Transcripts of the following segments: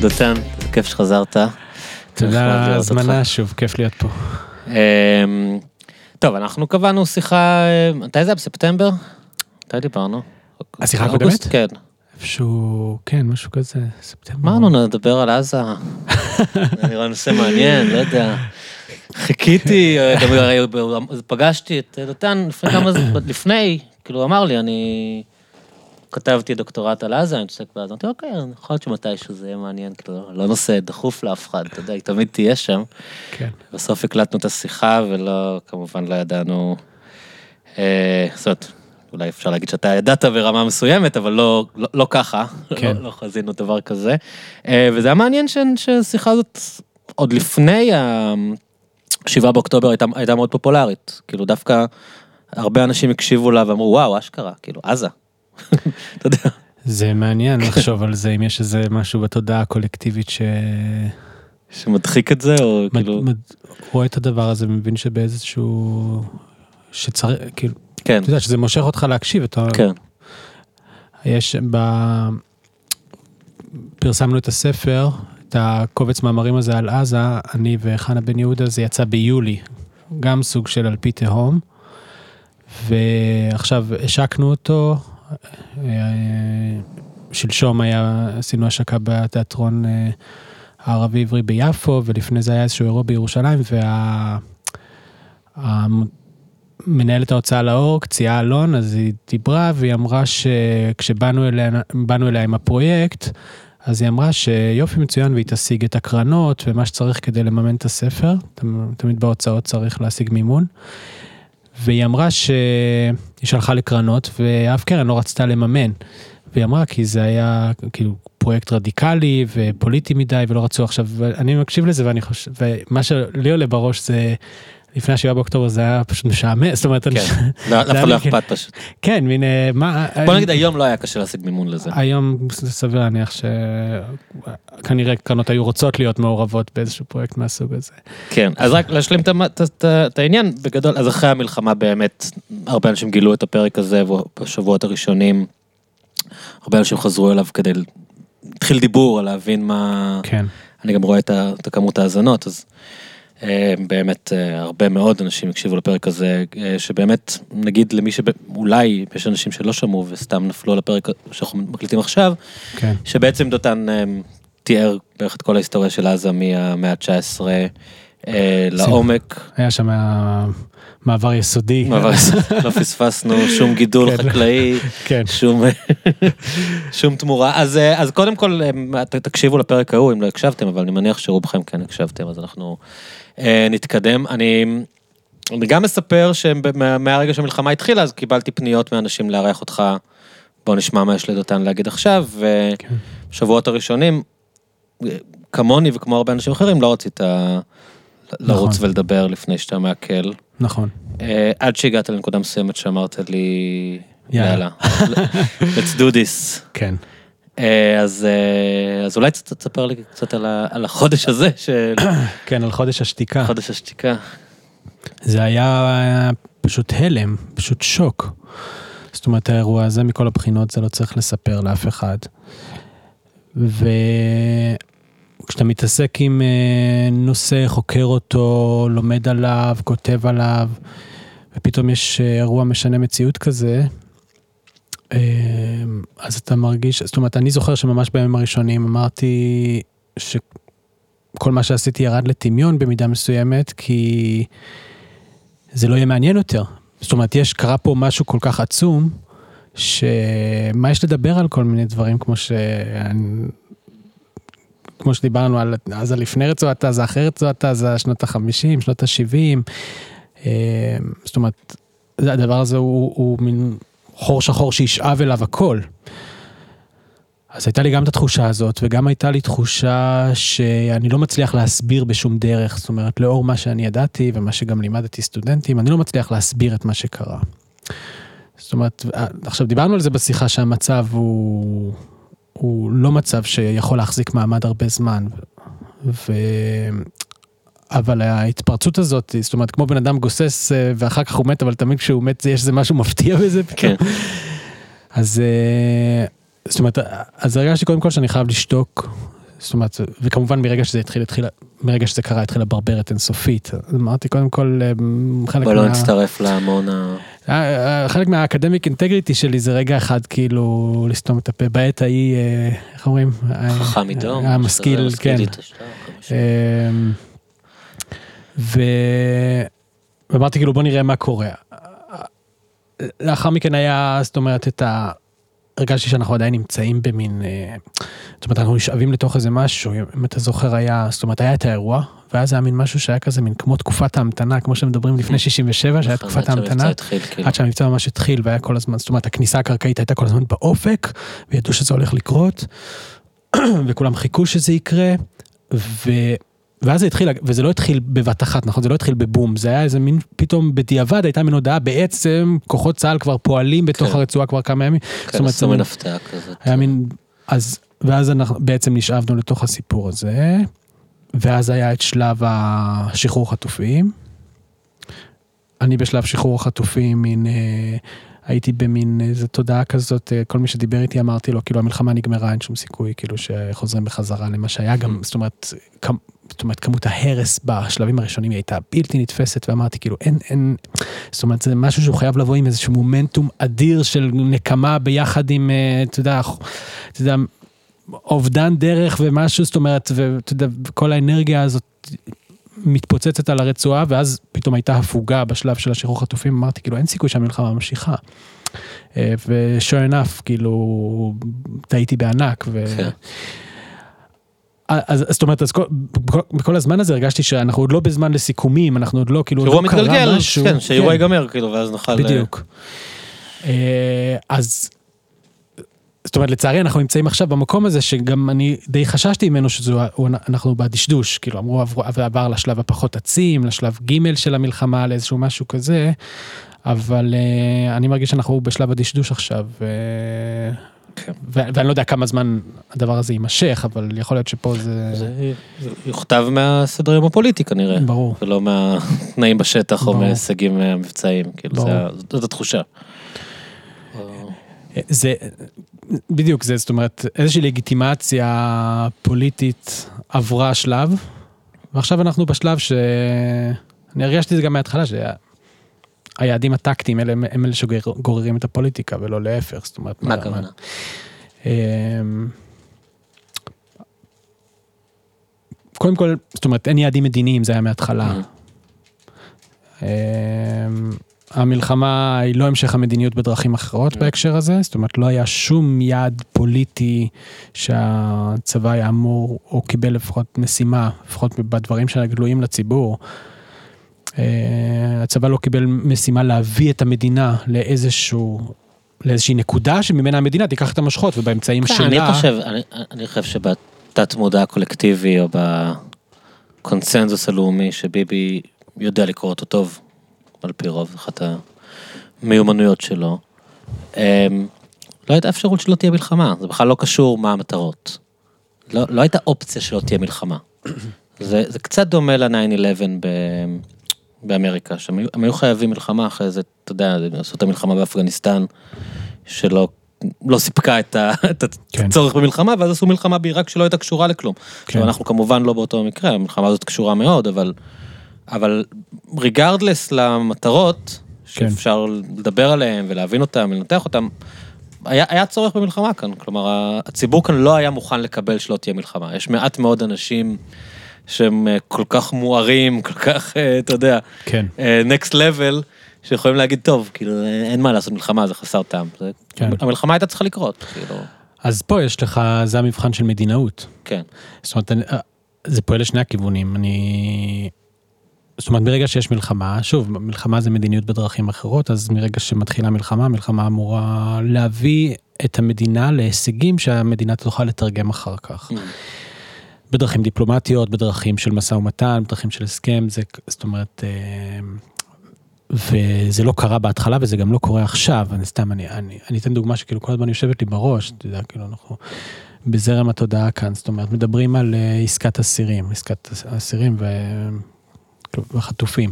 דותן, כיף שחזרת. תודה על ההזמנה שוב, כיף להיות פה. אמ, טוב, אנחנו קבענו שיחה, אה, מתי זה היה? בספטמבר? מתי דיברנו? השיחה? הקודמת? כן. איפשהו, כן, משהו כזה, ספטמבר. אמרנו, נדבר על עזה. זה נראה נושא מעניין, לא יודע. חיכיתי, אה, גם פגשתי את דותן לפני כמה זמן, לפני, כאילו, אמר לי, אני כתבתי דוקטורט על עזה, אני מתעסק בעזה. אמרתי, אוקיי, יכול להיות שמתישהו זה יהיה מעניין, כאילו, לא נושא דחוף לאף אחד, אתה יודע, היא תמיד תהיה שם. כן. בסוף הקלטנו את השיחה ולא, כמובן לא ידענו, אה, זאת אומרת, אולי אפשר להגיד שאתה ידעת ברמה מסוימת, אבל לא, לא, לא ככה, כן. לא, לא חזינו דבר כזה. אה, וזה היה מעניין שהשיחה הזאת, עוד לפני ה-7 באוקטובר הייתה, הייתה מאוד פופולרית. כאילו דווקא הרבה אנשים הקשיבו לה ואמרו, וואו, אשכרה, כאילו, עזה. אתה יודע. זה מעניין לחשוב על זה, אם יש איזה משהו בתודעה הקולקטיבית ש... שמדחיק את זה, או כאילו, מד- מד- רואה את הדבר הזה, מבין שבאיזשהו... שצריך, כאילו, כן, אתה יודע, שזה מושך אותך להקשיב, אתה... כן, יש ב... פרסמנו את הספר, את הקובץ מאמרים הזה על עזה, אני וחנה בן יהודה, זה יצא ביולי, גם סוג של על פי תהום, ועכשיו השקנו אותו, שלשום היה, עשינו השקה בתיאטרון אה, הערבי עברי ביפו, ולפני זה היה איזשהו אירוע בירושלים, וה... מנהלת ההוצאה לאור, קציעה אלון, אז היא דיברה והיא אמרה שכשבאנו אליה, אליה עם הפרויקט, אז היא אמרה שיופי מצוין והיא תשיג את הקרנות ומה שצריך כדי לממן את הספר, תמ- תמיד בהוצאות צריך להשיג מימון. והיא אמרה שהיא שלחה לקרנות ואף קרן לא רצתה לממן. והיא אמרה כי זה היה כאילו פרויקט רדיקלי ופוליטי מדי ולא רצו עכשיו, ואני מקשיב לזה ואני חושב, ומה שלי עולה בראש זה לפני השבעה באוקטובר זה היה פשוט משעמם, זאת אומרת, כן. לא, אף אחד לא אכפת פשוט. כן, מין, אה, מה, בוא נגיד היום לא היה קשה להשיג מימון לזה. היום סביר להניח שכנראה קרנות היו רוצות להיות מעורבות באיזשהו פרויקט מהסוג הזה. כן, אז רק להשלים את העניין, בגדול, אז אחרי המלחמה באמת, הרבה אנשים גילו את הפרק הזה בשבועות הראשונים, הרבה אנשים חזרו אליו כדי, התחיל דיבור על להבין מה, כן, אני גם רואה את הכמות ההאזנות, אז אה, באמת אה, הרבה מאוד אנשים הקשיבו לפרק הזה, אה, שבאמת, נגיד למי שאולי יש אנשים שלא שמעו וסתם נפלו על הפרק שאנחנו מקליטים עכשיו, כן, שבעצם דותן אה, תיאר בערך את כל ההיסטוריה של עזה מהמאה ה-19 אה, לעומק. היה שם מעבר יסודי. אבל לא פספסנו שום גידול כן. חקלאי, כן, שום, שום תמורה. אז, אה, אז קודם כל, אה, תקשיבו לפרק ההוא אם לא הקשבתם, אבל אני מניח שרובכם כן הקשבתם, אז אנחנו אה, נתקדם. אני, גם מספר שמהרגע שהמלחמה התחילה, אז קיבלתי פניות מאנשים לארח אותך. בוא נשמע מה יש לדותן להגיד עכשיו, כן. ובשבועות הראשונים, אה, כמוני וכמו הרבה אנשים אחרים, לא רצית לרוץ נכון. ולדבר לפני שאתה מעכל. נכון. אה, עד שהגעת לנקודה מסוימת שאמרת לי, יאללה. יאללה, let's do this. כן. אה, אז, אה, אז אולי תספר לי קצת על, ה, על החודש הזה של כן, על חודש השתיקה. חודש השתיקה. זה היה פשוט הלם, פשוט שוק. זאת אומרת, האירוע הזה מכל הבחינות זה לא צריך לספר לאף אחד. וכשאתה מתעסק עם אה, נושא, חוקר אותו, לומד עליו, כותב עליו, ופתאום יש אירוע משנה מציאות כזה, אז אתה מרגיש, זאת אומרת, אני זוכר שממש בימים הראשונים אמרתי שכל מה שעשיתי ירד לטמיון במידה מסוימת, כי זה לא יהיה מעניין יותר. זאת אומרת, יש, קרה פה משהו כל כך עצום, שמה יש לדבר על כל מיני דברים כמו ש... כמו שדיברנו על עזה לפני רצועת עזה, אחרי רצועת עזה, שנות ה-50, שנות ה-70. זאת אומרת, הדבר הזה הוא, הוא מין חור שחור שישאב אליו הכל. אז הייתה לי גם את התחושה הזאת, וגם הייתה לי תחושה שאני לא מצליח להסביר בשום דרך, זאת אומרת, לאור מה שאני ידעתי ומה שגם לימדתי סטודנטים, אני לא מצליח להסביר את מה שקרה. זאת אומרת, עכשיו דיברנו על זה בשיחה שהמצב הוא, הוא לא מצב שיכול להחזיק מעמד הרבה זמן. ו... אבל ההתפרצות הזאת, זאת אומרת, כמו בן אדם גוסס אה, ואחר כך הוא מת, אבל תמיד כשהוא מת יש איזה משהו מפתיע בזה. כן. אז אה, זאת אומרת, אז הרגשתי קודם כל שאני חייב לשתוק, זאת אומרת, וכמובן מרגע שזה התחיל, התחיל, מרגע שזה קרה, התחילה ברברת אינסופית. אז אמרתי, קודם כל, אה, חלק לא מה... נצטרף להמון ה... חלק מהאקדמיק אינטגריטי שלי זה רגע אחד כאילו לסתום את הפה בעת ההיא, איך אומרים? חכם מדום. המשכיל, כן. ו... ואמרתי כאילו בוא נראה מה קורה. לאחר מכן היה זאת אומרת את ה... הרגשתי שאנחנו עדיין נמצאים במין, אה, זאת אומרת אנחנו נשאבים לתוך איזה משהו, אם אתה זוכר היה, זאת אומרת היה את האירוע, ואז היה מין משהו שהיה כזה מין כמו תקופת ההמתנה, כמו שמדברים לפני 67, שהיה נכון, תקופת ההמתנה, כאילו. עד שהמבצע ממש התחיל והיה כל הזמן, זאת אומרת הכניסה הקרקעית הייתה כל הזמן באופק, וידעו שזה הולך לקרות, וכולם חיכו שזה יקרה, ו... ואז זה התחיל, וזה לא התחיל בבת אחת, נכון? זה לא התחיל בבום, זה היה איזה מין, פתאום בדיעבד הייתה מין הודעה, בעצם כוחות צה"ל כבר פועלים בתוך כן. הרצועה כבר כמה ימים. זאת כן, אומרת, עשו מן הפתעה כזאת. היה מין, אז, ואז אנחנו בעצם נשאבנו לתוך הסיפור הזה, ואז היה את שלב השחרור חטופים. אני בשלב שחרור החטופים, מין, אה, הייתי במין איזה תודעה כזאת, אה, כל מי שדיבר איתי אמרתי לו, כאילו המלחמה נגמרה, אין שום סיכוי, כאילו שחוזרים בחזרה למה שהיה. גם, זאת אומרת, כמ, זאת אומרת, כמות ההרס בשלבים הראשונים הייתה בלתי נתפסת, ואמרתי, כאילו, אין, אין, זאת אומרת, זה משהו שהוא חייב לבוא עם איזשהו מומנטום אדיר של נקמה ביחד עם, אה, אתה יודע, אתה יודע, אובדן דרך ומשהו, זאת אומרת, ואתה יודע, כל האנרגיה הזאת מתפוצצת על הרצועה, ואז פתאום הייתה הפוגה בשלב של השחרור חטופים, אמרתי, כאילו, אין סיכוי שהמלחמה ממשיכה. אה, ו-sure enough, כאילו, טעיתי בענק. ו... כן. אז זאת אומרת, אז כל, בכל, בכל הזמן הזה הרגשתי שאנחנו עוד לא בזמן לסיכומים, אנחנו עוד לא, כאילו, שאירוע לא קרה מתגלגל, משהו. כן, שהאירוע ייגמר, כאילו, ואז נוכל... בדיוק. אה, אז, זאת אומרת, לצערי אנחנו נמצאים עכשיו במקום הזה שגם אני די חששתי ממנו שאנחנו בדשדוש, כאילו אמרו עברו- עבר לשלב הפחות עצים, לשלב ג' של המלחמה, לאיזשהו משהו כזה, אבל אה, אני מרגיש שאנחנו בשלב הדשדוש עכשיו. אה, כן. ואני לא יודע כמה זמן הדבר הזה יימשך, אבל יכול להיות שפה זה... זה יוכתב מהסדר הפוליטי כנראה. ברור. ולא מהתנאים בשטח או ברור. מההישגים אה, מבצעיים, כאילו, ברור. זה זאת התחושה. זה, בדיוק זה, זאת אומרת, איזושהי לגיטימציה פוליטית עברה שלב, ועכשיו אנחנו בשלב ש... אני הרגשתי את זה גם מההתחלה, שהיעדים הטקטיים אלה הם אלה שגוררים את הפוליטיקה ולא להפך, זאת אומרת... מה הכוונה? אמ, קודם כל, זאת אומרת, אין יעדים מדיניים, זה היה מההתחלה. המלחמה היא לא המשך המדיניות בדרכים אחרות בהקשר הזה, זאת אומרת, לא היה שום יעד פוליטי שהצבא היה אמור, או קיבל לפחות משימה, לפחות בדברים שגלויים לציבור. אה, הצבא לא קיבל משימה להביא את המדינה לאיזשהו, לאיזושהי נקודה שממנה המדינה תיקח את המושכות ובאמצעים כן, שלה. אני חושב, אני, אני חושב שבתת מודע הקולקטיבי או בקונצנזוס הלאומי שביבי יודע לקרוא אותו טוב, על פי רוב, אחת המיומנויות שלו, אמ, לא הייתה אפשרות שלא תהיה מלחמה, זה בכלל לא קשור מה המטרות. לא, לא הייתה אופציה שלא תהיה מלחמה. זה, זה קצת דומה ל-9-11 ב- באמריקה, שהם היו, חייבים מלחמה אחרי זה, אתה יודע, עשו את המלחמה באפגניסטן, שלא לא סיפקה את, ה, את כן. הצורך במלחמה, ואז עשו מלחמה בעיראק שלא הייתה קשורה לכלום. כן. עכשיו, אנחנו כמובן לא באותו מקרה, המלחמה הזאת קשורה מאוד, אבל, אבל ריגרדלס למטרות, כן. שאפשר לדבר עליהן ולהבין אותן ולנתח אותן, היה, היה צורך במלחמה כאן, כלומר הציבור כאן לא היה מוכן לקבל שלא תהיה מלחמה, יש מעט מאוד אנשים שהם אה, כל כך מוארים, כל כך, אה, אתה יודע, כן, אה, next level, שיכולים להגיד, טוב, כאילו, אין מה לעשות מלחמה, זה חסר טעם. זה, כן. המלחמה הייתה צריכה לקרות, כאילו, אז פה יש לך, זה המבחן של מדינאות. כן. זאת אומרת, זה פועל לשני הכיוונים. אני... זאת אומרת, ברגע שיש מלחמה, שוב, מלחמה זה מדיניות בדרכים אחרות, אז מרגע שמתחילה מלחמה, מלחמה אמורה להביא את המדינה להישגים שהמדינה תוכל לתרגם אחר כך. בדרכים דיפלומטיות, בדרכים של משא ומתן, בדרכים של הסכם, זה, זאת אומרת, אה, וזה לא קרה בהתחלה וזה גם לא קורה עכשיו, אני סתם, אני, אני, אני אתן דוגמה שכאילו כל הזמן יושבת לי בראש, אתה יודע, כאילו אנחנו בזרם התודעה כאן, זאת אומרת, מדברים על אה, עסקת אסירים, עסקת אסירים ו... כאילו, וחטופים.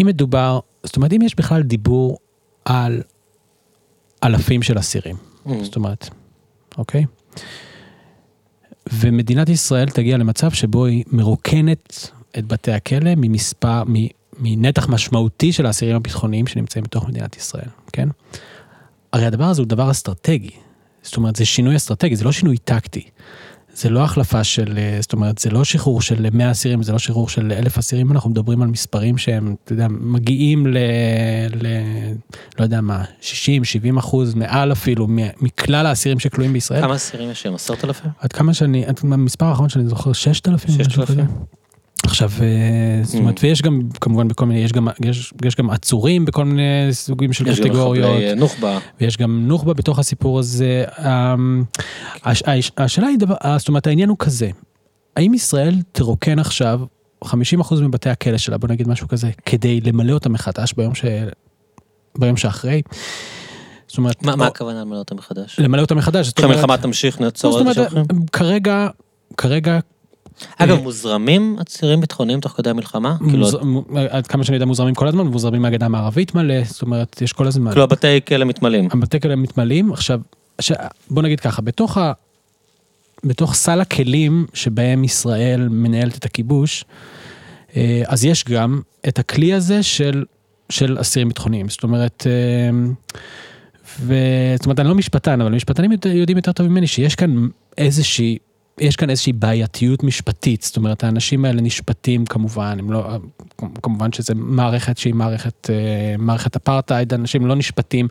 אם מדובר, זאת אומרת, אם יש בכלל דיבור על אלפים של אסירים, Mm. זאת אומרת, אוקיי? ומדינת ישראל תגיע למצב שבו היא מרוקנת את בתי הכלא ממספר, מנתח משמעותי של האסירים הביטחוניים שנמצאים בתוך מדינת ישראל, כן? הרי הדבר הזה הוא דבר אסטרטגי. זאת אומרת, זה שינוי אסטרטגי, זה לא שינוי טקטי. זה לא החלפה של, אה, זאת אומרת, זה לא שחרור של 100 אסירים, זה לא שחרור של 1,000 אסירים, אנחנו מדברים על מספרים שהם, אתה יודע, מגיעים ל... ל לא יודע מה, 60, 70 אחוז, מעל אפילו, מכלל האסירים שכלואים בישראל. כמה אסירים יש? עשרת אלפים? עד כמה שאני, המספר האחרון שאני זוכר, 6,000? 6,000. עכשיו, אה, זאת אומרת, mm. ויש גם, כמובן בכל מיני, יש גם, יש, יש גם עצורים בכל מיני סוגים של יש קטגוריות. יש גם נוח'בה. ויש גם נוח'בה בתוך הסיפור הזה. אמ, השאלה היא, דבר, זאת אומרת, העניין הוא כזה, האם ישראל תרוקן עכשיו 50% מבתי הכלא שלה, בוא נגיד משהו כזה, כדי למלא אותם מחדש ביום, ש... ביום שאחרי? זאת אומרת... מה, או... מה הכוונה למלא אותם מחדש? למלא אותם מחדש, זאת אומרת... המלחמה תמשיך, נעצור את זה שלכם? כרגע, כרגע אגב, מוזרמים עצירים ביטחוניים תוך כדי המלחמה? כאילו, עד כמה שאני יודע מוזרמים כל הזמן, מוזרמים מהגדה המערבית מלא, זאת אומרת, יש כל הזמן. כאילו הבתי כלא מתמלאים. הבתי כלא מתמלאים, עכשיו, בוא נגיד ככה, בתוך ה... בתוך סל הכלים שבהם ישראל מנהלת את הכיבוש, אה, אז יש גם את הכלי הזה של, של אסירים ביטחוניים. זאת אומרת, אה, וזאת אומרת, אני לא משפטן, אבל משפטנים יודעים יותר טוב ממני שיש כאן איזושהי יש כאן איזושהי בעייתיות משפטית, זאת אומרת, האנשים האלה נשפטים כמובן, הם לא, כמובן שזה מערכת שהיא מערכת, אה, מערכת אפרטהייד, אנשים לא נשפטים,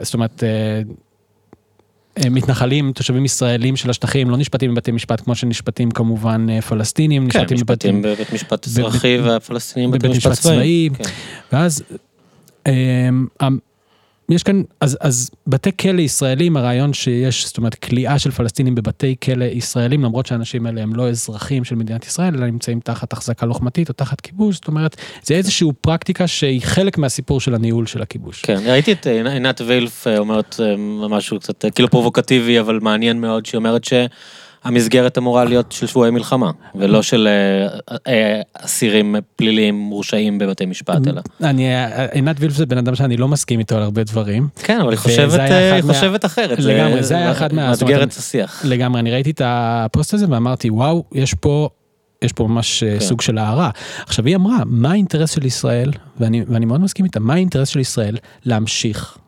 זאת אומרת, אה, מתנחלים, תושבים ישראלים של השטחים, לא נשפטים בבתי משפט כמו שנשפטים כמובן אה, פלסטינים, כן, נשפטים, נשפטים בבית משפט אזרחי והפלסטינים בבית משפט צבאי, כן. ואז יש כאן, אז, אז בתי כלא ישראלים, הרעיון שיש, זאת אומרת, כליאה של פלסטינים בבתי כלא ישראלים, למרות שהאנשים האלה הם לא אזרחים של מדינת ישראל, אלא נמצאים תחת החזקה לוחמתית או תחת כיבוש, זאת אומרת, זה איזושהי פרקטיקה שהיא חלק מהסיפור של הניהול של הכיבוש. כן, ראיתי את אה, עינת וילף אה, אומרת אה, משהו קצת כאילו פרובוקטיבי, אבל מעניין מאוד, שהיא אומרת ש... המסגרת אמורה להיות של שבועי מלחמה, ולא של אה, אה, אסירים פליליים מורשעים בבתי משפט, אלא. אני, עינת וילף זה בן אדם שאני לא מסכים איתו על הרבה דברים. כן, אבל היא חושבת, היא חושבת אחרת. לגמרי, זה היה אחד מה... מאתגר את השיח. לגמרי, אני ראיתי את הפוסט הזה ואמרתי, וואו, יש פה... יש פה ממש אה, כן. סוג של הערה. עכשיו היא אמרה, מה האינטרס של ישראל, ואני, ואני מאוד מסכים איתה, מה האינטרס של ישראל להמשיך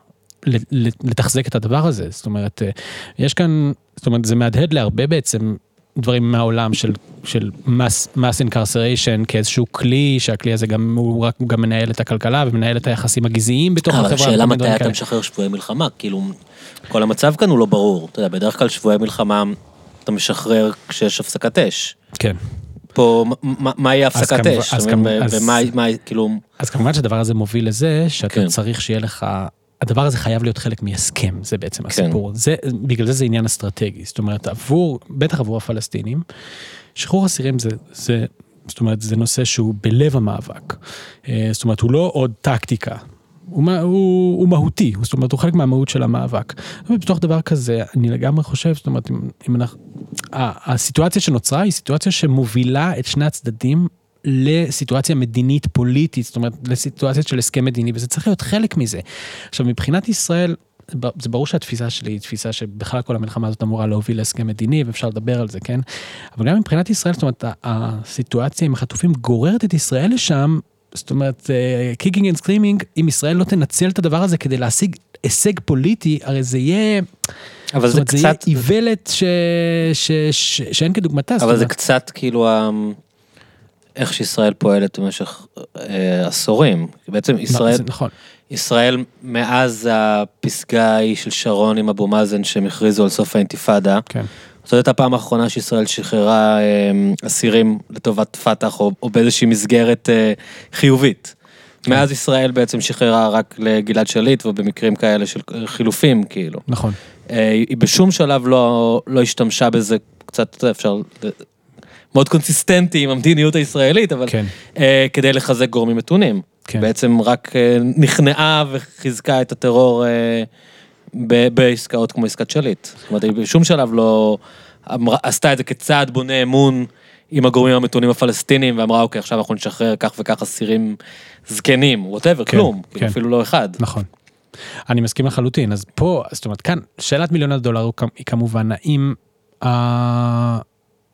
לתחזק את הדבר הזה. זאת אומרת, אה, יש כאן, זאת אומרת, זה מהדהד להרבה בעצם דברים מהעולם של, של mass, mass incarceration כאיזשהו כלי, שהכלי הזה גם, הוא רק גם מנהל את הכלכלה ומנהל את היחסים הגזעיים בתוך החברה. אבל השאלה מתי אתה משחרר שבועי מלחמה, כאילו, כל המצב כאן הוא לא ברור. אתה יודע, בדרך כלל שבועי מלחמה אתה משחרר כשיש הפסקת אש. כן. פה, מה יהיה הפסקת אש? ומה, כאילו... אז כמובן שהדבר הזה מוביל לזה שאתה כן. צריך שיהיה לך הדבר הזה חייב להיות חלק מהסכם, זה בעצם כן. הסיפור. זה, בגלל זה זה עניין אסטרטגי, זאת אומרת, עבור, בטח עבור הפלסטינים, שחרור אסירים זה, זה, זאת אומרת, זה נושא שהוא בלב המאבק. אה, זאת אומרת, הוא לא עוד טקטיקה, הוא, הוא, הוא מהותי, זאת אומרת, הוא חלק מהמהות של המאבק. ובתוך דבר כזה, אני לגמרי חושב, זאת אומרת, אם, אם אנחנו... הסיטואציה שנוצרה היא סיטואציה שמובילה את שני הצדדים לסיטואציה מדינית פוליטית, זאת אומרת לסיטואציה של הסכם מדיני, וזה צריך להיות חלק מזה. עכשיו מבחינת ישראל, זה ברור שהתפיסה שלי היא תפיסה שבכלל כל המלחמה הזאת אמורה להוביל להסכם מדיני ואפשר לדבר על זה, כן? אבל גם מבחינת ישראל, זאת אומרת, הסיטואציה עם החטופים גוררת את ישראל לשם, זאת אומרת, kicking and screaming, אם ישראל לא תנצל את הדבר הזה כדי להשיג הישג פוליטי, הרי זה יהיה... אבל זה קצת... זה יהיה איוולת ש... ש... ש... שאין כדוגמתה. אבל זה קצת כאילו איך שישראל פועלת במשך אה, עשורים. בעצם ישראל, נכון. ישראל מאז הפסגה ההיא של שרון עם אבו מאזן שהם הכריזו על סוף האינתיפאדה. כן. זאת הייתה הפעם האחרונה שישראל שחררה אה, אסירים לטובת פת"ח או, או באיזושהי מסגרת אה, חיובית. כן. מאז ישראל בעצם שחררה רק לגלעד שליט ובמקרים כאלה של חילופים כאילו. נכון. אה, היא בשום שלב לא, לא השתמשה בזה, קצת אפשר מאוד קונסיסטנטי עם המדיניות הישראלית, אבל כן. uh, כדי לחזק גורמים מתונים. כן. בעצם רק uh, נכנעה וחיזקה את הטרור uh, בעסקאות כמו עסקת שליט. זאת אומרת, היא בשום שלב לא אמרה, עשתה את זה כצעד בונה אמון עם הגורמים המתונים הפלסטינים, ואמרה, אוקיי, עכשיו אנחנו נשחרר כך וכך אסירים זקנים, ווטאבר, כן, כלום, כן. אפילו לא אחד. נכון. אני מסכים לחלוטין, אז פה, זאת אומרת, כאן, שאלת מיליון הדולר היא כמובן, האם...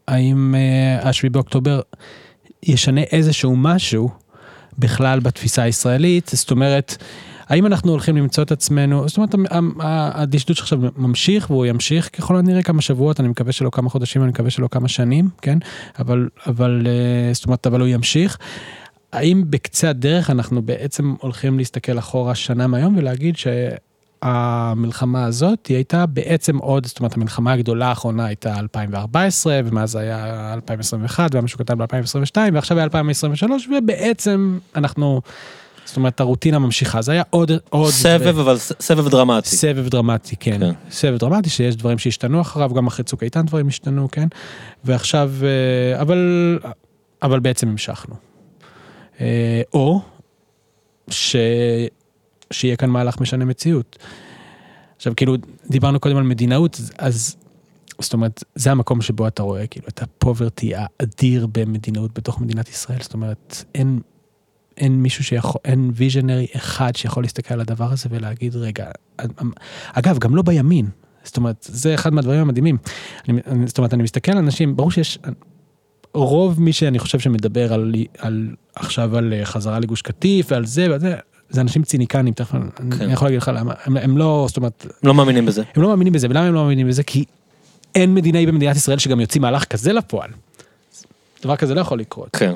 האם אה, השביעי באוקטובר ישנה איזשהו משהו בכלל בתפיסה הישראלית, זאת אומרת, האם אנחנו הולכים למצוא את עצמנו, זאת אומרת, הדשדוש עכשיו ממשיך והוא ימשיך ככל הנראה כמה שבועות, אני מקווה שלא כמה חודשים, אני מקווה שלא כמה שנים, כן? אבל, אבל, אה, זאת אומרת, אבל הוא ימשיך. האם בקצה הדרך אנחנו בעצם הולכים להסתכל אחורה שנה מהיום ולהגיד שהמלחמה הזאת היא הייתה בעצם עוד, זאת אומרת המלחמה הגדולה האחרונה הייתה 2014 ומאז היה 2021 והיה משהו קטן ב-2022 ועכשיו היה 2023 ובעצם אנחנו, זאת אומרת הרוטינה ממשיכה, זה היה עוד, עוד סבב, אבל ס- סבב דרמטי. סבב דרמטי, כן. כן. סבב דרמטי שיש דברים שהשתנו אחריו, גם אחרי צוק איתן דברים השתנו, כן. ועכשיו, אה, אבל, אבל בעצם המשכנו. אה, או ש... שיהיה כאן מהלך משנה מציאות. עכשיו, כאילו, דיברנו קודם על מדינאות, אז זאת אומרת, זה המקום שבו אתה רואה, כאילו, את הפוברטי האדיר במדינאות בתוך מדינת ישראל, זאת אומרת, אין, אין מישהו שיכול, אין ויז'נרי אחד שיכול להסתכל על הדבר הזה ולהגיד, רגע, אגב, גם לא בימין, זאת אומרת, זה אחד מהדברים המדהימים. אני, אני- זאת אומרת, אני מסתכל על אנשים, ברור שיש, רוב מי שאני חושב שמדבר על, על עכשיו על אה, חזרה לגוש קטיף ועל זה ועל זה, זה אנשים ציניקנים, תכף כן. אני יכול להגיד לך למה, הם, הם לא, זאת אומרת, הם לא מאמינים בזה. הם לא מאמינים בזה, ולמה הם לא מאמינים בזה? כי אין מדינאי במדינת ישראל שגם יוציא מהלך כזה לפועל. דבר כזה לא יכול לקרות. כן.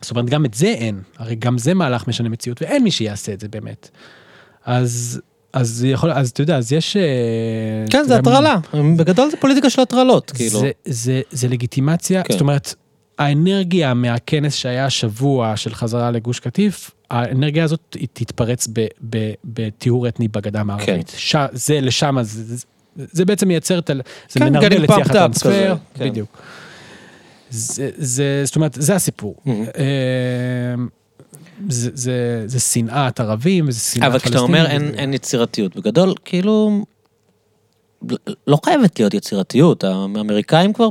זאת אומרת, גם את זה אין. הרי גם זה מהלך משנה מציאות, ואין מי שיעשה את זה באמת. אז, אז יכול, אז אתה יודע, אז יש... אה, כן, זה הטרלה. בגדול זה פוליטיקה של הטרלות, כאילו. זה, זה, זה לגיטימציה, כן. זאת אומרת, האנרגיה מהכנס שהיה השבוע של חזרה לגוש קטיף, האנרגיה הזאת היא תתפרץ בטיהור אתני בגדה המערבית. כן. זה לשם, זה, זה, זה בעצם מייצר את ה... זה כן, getting את שיח up הטרנספר, כן. בדיוק. זה, זה, זאת אומרת, זה הסיפור. Mhm. אה, זה, זה, זה שנאת ערבים, וזה שנאת אבל פלסטינים. כשאתה אומר אין, אין יצירתיות, בגדול, כאילו, לא חייבת להיות יצירתיות, האמריקאים כבר,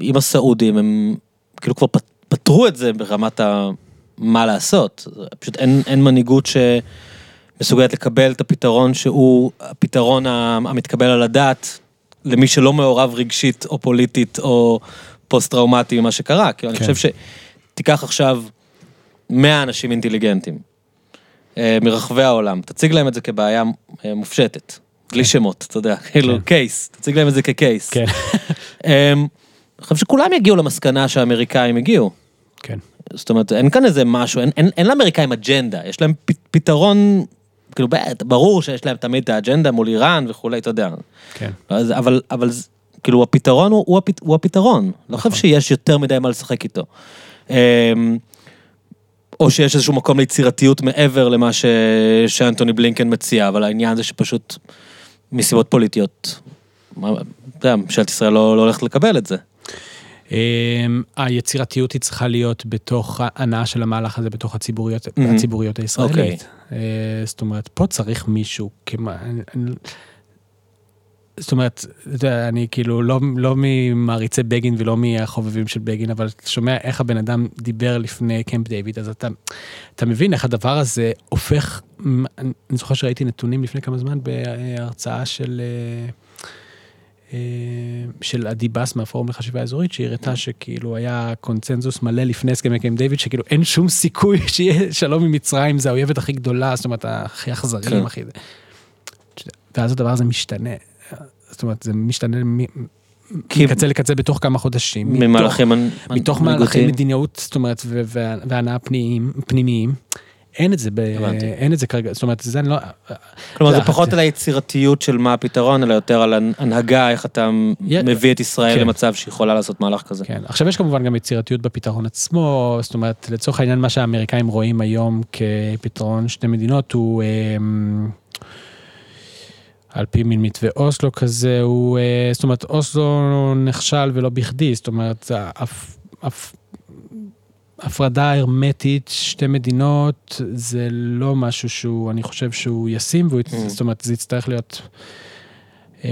עם הסעודים, הם כאילו כבר פת- פתרו את זה ברמת ה... מה לעשות. פשוט אין, אין מנהיגות שמסוגלת לקבל את הפתרון שהוא הפתרון המתקבל על הדעת למי שלא מעורב רגשית או פוליטית או פוסט-טראומטי ממה שקרה. אני כן. חושב שתיקח עכשיו 100 אנשים אינטליגנטים אה, מרחבי העולם, תציג להם את זה כבעיה אה, מופשטת, בלי שמות, אתה יודע, כאילו case, תציג להם את זה כ case. כן, אמ, אני חושב שכולם יגיעו למסקנה שהאמריקאים הגיעו. כן. זאת אומרת, אין כאן איזה משהו, אין, אין, אין לאמריקאים אג'נדה, יש להם פ, פתרון, כאילו, ברור שיש להם תמיד את האג'נדה מול איראן וכולי, אתה יודע. כן. אז, אבל, אבל כאילו, הפתרון הוא, הוא, הפת, הוא הפתרון. לא חושב שיש יותר מדי מה לשחק איתו. אמ, או שיש איזשהו מקום ליצירתיות מעבר למה ש... שאנטוני בלינקן מציע, אבל העניין זה שפשוט מסיבות פוליטיות, אתה יודע, ממשלת ישראל לא, לא הולכת לקבל את זה. אמ, היצירתיות היא צריכה להיות בתוך ההנאה של המהלך הזה, בתוך הציבוריות, Mhm. הציבוריות הישראלית. אה, זאת אומרת, פה צריך מישהו, כמה, זאת אומרת, אני כאילו לא, לא ממעריצי בגין ולא מהחובבים של בגין, אבל אתה שומע איך הבן אדם דיבר לפני קמפ דיוויד, אז אתה, אתה מבין איך הדבר הזה הופך, אני אני זוכר שראיתי נתונים לפני כמה זמן בהרצאה של... אה, של עדי בס מהפורום לחשיבה אזורית, שהיא הראתה שכאילו היה קונצנזוס מלא לפני הסכמי קמפ דיוויד, שכאילו אין שום סיכוי שיהיה שלום עם מצרים, זה האויבת הכי גדולה, זאת אומרת, הכי אכזריים, כן. הכי... ואז הדבר הזה משתנה. זאת אומרת, זה משתנה מקצה לקצה בתוך כמה חודשים. ממהלכים מנ- מתוך מנהיגותיים. מהלכי מדיניות, זאת אומרת, והנאה פנימיים. אין את זה, ב-. אין את זה כרגע, זאת אומרת, זה אני לא... כלומר, זה זה- פחות על היצירתיות של מה הפתרון, אלא יותר על הנהגה, איך אתה יה- מביא את ישראל כן. למצב שיכולה לעשות מהלך כזה. כן, עכשיו יש כמובן גם יצירתיות בפתרון עצמו, זאת אומרת, לצורך העניין מה שהאמריקאים רואים היום כפתרון שתי מדינות הוא, אמ, על פי מין מתווה אוסלו כזה, הוא, אה, זאת אומרת, אוסלו נכשל ולא בכדי, זאת אומרת, הפ, הפ, הפרדה הרמטית, שתי מדינות, זה לא משהו שהוא, אני חושב שהוא ישים, והוא, Mm. זאת אומרת, זה יצטרך להיות... אמ,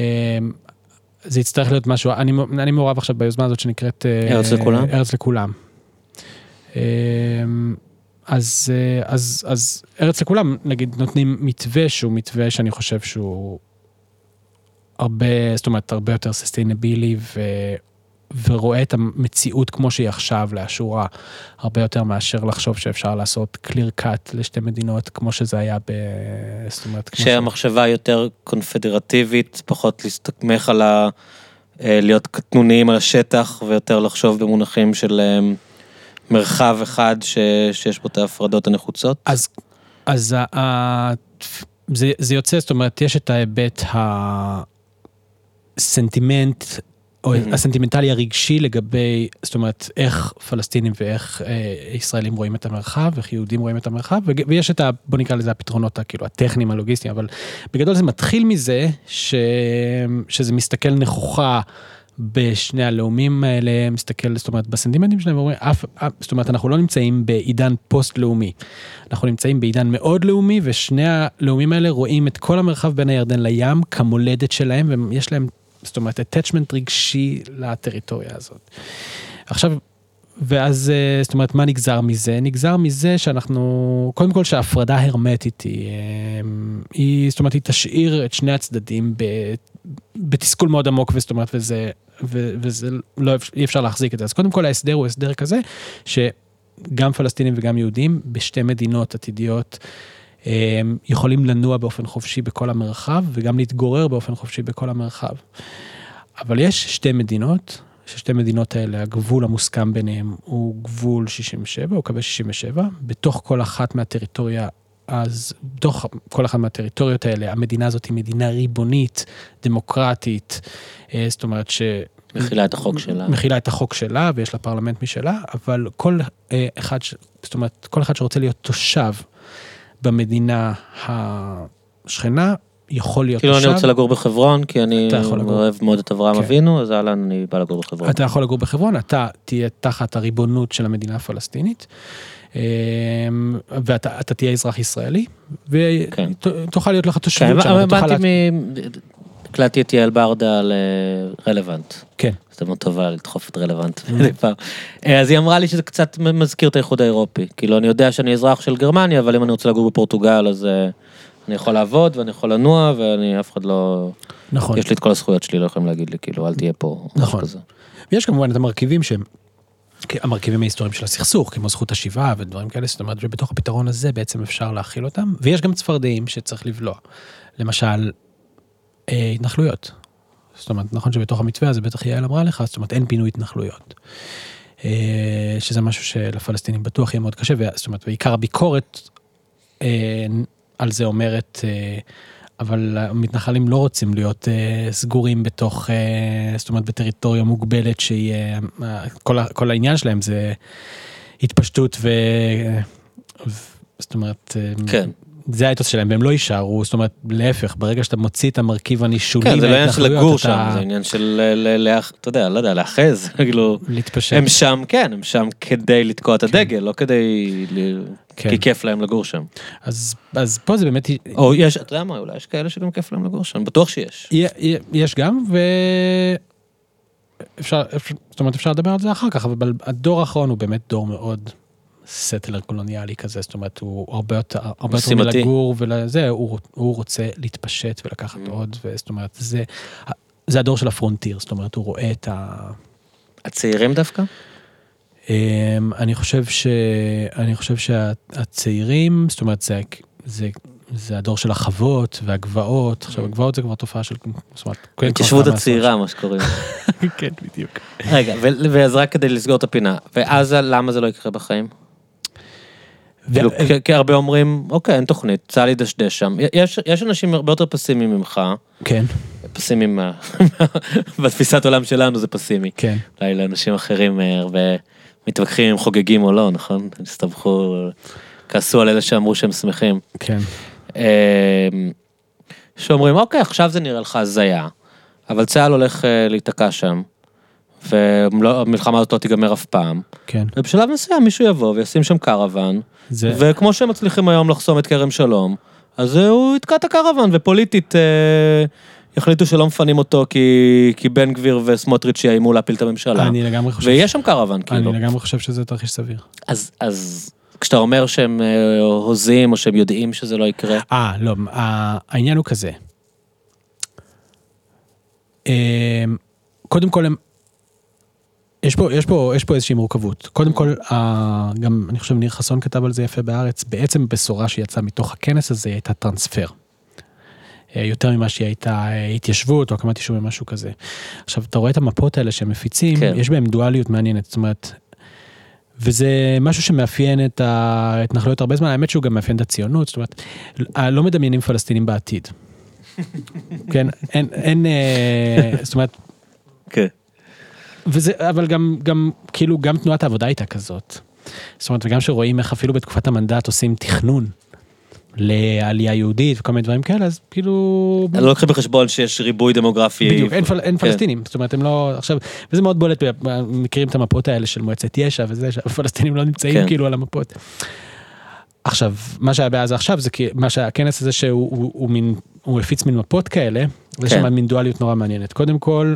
זה יצטרך להיות משהו, אני, אני מעורב עכשיו ביוזמה הזאת שנקראת... אה, ארץ לכולם? ארץ לכולם. אמ, אז, אה, אז, אז ארץ לכולם, נגיד, נותנים מתווה שהוא מתווה שאני חושב שהוא הרבה, זאת אומרת, הרבה יותר סוסטיינבילי ו... ורואה את המציאות כמו שהיא עכשיו לאשורה, הרבה יותר מאשר לחשוב שאפשר לעשות clear cut לשתי מדינות, כמו שזה היה ב... זאת אומרת, כמו ש... שהמחשבה יותר קונפדרטיבית, פחות להסתמך על ה... אה, להיות קטנוניים על השטח, ויותר לחשוב במונחים של אה, מרחב אחד ש... שיש בו את ההפרדות הנחוצות. אז, אז ה, ה, זה, זה יוצא, זאת אומרת, יש את ההיבט הסנטימנט, או Mhm. הסנטימנטלי הרגשי לגבי, זאת אומרת, איך פלסטינים ואיך אה, ישראלים רואים את המרחב, איך יהודים רואים את המרחב, וג- ויש את ה... בוא נקרא לזה הפתרונות הכאילו הטכניים, הלוגיסטיים, אבל בגדול זה מתחיל מזה ש, שזה מסתכל נכוחה. בשני הלאומים האלה, מסתכל, זאת אומרת, בסנטימנטים שלהם, ואומרים, אף, אף, זאת אומרת, אנחנו לא נמצאים בעידן פוסט-לאומי. אנחנו נמצאים בעידן מאוד לאומי, ושני הלאומים האלה רואים את כל המרחב בין הירדן לים כמולדת שלהם, ויש להם, זאת אומרת, attachment רגשי לטריטוריה הזאת. עכשיו, ואז, אה, זאת אומרת, מה נגזר מזה? נגזר מזה שאנחנו, קודם כל שההפרדה הרמטית היא, אה, היא, זאת אומרת, היא תשאיר את שני הצדדים בתסכול מאוד עמוק, וזאת אומרת, וזה, ו, וזה לא, אי אפשר להחזיק את זה. אז קודם כל ההסדר הוא הסדר כזה, שגם פלסטינים וגם יהודים בשתי מדינות עתידיות יכולים לנוע באופן חופשי בכל המרחב, וגם להתגורר באופן חופשי בכל המרחב. אבל יש שתי מדינות, ששתי מדינות האלה, הגבול המוסכם ביניהם הוא גבול 67, הוא קווי 67, בתוך כל אחת מהטריטוריה, אז בתוך כל אחת מהטריטוריות האלה, המדינה הזאת היא מדינה ריבונית, דמוקרטית, אה, זאת אומרת ש... מכילה את החוק שלה. מכילה את החוק שלה ויש לה פרלמנט משלה, אבל כל אה, אחד, זאת אומרת, כל אחד שרוצה להיות תושב במדינה השכנה, יכול להיות כאילו תושב. אני רוצה לגור בחברון, כי אני. אוהב מאוד את אברהם כן. אבינו, אז אהלן, אני בא לגור בחברון. אתה יכול לגור בחברון, אתה תהיה תחת הריבונות של המדינה הפלסטינית, אמ, ואתה אתה תהיה אזרח ישראלי, כן. ותוכל להיות לך כן, תושבות שם, אתה תוכל... הבנתי לה- מ... הקלטתי את יעל ברדה על אה, רלוונט. כן, הזדמנות טובה לדחוף את רלוונט מדי פעם. אה, אז היא אמרה לי שזה קצת מזכיר את האיחוד האירופי. כאילו, אני יודע שאני אזרח של גרמניה, אבל אם אני רוצה לגור בפורטוגל, אז אה, אני יכול לעבוד ואני יכול לנוע, ואני, אף אחד לא... נכון. יש לי את כל הזכויות שלי, לא יכולים להגיד לי, כאילו, אל תהיה פה. נכון. ויש כמובן את המרכיבים שהם, המרכיבים ההיסטוריים של הסכסוך, כמו זכות השיבה ודברים כאלה, זאת אומרת, ובתוך הפתרון הזה בעצם אפשר להכיל אותם, ויש גם צפרדעים שצריך לבלוע. למשל, אה, התנחלויות. זאת אומרת, נכון שבתוך המתווה הזה בטח יעל אמרה לך, זאת אומרת, אין פינוי התנחלויות. אה, שזה משהו שלפלסטינים בטוח יהיה מאוד קשה, זאת אומרת, ועיקר הביקורת אה, על זה אומרת, אה, אבל המתנחלים לא רוצים להיות אה, סגורים בתוך, אה, זאת אומרת, בטריטוריה מוגבלת שהיא, אה, כל, כל העניין שלהם זה התפשטות ו... ו... זאת אומרת, אה, כן. זה האתוס שלהם, והם לא יישארו, זאת אומרת, להפך, ברגע שאתה מוציא את המרכיב הנישוני כן, זה לא עניין של לגור שם, זה עניין של, אתה יודע, לא יודע, לאחז, כאילו, להתפשט. הם שם, כן, הם שם כדי לתקוע את הדגל, לא כדי, כן. כי כיף להם לגור שם. אז, אז פה זה באמת, או יש, אתה יודע מה, אולי יש כאלה שגם כיף להם לגור שם, בטוח שיש. יש גם, ו... אפשר, אפשר, זאת אומרת, אפשר לדבר על זה אחר כך, אבל הדור האחרון הוא באמת דור מאוד סטלר קולוניאלי כזה, זאת אומרת, הוא הרבה יותר, הרבה יותר. מלגור ולזה, הוא, הוא רוצה להתפשט ולקחת Mm. עוד, וזאת אומרת, זה, זה הדור של הפרונטיר, זאת אומרת, הוא רואה את ה... הצעירים דווקא? אמ, אני חושב ש... אני חושב שהצעירים, זאת אומרת, זה, זה, זה הדור של החוות והגבעות, עכשיו הגבעות זה כבר תופעה של... זאת אומרת, כן, ההתיישבות כבר הצעירה, מה שקוראים. כן, בדיוק. רגע, ואז רק כדי לסגור את הפינה, ואז למה זה לא יקרה בחיים? כי- הרבה אומרים, אוקיי, אין תוכנית, צה"ל ידשדש שם. יש יש אנשים הרבה יותר פסימיים ממך, כן, פסימיים בתפיסת עולם שלנו זה פסימי. כן. אולי לאנשים אחרים אה, הרבה מתווכחים אם חוגגים או לא, נכון? הסתבכו, כעסו על אלה שאמרו שהם שמחים. כן. אה, שאומרים, אוקיי, עכשיו זה נראה לך הזיה, אבל צה"ל הולך אה, להיתקע שם, והמלחמה הזאת לא תיגמר אף פעם, כן. ובשלב מסוים מישהו יבוא וישים שם קרוון, זה, וכמו שהם מצליחים היום לחסום את כרם שלום, אז אה, הוא יתקע את הקרוון, ופוליטית אה, יחליטו שלא מפנים אותו כי, כי בן גביר וסמוטריץ' יאיימו להפיל את הממשלה. אני לגמרי חושב, ויש שם קרוון, כאילו. אני לגמרי חושב שזה תרחיש סביר. אז, אז כשאתה אומר שהם אה, הוזים, או שהם יודעים שזה לא יקרה, אה, לא, העניין הוא כזה. אמ, קודם כל הם, יש פה, יש פה, יש פה איזושהי מורכבות. קודם כל, ה- גם, אני חושב, ניר חסון כתב על זה יפה בארץ, בעצם בשורה שיצאה מתוך הכנס הזה הייתה טרנספר. אה, יותר ממה שהיא הייתה אה, התיישבות או הקמת יישובים, משהו כזה. עכשיו, אתה רואה את המפות האלה שהם מפיצים, כן. יש בהם דואליות מעניינת, זאת אומרת, וזה משהו שמאפיין את ההתנחלויות הרבה זמן, האמת שהוא גם מאפיין את הציונות, זאת אומרת, לא מדמיינים פלסטינים בעתיד. כן, אין, אין, אה, זאת אומרת, כן. וזה, אבל גם, גם, כאילו, גם תנועת העבודה הייתה כזאת. זאת אומרת, וגם שרואים איך אפילו בתקופת המנדט עושים תכנון לעלייה יהודית וכל מיני דברים כאלה, אז כאילו... לא לוקחים בחשבון שיש ריבוי דמוגרפי. בדיוק, אין, פל, אין כן. פלסטינים, זאת אומרת, הם לא, עכשיו, וזה מאוד בולט, מכירים את המפות האלה של מועצת יש"ע וזה, שהפלסטינים לא נמצאים כן. כאילו על המפות. עכשיו, מה שהיה בעזה עכשיו זה כי, מה שהכנס הזה שהוא הוא, הוא מין, הוא הפיץ מין מפות כאלה, כן. שם מין דואליות נורא מעניינת. קודם כל,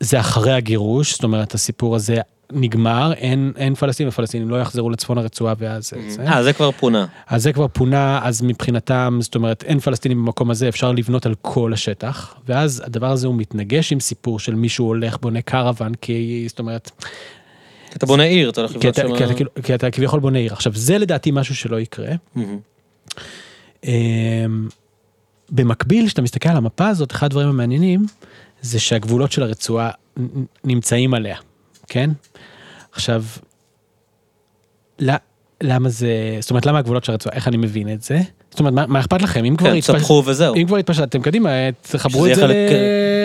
זה אחרי הגירוש, זאת אומרת, הסיפור הזה נגמר, אין, אין פלסטינים, הפלסטינים לא יחזרו לצפון הרצועה ואז זה. אה, זה כבר פונה. אז זה כבר פונה, אז מבחינתם, זאת אומרת, אין פלסטינים במקום הזה, אפשר לבנות על כל השטח, ואז הדבר הזה הוא מתנגש עם סיפור של מישהו הולך, בונה קרוון, כי, זאת אומרת, אתה בונה עיר, אתה הולך כי לבנות אתה, שם... כי, אתה, כאילו- כי אתה כביכול בונה עיר. עכשיו, זה לדעתי משהו שלא יקרה. אמ, במקביל, כשאתה מסתכל על המפה הזאת, אחד הדברים המעניינים, זה שהגבולות של הרצועה נמצאים עליה, כן? עכשיו, למה זה, זאת אומרת, למה הגבולות של הרצועה, איך אני מבין את זה? זאת אומרת, מה, מה אכפת לכם? אם כבר כן, התפש- וזהו. אם כבר התפשטתם קדימה, תחברו שזה את זה חלק,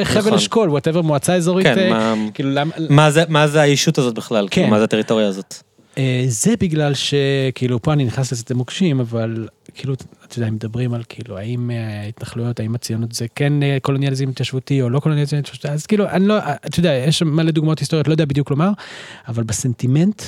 חבל נכון. אשכול, whatever, מועצה אזורית, כן, אה, מה- כאילו למה... מה זה- מה זה הישות הזאת בכלל? כן. כאילו, מה זה הטריטוריה הזאת? אה, זה בגלל שכאילו פה אני נכנס לשדה מוקשים אבל כאילו אתה יודע מדברים על כאילו האם אה, ההתנחלויות האם הציונות זה כן אה, קולוניאליזם התיישבותי או לא קולוניאליזם התיישבותי אז כאילו אני לא אתה יודע יש מלא דוגמאות היסטוריות לא יודע בדיוק לומר אבל בסנטימנט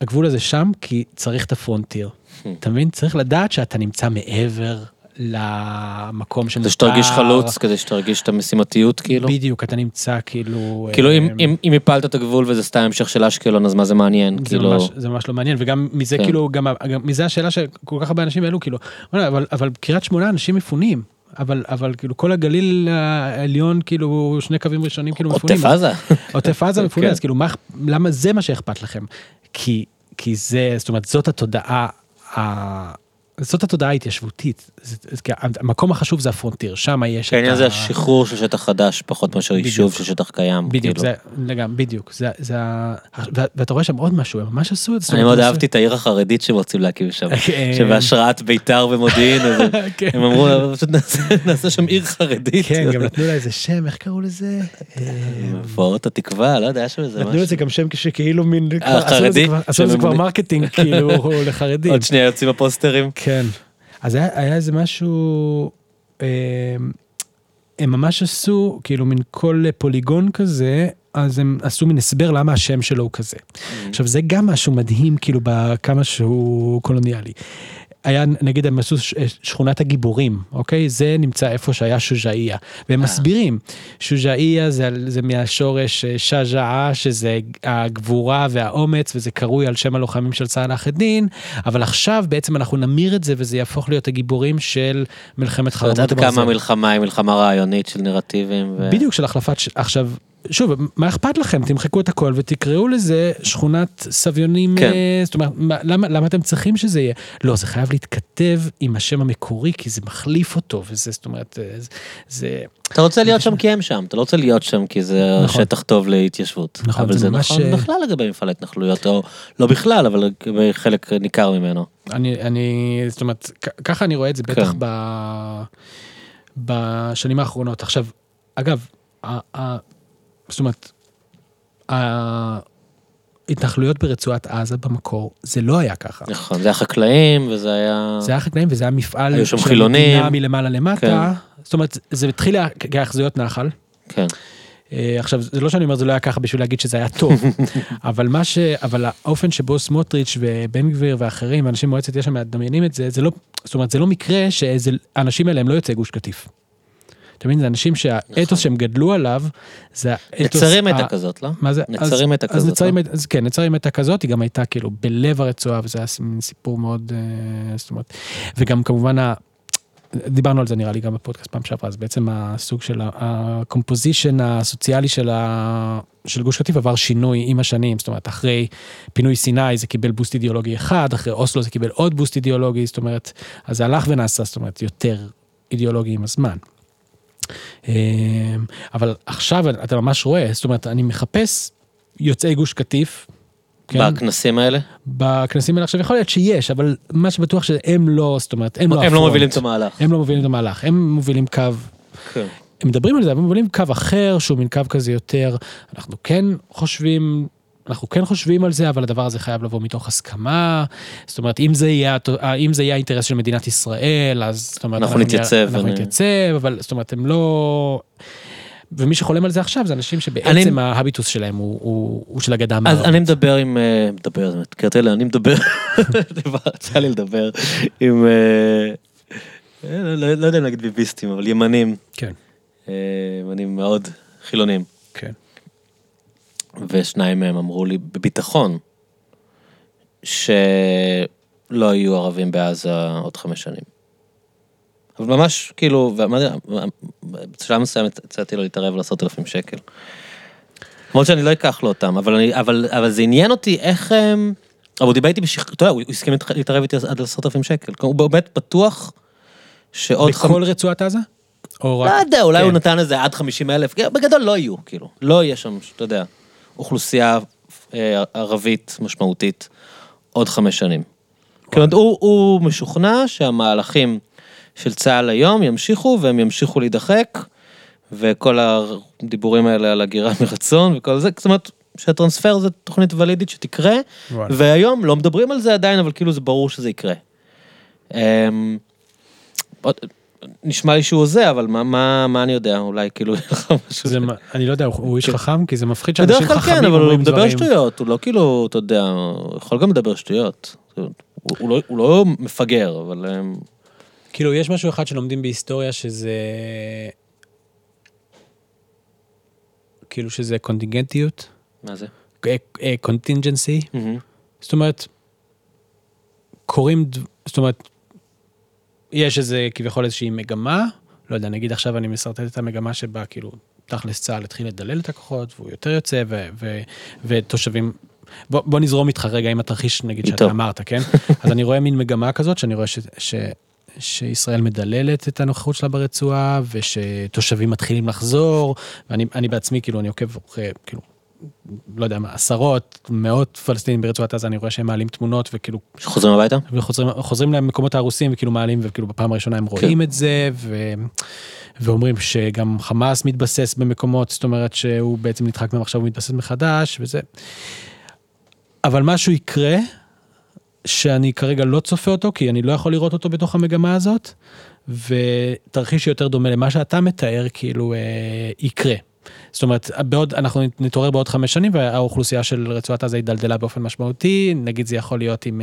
הגבול הזה שם כי צריך את ה frontier. אתה מבין? צריך לדעת שאתה נמצא מעבר למקום שמותר. כדי שתרגיש חלוץ, כדי שתרגיש את המשימתיות כאילו. בדיוק אתה נמצא כאילו כאילו אה, אם- אם- אם הפלת את הגבול וזה סתם המשך של אשקלון אז מה זה מעניין? זה כאילו... ממש, זה ממש לא מעניין וגם מזה כן. כאילו גם, גם מזה השאלה שכל כך הרבה אנשים העלו כאילו אבל אבל קריית שמונה אנשים מפונים אבל אבל כאילו כל הגליל העליון כאילו שני קווים ראשונים כאילו מפונים. עוטף עזה. עוטף עזה מפונה כן. אז כאילו מה למה זה מה שאכפת לכם כי כי זה זאת אומרת זאת התודעה. זאת התודעה ההתיישבותית, המקום החשוב זה הפרונטיר, שם יש את העניין ה- זה השחרור של שטח חדש פחות מאשר. יישוב של שטח קיים. בדיוק, כאילו. זה, לגמרי, בדיוק, זה, ה- ואתה רואה שם עוד משהו, הם ממש עשו את זה. אני מאוד אהבתי את העיר החרדית שהם רוצים להקים שם. כן. שבהשראת בית"ר ומודיעין, הם- כן. הם אמרו, פשוט נעשה- שם עיר חרדית. כן, גם נתנו לה איזה שם, איך קראו לזה? אה, מבואות התקווה, לא יודע, יש שם איזה נתנו משהו. לזה גם שם שכאילו מין, חרדי? כבר- עשו לזה כבר. marketing כאילו לחרדים. עוד שנייה יוצאים הפוסטרים. כן. אז היה, היה איזה משהו, אה, הם ממש עשו כאילו מין כל פוליגון כזה, אז הם עשו מין הסבר למה השם שלו הוא כזה. עכשיו זה גם משהו מדהים כאילו בכמה שהוא קולוניאלי. היה נגיד הם עשו שכונת הגיבורים, אוקיי? זה נמצא איפה שהיה שוז'איה. והם מסבירים, שוז'איה זה, זה מהשורש אה, שז'עה, שזה הגבורה והאומץ, וזה קרוי על שם הלוחמים של צה"ל א-דין, אבל עכשיו בעצם אנחנו נמיר את זה וזה יהפוך להיות הגיבורים של מלחמת יודעת חרבות עד כמה ברזל. המלחמה היא מלחמה רעיונית של נרטיבים. ו- בדיוק של החלפת. עכשיו, שוב, מה אכפת לכם? תמחקו את הכל ותקראו לזה שכונת סביונים, כן. אה, זאת אומרת, מה, למה, למה אתם צריכים שזה יהיה? לא, זה חייב להתכתב עם השם המקורי, כי זה מחליף אותו, וזה, זאת אומרת, אה, זה... זה... אתה רוצה להיות שם כי הם שם, אתה לא רוצה להיות שם כי זה נכון. שטח טוב להתיישבות. נכון, אבל זה זה ממש, נכון אה, בכלל לגבי מפעל ההתנחלויות, או לא בכלל, אבל חלק ניכר ממנו. אני, אני, זאת אומרת, ככה אני רואה את זה בטח כן. ב... בשנים האחרונות. עכשיו, אגב, זאת אומרת, ההתנחלויות ברצועת עזה במקור, זה לא היה ככה. נכון, זה היה חקלאים וזה היה... זה היה חקלאים וזה היה מפעל היו שם של חילונים. מלמעלה למטה. כן. זאת אומרת, זה התחיל כהאחזויות נחל. כן. אה, עכשיו, זה לא שאני אומר זה לא היה ככה בשביל להגיד שזה היה טוב, אבל מה ש... אבל האופן שבו סמוטריץ' ובן גביר ואחרים, אנשים במועצת יש"ע מדמיינים את זה, זה לא... זאת אומרת, זה לא מקרה שהאנשים האלה הם לא יוצאי גוש קטיף. אתה מבין? זה אנשים שהאתוס שהם גדלו עליו, זה האתוס... נצרים הייתה כזאת, לא? מה זה? נצרים אז- הייתה אז כזאת, נצרים לא? אז כן, נצרים הייתה כזאת, היא גם הייתה כאילו בלב הרצועה, וזה היה סיפור מאוד, אה, זאת אומרת, וגם כמובן, דיברנו על זה נראה לי גם בפודקאסט פעם שעברה, אז בעצם הסוג של ה- הקומפוזישן הסוציאלי של, ה, של גוש קטיף עבר שינוי עם השנים, זאת אומרת, אחרי פינוי סיני זה קיבל בוסט אידיאולוגי אחד, אחרי אוסלו זה קיבל עוד בוסט אידיאולוגי, זאת אומרת, אז זה הלך ונעשה, זאת אומרת, יותר אידיאולוגי עם הזמן. אמ, אבל עכשיו אתה ממש רואה, זאת אומרת, אני מחפש יוצאי גוש קטיף. כן? בכנסים האלה? בכנסים האלה עכשיו יכול להיות שיש, אבל מה שבטוח שהם לא, זאת אומרת, הם לא הם לא הפרונט. מובילים את המהלך. הם לא מובילים את המהלך, הם מובילים קו, כן. הם מדברים על זה, אבל הם מובילים קו אחר, שהוא מין קו כזה יותר, אנחנו כן חושבים, אנחנו כן חושבים על זה, אבל הדבר הזה חייב לבוא מתוך הסכמה, זאת אומרת, אם זה יהיה, הת- אם זה יהיה האינטרס של מדינת ישראל, אז זאת אומרת, אנחנו נתייצב, אנחנו אני- נתייצב, אבל זאת אומרת, הם לא... ומי שחולם על זה עכשיו זה אנשים שבעצם אני- ההביטוס שלהם הוא, הוא, הוא של הגדה אז המערבית. אני מדבר עם, אה, מדבר, לי, אני מדבר, יצא לי לדבר עם, אה, אה, לא לא יודע אם להגיד ביביסטים, אבל ימנים, כן, אה, ימנים מאוד חילונים. ושניים מהם אמרו לי בביטחון, שלא יהיו ערבים בעזה עוד חמש שנים. אבל ממש, כאילו, ואמרתי, בשלב מסוים הצעתי לו להתערב על עשרת אלפים שקל. למרות שאני לא אקח לו אותם, אבל, אני, אבל, אבל זה עניין אותי איך... הם... אבל הוא דיבר איתי בשכ... אתה יודע, הוא הסכים להתערב איתי עד עשרת אלפים שקל. הוא באמת בטוח שעוד... בכל רצועת עזה? או רק... לא יודע, אולי כן. הוא נתן איזה עד 50 אלף, בגדול לא יהיו, כאילו, לא יהיה שם, אתה יודע, אוכלוסייה אה, ערבית משמעותית עוד חמש שנים. כאילו, הוא, הוא משוכנע שהמהלכים של צה"ל היום ימשיכו והם ימשיכו להידחק, וכל הדיבורים האלה על הגירה מרצון וכל זה, זאת אומרת, שהטרנספר זה תוכנית ולידית שתקרה, וואלה. והיום לא מדברים על זה עדיין, אבל כאילו זה ברור שזה יקרה. אמ, עוד- נשמע לי שהוא הוזה, אבל מה, מה, מה אני יודע, אולי כאילו יהיה לך משהו. זה, מה- אני לא יודע, הוא הוא איש כן. חכם? כי זה מפחיד שאנשים בדרך כלל חכמים כן, אבל הוא אומרים מדבר דברים. שטויות, הוא לא כאילו, אתה יודע, הוא יכול גם לדבר שטויות. הוא, הוא, לא, הוא לא מפגר, אבל... אמ, כאילו, יש משהו אחד שלומדים בהיסטוריה שזה... כאילו שזה קונטינגנטיות, מה זה? contingency, מהמם. זאת אומרת, קורים, ד- זאת אומרת, יש איזה כביכול איזושהי מגמה, לא יודע, נגיד עכשיו אני משרטט את המגמה שבה כאילו תכלס צה"ל התחיל לדלל את הכוחות והוא יותר יוצא ו- ו- ותושבים, בוא, בוא נזרום איתך רגע עם התרחיש נגיד שאתה. אמרת, כן? אז אני רואה מין מגמה כזאת שאני רואה ש... ש שישראל מדללת את הנוכחות שלה ברצועה ושתושבים מתחילים לחזור ואני אני בעצמי כאילו אני עוקב אחרי כאילו לא יודע מה עשרות מאות פלסטינים ברצועת עזה אני רואה שהם מעלים תמונות וכאילו שחוזרים הביתה? וחוזרים חוזרים למקומות ההרוסים וכאילו מעלים וכאילו בפעם הראשונה הם רואים את זה ו... ואומרים שגם חמאס מתבסס במקומות זאת אומרת שהוא בעצם נדחק מהם עכשיו הוא מתבסס מחדש וזה. אבל משהו יקרה שאני כרגע לא צופה אותו כי אני לא יכול לראות אותו בתוך המגמה הזאת ותרחיש יותר דומה למה שאתה מתאר כאילו אה, יקרה. זאת אומרת, בעוד, אנחנו נתעורר בעוד חמש שנים והאוכלוסייה של רצועת עזה הידלדלה באופן משמעותי, נגיד זה יכול להיות אם,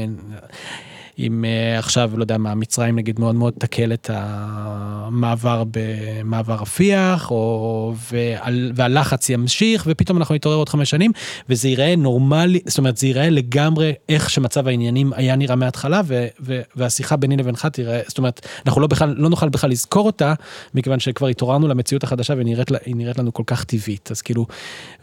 אם אה, עכשיו, לא יודע מה, מצרים נגיד מאוד מאוד תקל את המעבר במעבר רפיח, או, והל, והלחץ ימשיך, ופתאום אנחנו נתעורר עוד חמש שנים, וזה ייראה נורמלי, זאת אומרת, זה ייראה לגמרי איך שמצב העניינים היה נראה מההתחלה, ו, ו, והשיחה ביני לבינך תראה, זאת אומרת, אנחנו לא, בכלל, לא נוכל בכלל לזכור אותה, מכיוון שכבר התעוררנו למציאות החדשה והיא נראית, נראית לנו כל כך טבעית, אז כאילו,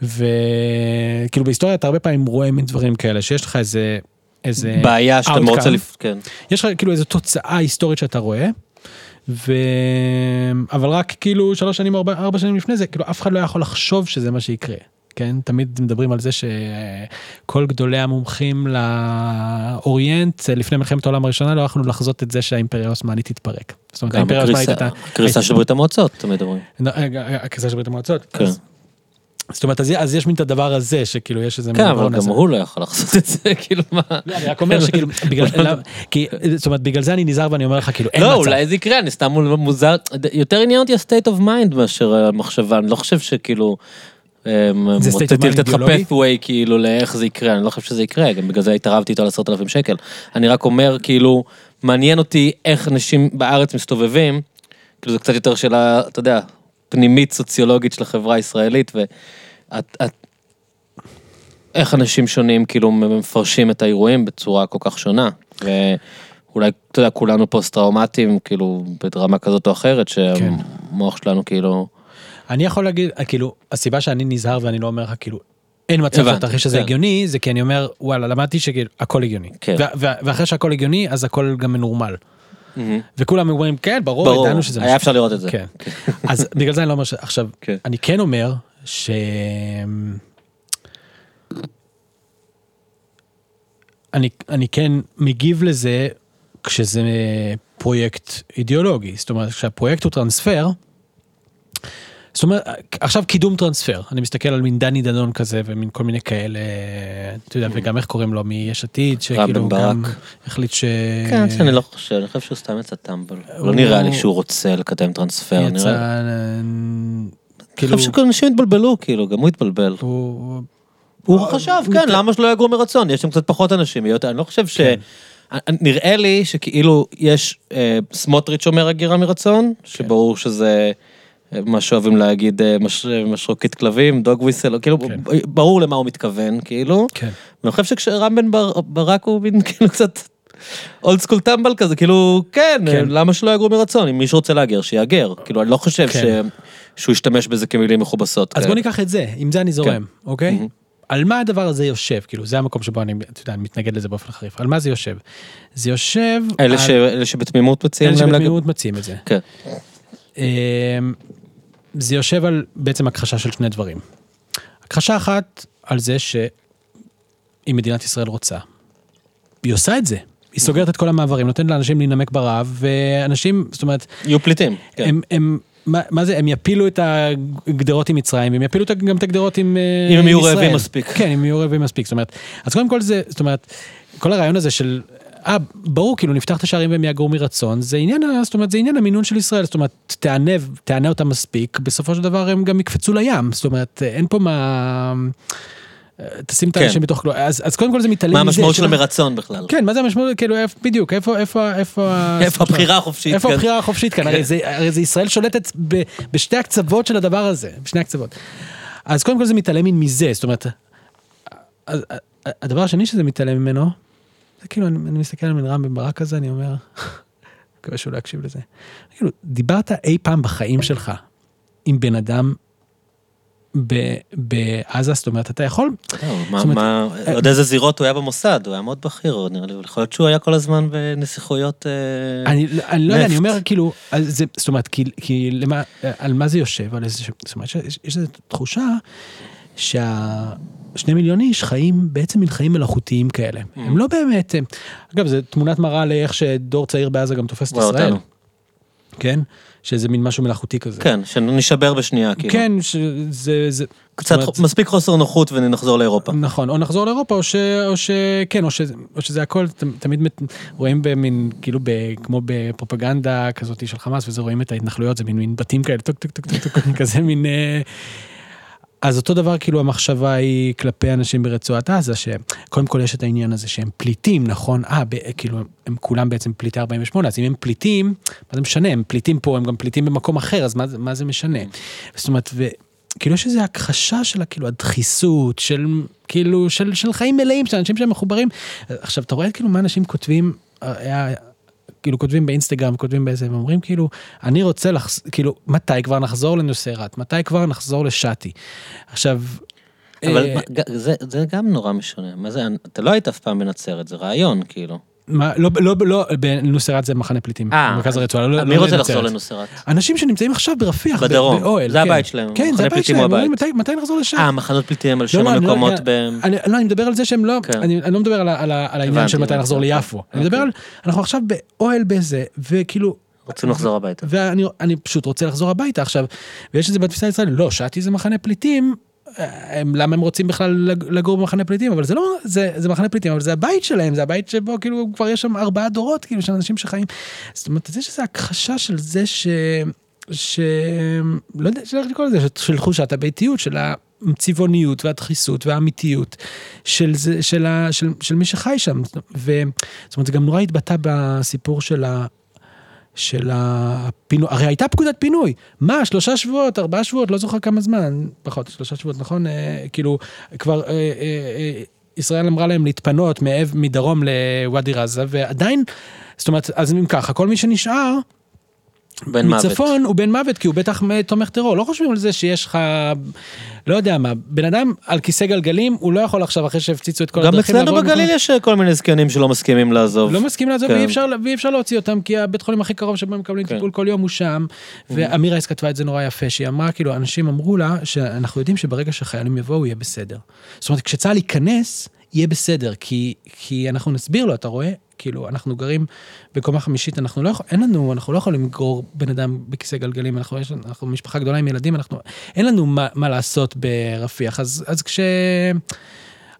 וכאילו בהיסטוריה אתה הרבה פעמים רואה מין דברים כאלה, שיש לך איזה... איזה בעיה שאתה outcome. רוצה לפ... כן. יש לך כאילו איזו תוצאה היסטורית שאתה רואה, ו... אבל רק כאילו שלוש שנים או ארבע, ארבע שנים לפני זה, כאילו אף אחד לא יכול לחשוב שזה מה שיקרה. כן, תמיד מדברים על זה שכל גדולי המומחים לאוריינט לפני מלחמת העולם הראשונה לא יכולנו לחזות את זה שהאימפריה העות'מאנית תתפרק. זאת אומרת, האימפריה העות'מאנית הייתה... הקריסה של ברית המועצות, תמיד אומרים. לא, הקריסה של ברית המועצות. זאת אומרת, אז, אז יש מין את הדבר הזה, שכאילו יש איזה... כן, אבל גם הזה. הוא לא יכול לעשות את זה, כאילו מה... לא, אני רק אומר שכאילו, בגלל, למה- כי, זאת אומרת, בגלל זה אני נזהר ואני אומר לך, כאילו, אין לא, מצב. אולי זה יקרה, אני סתם מוזר, יותר עניין אותי ה-state of mind מאשר המחשבה, אני לא חושב שכאילו... אמ, זה state of מוטטתי mind לתת לך אידיאולוגי? pathway כאילו לאיך זה יקרה, אני לא חושב שזה יקרה, גם בגלל זה התערבתי איתו על עשרת אלפים שקל. אני רק אומר כאילו, מעניין אותי איך אנשים בארץ מסתובבים, כאילו זה קצת יותר שאלה, אתה יודע, פנימית סוציולוגית של החברה הישראלית, ואת, את, איך אנשים שונים כאילו מפרשים את האירועים בצורה כל כך שונה. ואולי, אתה יודע, כולנו פוסט טראומטיים, כאילו, ברמה כזאת או אחרת, שהמוח שלנו כאילו... אני יכול להגיד, כאילו, הסיבה שאני נזהר ואני לא אומר לך, כאילו, אין מצב שהתרחיש הזה כן. הגיוני, זה כי אני אומר, וואלה, למדתי שכאילו, הכל הגיוני. כן. ואחרי שהכל הגיוני, אז הכל גם מנורמל. וכולם אומרים, כן, ברור, ברור, ידענו שזה... היה אפשר לראות את זה. כן. אז בגלל זה אני לא אומר. עכשיו, כן. אני כן אומר ש... אני, אני כן מגיב לזה כשזה פרויקט אידיאולוגי. זאת אומרת, כשהפרויקט הוא טרנספר, זאת אומרת, עכשיו קידום טרנספר, אני מסתכל על מין דני דנון כזה ומין כל מיני כאלה, אתה יודע, וגם איך קוראים לו מיש עתיד, שכאילו. גם החליט ש... כן, אני לא חושב, אני חושב שהוא סתם יצא טמבל. לא נראה לי שהוא רוצה לקדם טרנספר. נראה... אני אני חושב שאנשים התבלבלו, כאילו, גם הוא התבלבל. הוא... חשב, כן, למה שלא יגרו מרצון? יש שם קצת פחות אנשים, אני לא חושב ש... נראה לי שכאילו יש, אה, סמוטריץ' אומר הגירה מרצון, שברור שזה אה, מה שאוהבים להגיד אה, מש- משרוקית כלבים, דוג וויסל, כאילו, כן. ברור למה הוא מתכוון, כאילו. כן. ואני חושב שכשרם בן בר- ברק הוא מין כאילו קצת אולד סקול טמבל כזה, כאילו, כן, כן. למה שלא יגרו מרצון? אם מישהו רוצה להגר, שיהגר. כאילו, אני לא חושב כן. ש- שהוא ישתמש בזה כמילים מכובסות. אז כאלה. בוא ניקח את זה, עם זה אני זורם, אוקיי? מהמם. על מה הדבר הזה יושב? כאילו, זה המקום שבו אני, אתה יודע, אני מתנגד לזה באופן חריף. על מה זה יושב? זה יושב... אלה על- ש- אלה שבתמימות מציעים אלה להם להגר. שבתמימות מציעים את זה. כן. זה יושב על בעצם הכחשה של שני דברים. הכחשה אחת על זה שאם מדינת ישראל רוצה, היא עושה את זה. היא סוגרת את כל המעברים, נותנת לאנשים להינמק ברעב, ואנשים, זאת אומרת, יהיו פליטים. כן. הם, הם, מה, מה זה, הם יפילו את הגדרות עם מצרים, הם יפילו גם את הגדרות עם אה, אם הם יהיו ישראל. רעבים מספיק. כן, אם יהיו רעבים מספיק, זאת אומרת, אז קודם כל זה, זאת אומרת, כל הרעיון הזה של, אה, ברור, כאילו נפתח את השערים והם יגרו מרצון, זה עניין, זאת אומרת, זה עניין המינון של ישראל, זאת אומרת, תענה, תענה אותם מספיק, בסופו של דבר הם גם יקפצו לים, זאת אומרת, אין פה מה... תשים את כן. האנשים בתוך כלום, אז, אז קודם כל זה מתעלם מה מזה. המשמעות של המרצון בכלל? כן, מה זה המשמעות, כאילו, בדיוק, איפה, איפה, איפה, הבחירה החופשית? איפה כן. הבחירה החופשית כאן? הרי זה, הרי זה ישראל שולטת ב, בשתי הקצוות של הדבר הזה, בשני הקצוות. אז קודם כל זה מתעלם מזה, זאת אומרת, הדבר השני שזה מתעלם ממנו, זה כאילו, אני, אני מסתכל על מין רם בן ברק הזה, אני אומר, מקווה שהוא לא יקשיב לזה. כאילו, דיברת אי פעם בחיים שלך עם בן אדם בעזה, זאת אומרת, אתה יכול, לא, מה- לא יודע איזה זירות הוא היה במוסד, הוא היה מאוד בכיר, נראה לי, יכול להיות שהוא היה כל הזמן בנסיכויות... אה, אני, אני לא יודע, נפט. אני אומר כאילו, זאת אומרת, כי, כי למה, על מה זה יושב? זאת אומרת, יש, איזו תחושה שהשני מיליון איש חיים בעצם מין חיים מלאכותיים כאלה. Mm. הם לא באמת, הם- אגב, זו תמונת מראה לאיך שדור צעיר בעזה גם תופס את ישראל, אותנו. כן? שזה מין משהו מלאכותי כזה. כן, שנשבר בשנייה, כאילו. כן, שזה, זה, קצת, אומרת, מספיק חוסר נוחות ונחזור לאירופה. נכון, או נחזור לאירופה, או, ש, או שכן, או, ש, או שזה הכל, ת- תמיד מת- רואים במין, כאילו, ב, כמו בפרופגנדה כזאת של חמאס, וזה רואים את ההתנחלויות, זה מין, מין בתים כאלה, טוק טוק טוק טוק טוק, כזה מין... אה, אז אותו דבר, כאילו, המחשבה היא כלפי אנשים ברצועת עזה, שקודם כל יש את העניין הזה שהם פליטים, נכון? אה, כאילו, הם כולם בעצם פליטי 48, אז אם הם פליטים, מה זה משנה? הם פליטים פה, הם גם פליטים במקום אחר, אז מה, מה זה משנה? זאת אומרת, ו... כאילו יש איזו הכחשה של כאילו הדחיסות, של כאילו, של, של חיים מלאים, של אנשים שהם מחוברים. עכשיו, אתה רואה כאילו מה אנשים כותבים, היה, כאילו כותבים באינסטגרם, כותבים באיזה, הם אומרים כאילו, אני רוצה לחזור, כאילו, מתי כבר נחזור לנוסרת? מתי כבר נחזור לשאטי? עכשיו... אבל אה, זה- זה גם נורא משונה. מה זה, אתה לא היית אף פעם בנצרת, זה רעיון, כאילו. מה, לא, לא, לא, בנוסרת זה מחנה פליטים, במרכז הרצועה, לא, מי לא רוצה. לחזור לנוסרת? אנשים שנמצאים עכשיו ברפיח, בדרום. באוהל. זה כן. הבית שלהם, כן, זה הבית שלהם, אומרים. מתי, נחזור לשם? אה, מחנות פליטים על לא, שם לא, המקומות ב... אני, לא, אני מדבר על זה שהם לא, כן. אני, לא מדבר על, העניין של מתי נחזור אוקיי. ליפו. אני מדבר על, אנחנו עכשיו באוהל בזה, וכאילו, רוצים לחזור הביתה. ואני אני פשוט רוצה לחזור הביתה עכשיו, ויש את זה בתפיסה הישראלית, לא, שעתי זה מחנה פליטים, אה, הם, למה הם רוצים בכלל לג- לגור במחנה פליטים, אבל זה לא, זה, זה מחנה פליטים, אבל זה הבית שלהם, זה הבית שבו כאילו כבר יש שם ארבעה דורות, כאילו, של אנשים שחיים. זאת אומרת, יש איזו הכחשה של זה ש... ש... לא יודע, איך לקרוא לזה, של תחושת הביתיות, של הצבעוניות והדחיסות והאמיתיות של, זה, של, ה, של, של מי שחי שם. ו... זאת אומרת, זה גם נורא התבטא בסיפור של ה... של הפינוי, הרי הייתה פקודת פינוי, מה, שלושה שבועות, ארבעה שבועות, לא זוכר כמה זמן, פחות, שלושה שבועות, נכון? אה, כאילו, כבר אה, אה, אה, ישראל אמרה להם להתפנות מעב, מדרום לוואדי רזה, ועדיין, זאת אומרת, אז אם ככה, כל מי שנשאר, בן מוות. מצפון הוא בן מוות כי הוא בטח תומך טרור, לא חושבים על זה שיש לך, לא יודע מה, בן אדם על כיסא גלגלים, הוא לא יכול עכשיו אחרי שהפציצו את כל גם הדרכים. אצלנו לעבור בגליל יש כל מיני זקנים שלא מסכימים לעזוב. לא מסכים לעזוב כן. ואי אפשר, ואי אפשר להוציא אותם כי הבית חולים הכי קרוב שבו הם מקבלים כן. טיפול כל יום הוא שם. ואמירה רייס כתבה את זה נורא יפה שהיא אמרה כאילו אנשים אמרו לה שאנחנו יודעים שברגע שחיילים יבואו יהיה בסדר. זאת אומרת כשצה"ל ייכנס יהיה בסדר כי כי אנחנו נסביר לו אתה רואה כאילו אנחנו גרים בקומה חמישית אנחנו לא יכול, אין לנו אנחנו לא יכולים לגרור בן אדם בכיסא גלגלים אנחנו יש אנחנו משפחה גדולה עם ילדים אנחנו אין לנו מה, מה לעשות ברפיח אז אז כש.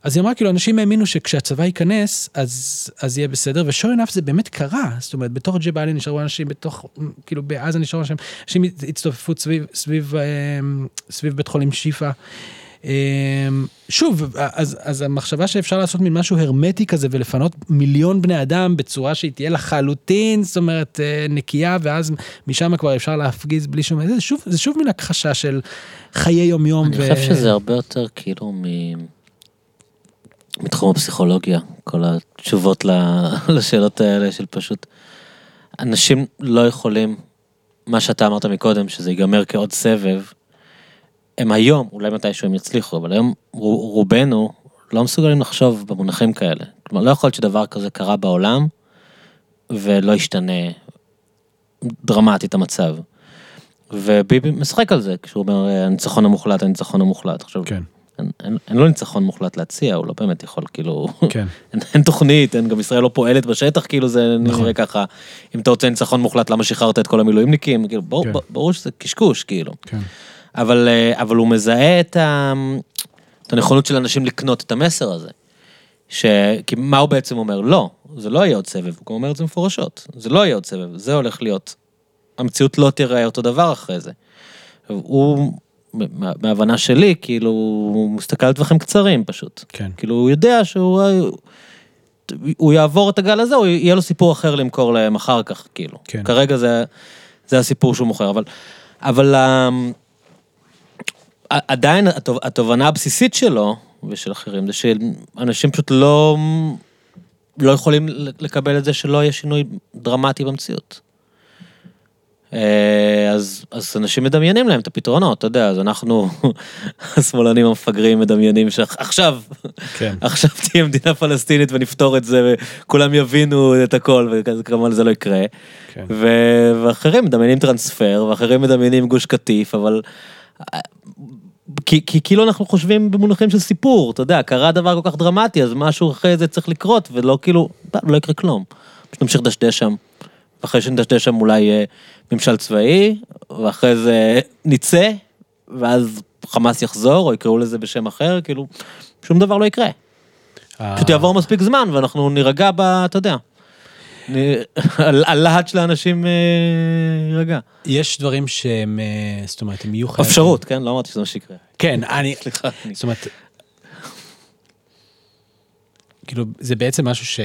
אז היא אמרה כאילו אנשים האמינו שכשהצבא ייכנס אז אז יהיה בסדר ושור enough זה באמת קרה זאת אומרת בתוך ג'באלי נשארו אנשים בתוך כאילו בעזה נשארו אנשים אנשים הצטופפו סביב סביב אמ, סביב בית חולים שיפא. אמ, שוב אז אז המחשבה שאפשר לעשות מין משהו הרמטי כזה ולפנות מיליון בני אדם בצורה שהיא תהיה לחלוטין זאת אומרת אה, נקייה ואז משם כבר אפשר להפגיז בלי שום זה שוב זה שוב מין הכחשה של חיי יום יום. אני חושב שזה הרבה יותר כאילו מ... מתחום הפסיכולוגיה, כל התשובות לשאלות האלה של פשוט... אנשים לא יכולים, מה שאתה אמרת מקודם, שזה ייגמר כעוד סבב, הם היום, אולי מתישהו הם יצליחו, אבל היום רו- רובנו לא מסוגלים לחשוב במונחים כאלה. כלומר, לא יכול להיות שדבר כזה קרה בעולם, ולא ישתנה דרמטית המצב. וביבי משחק על זה, כשהוא אומר, הניצחון המוחלט, הניצחון המוחלט. עכשיו, כן אין, אין, אין לו ניצחון מוחלט להציע, הוא לא באמת יכול, כאילו, כן. אין, אין תוכנית, אין, גם ישראל לא פועלת בשטח, כאילו זה נכון. נראה ככה, אם אתה רוצה ניצחון מוחלט, למה שחררת את כל המילואימניקים, כאילו, ברור. כן. ברור שזה קשקוש, כאילו. כן. אבל, אה, אבל הוא מזהה את, ה, את הנכונות של אנשים לקנות את המסר הזה. ש... כי מה הוא בעצם אומר? לא, זה לא יהיה עוד סבב, הוא גם אומר את זה מפורשות, זה לא יהיה עוד סבב, זה הולך להיות, המציאות לא תראה אותו דבר אחרי זה. הוא, מה- מההבנה שלי, כאילו, הוא מסתכל על טווחים קצרים פשוט. כן. כאילו, הוא יודע שהוא הוא יעבור את הגל הזה, או יהיה לו סיפור אחר למכור להם אחר כך, כאילו. כן. כרגע זה, זה הסיפור שהוא מוכר, אבל, אבל אמ, עדיין התוב- התובנה הבסיסית שלו, ושל אחרים, זה שאנשים פשוט לא, לא יכולים לקבל את זה שלא יהיה שינוי דרמטי במציאות. אה, אז, אז אנשים מדמיינים להם את הפתרונות, אתה יודע, אז אנחנו, השמאלנים המפגרים מדמיינים שעכשיו, כן. עכשיו תהיה מדינה פלסטינית ונפתור את זה וכולם יבינו את הכל וכמובן זה לא יקרה. כן. ו- ואחרים מדמיינים טרנספר ואחרים מדמיינים גוש קטיף אבל כי, כי כאילו אנחנו חושבים במונחים של סיפור אתה יודע קרה דבר כל כך דרמטי אז משהו אחרי זה צריך לקרות ולא כאילו לא יקרה כלום. פשוט נמשיך לדשדש שם. ואחרי שנדשדש שם אולי יהיה ממשל צבאי ואחרי זה נצא ואז חמאס יחזור או יקראו לזה בשם אחר כאילו שום דבר לא יקרה. פשוט יעבור מספיק זמן ואנחנו נירגע ב... אתה יודע. הלהט של האנשים אה, יירגע. יש דברים שהם, אה, זאת אומרת, הם יהיו חייבים. אפשרות, כן? לא אמרתי שזה מה שיקרה. כן, אני, סליחה. זאת אומרת, כאילו, זה בעצם משהו ש...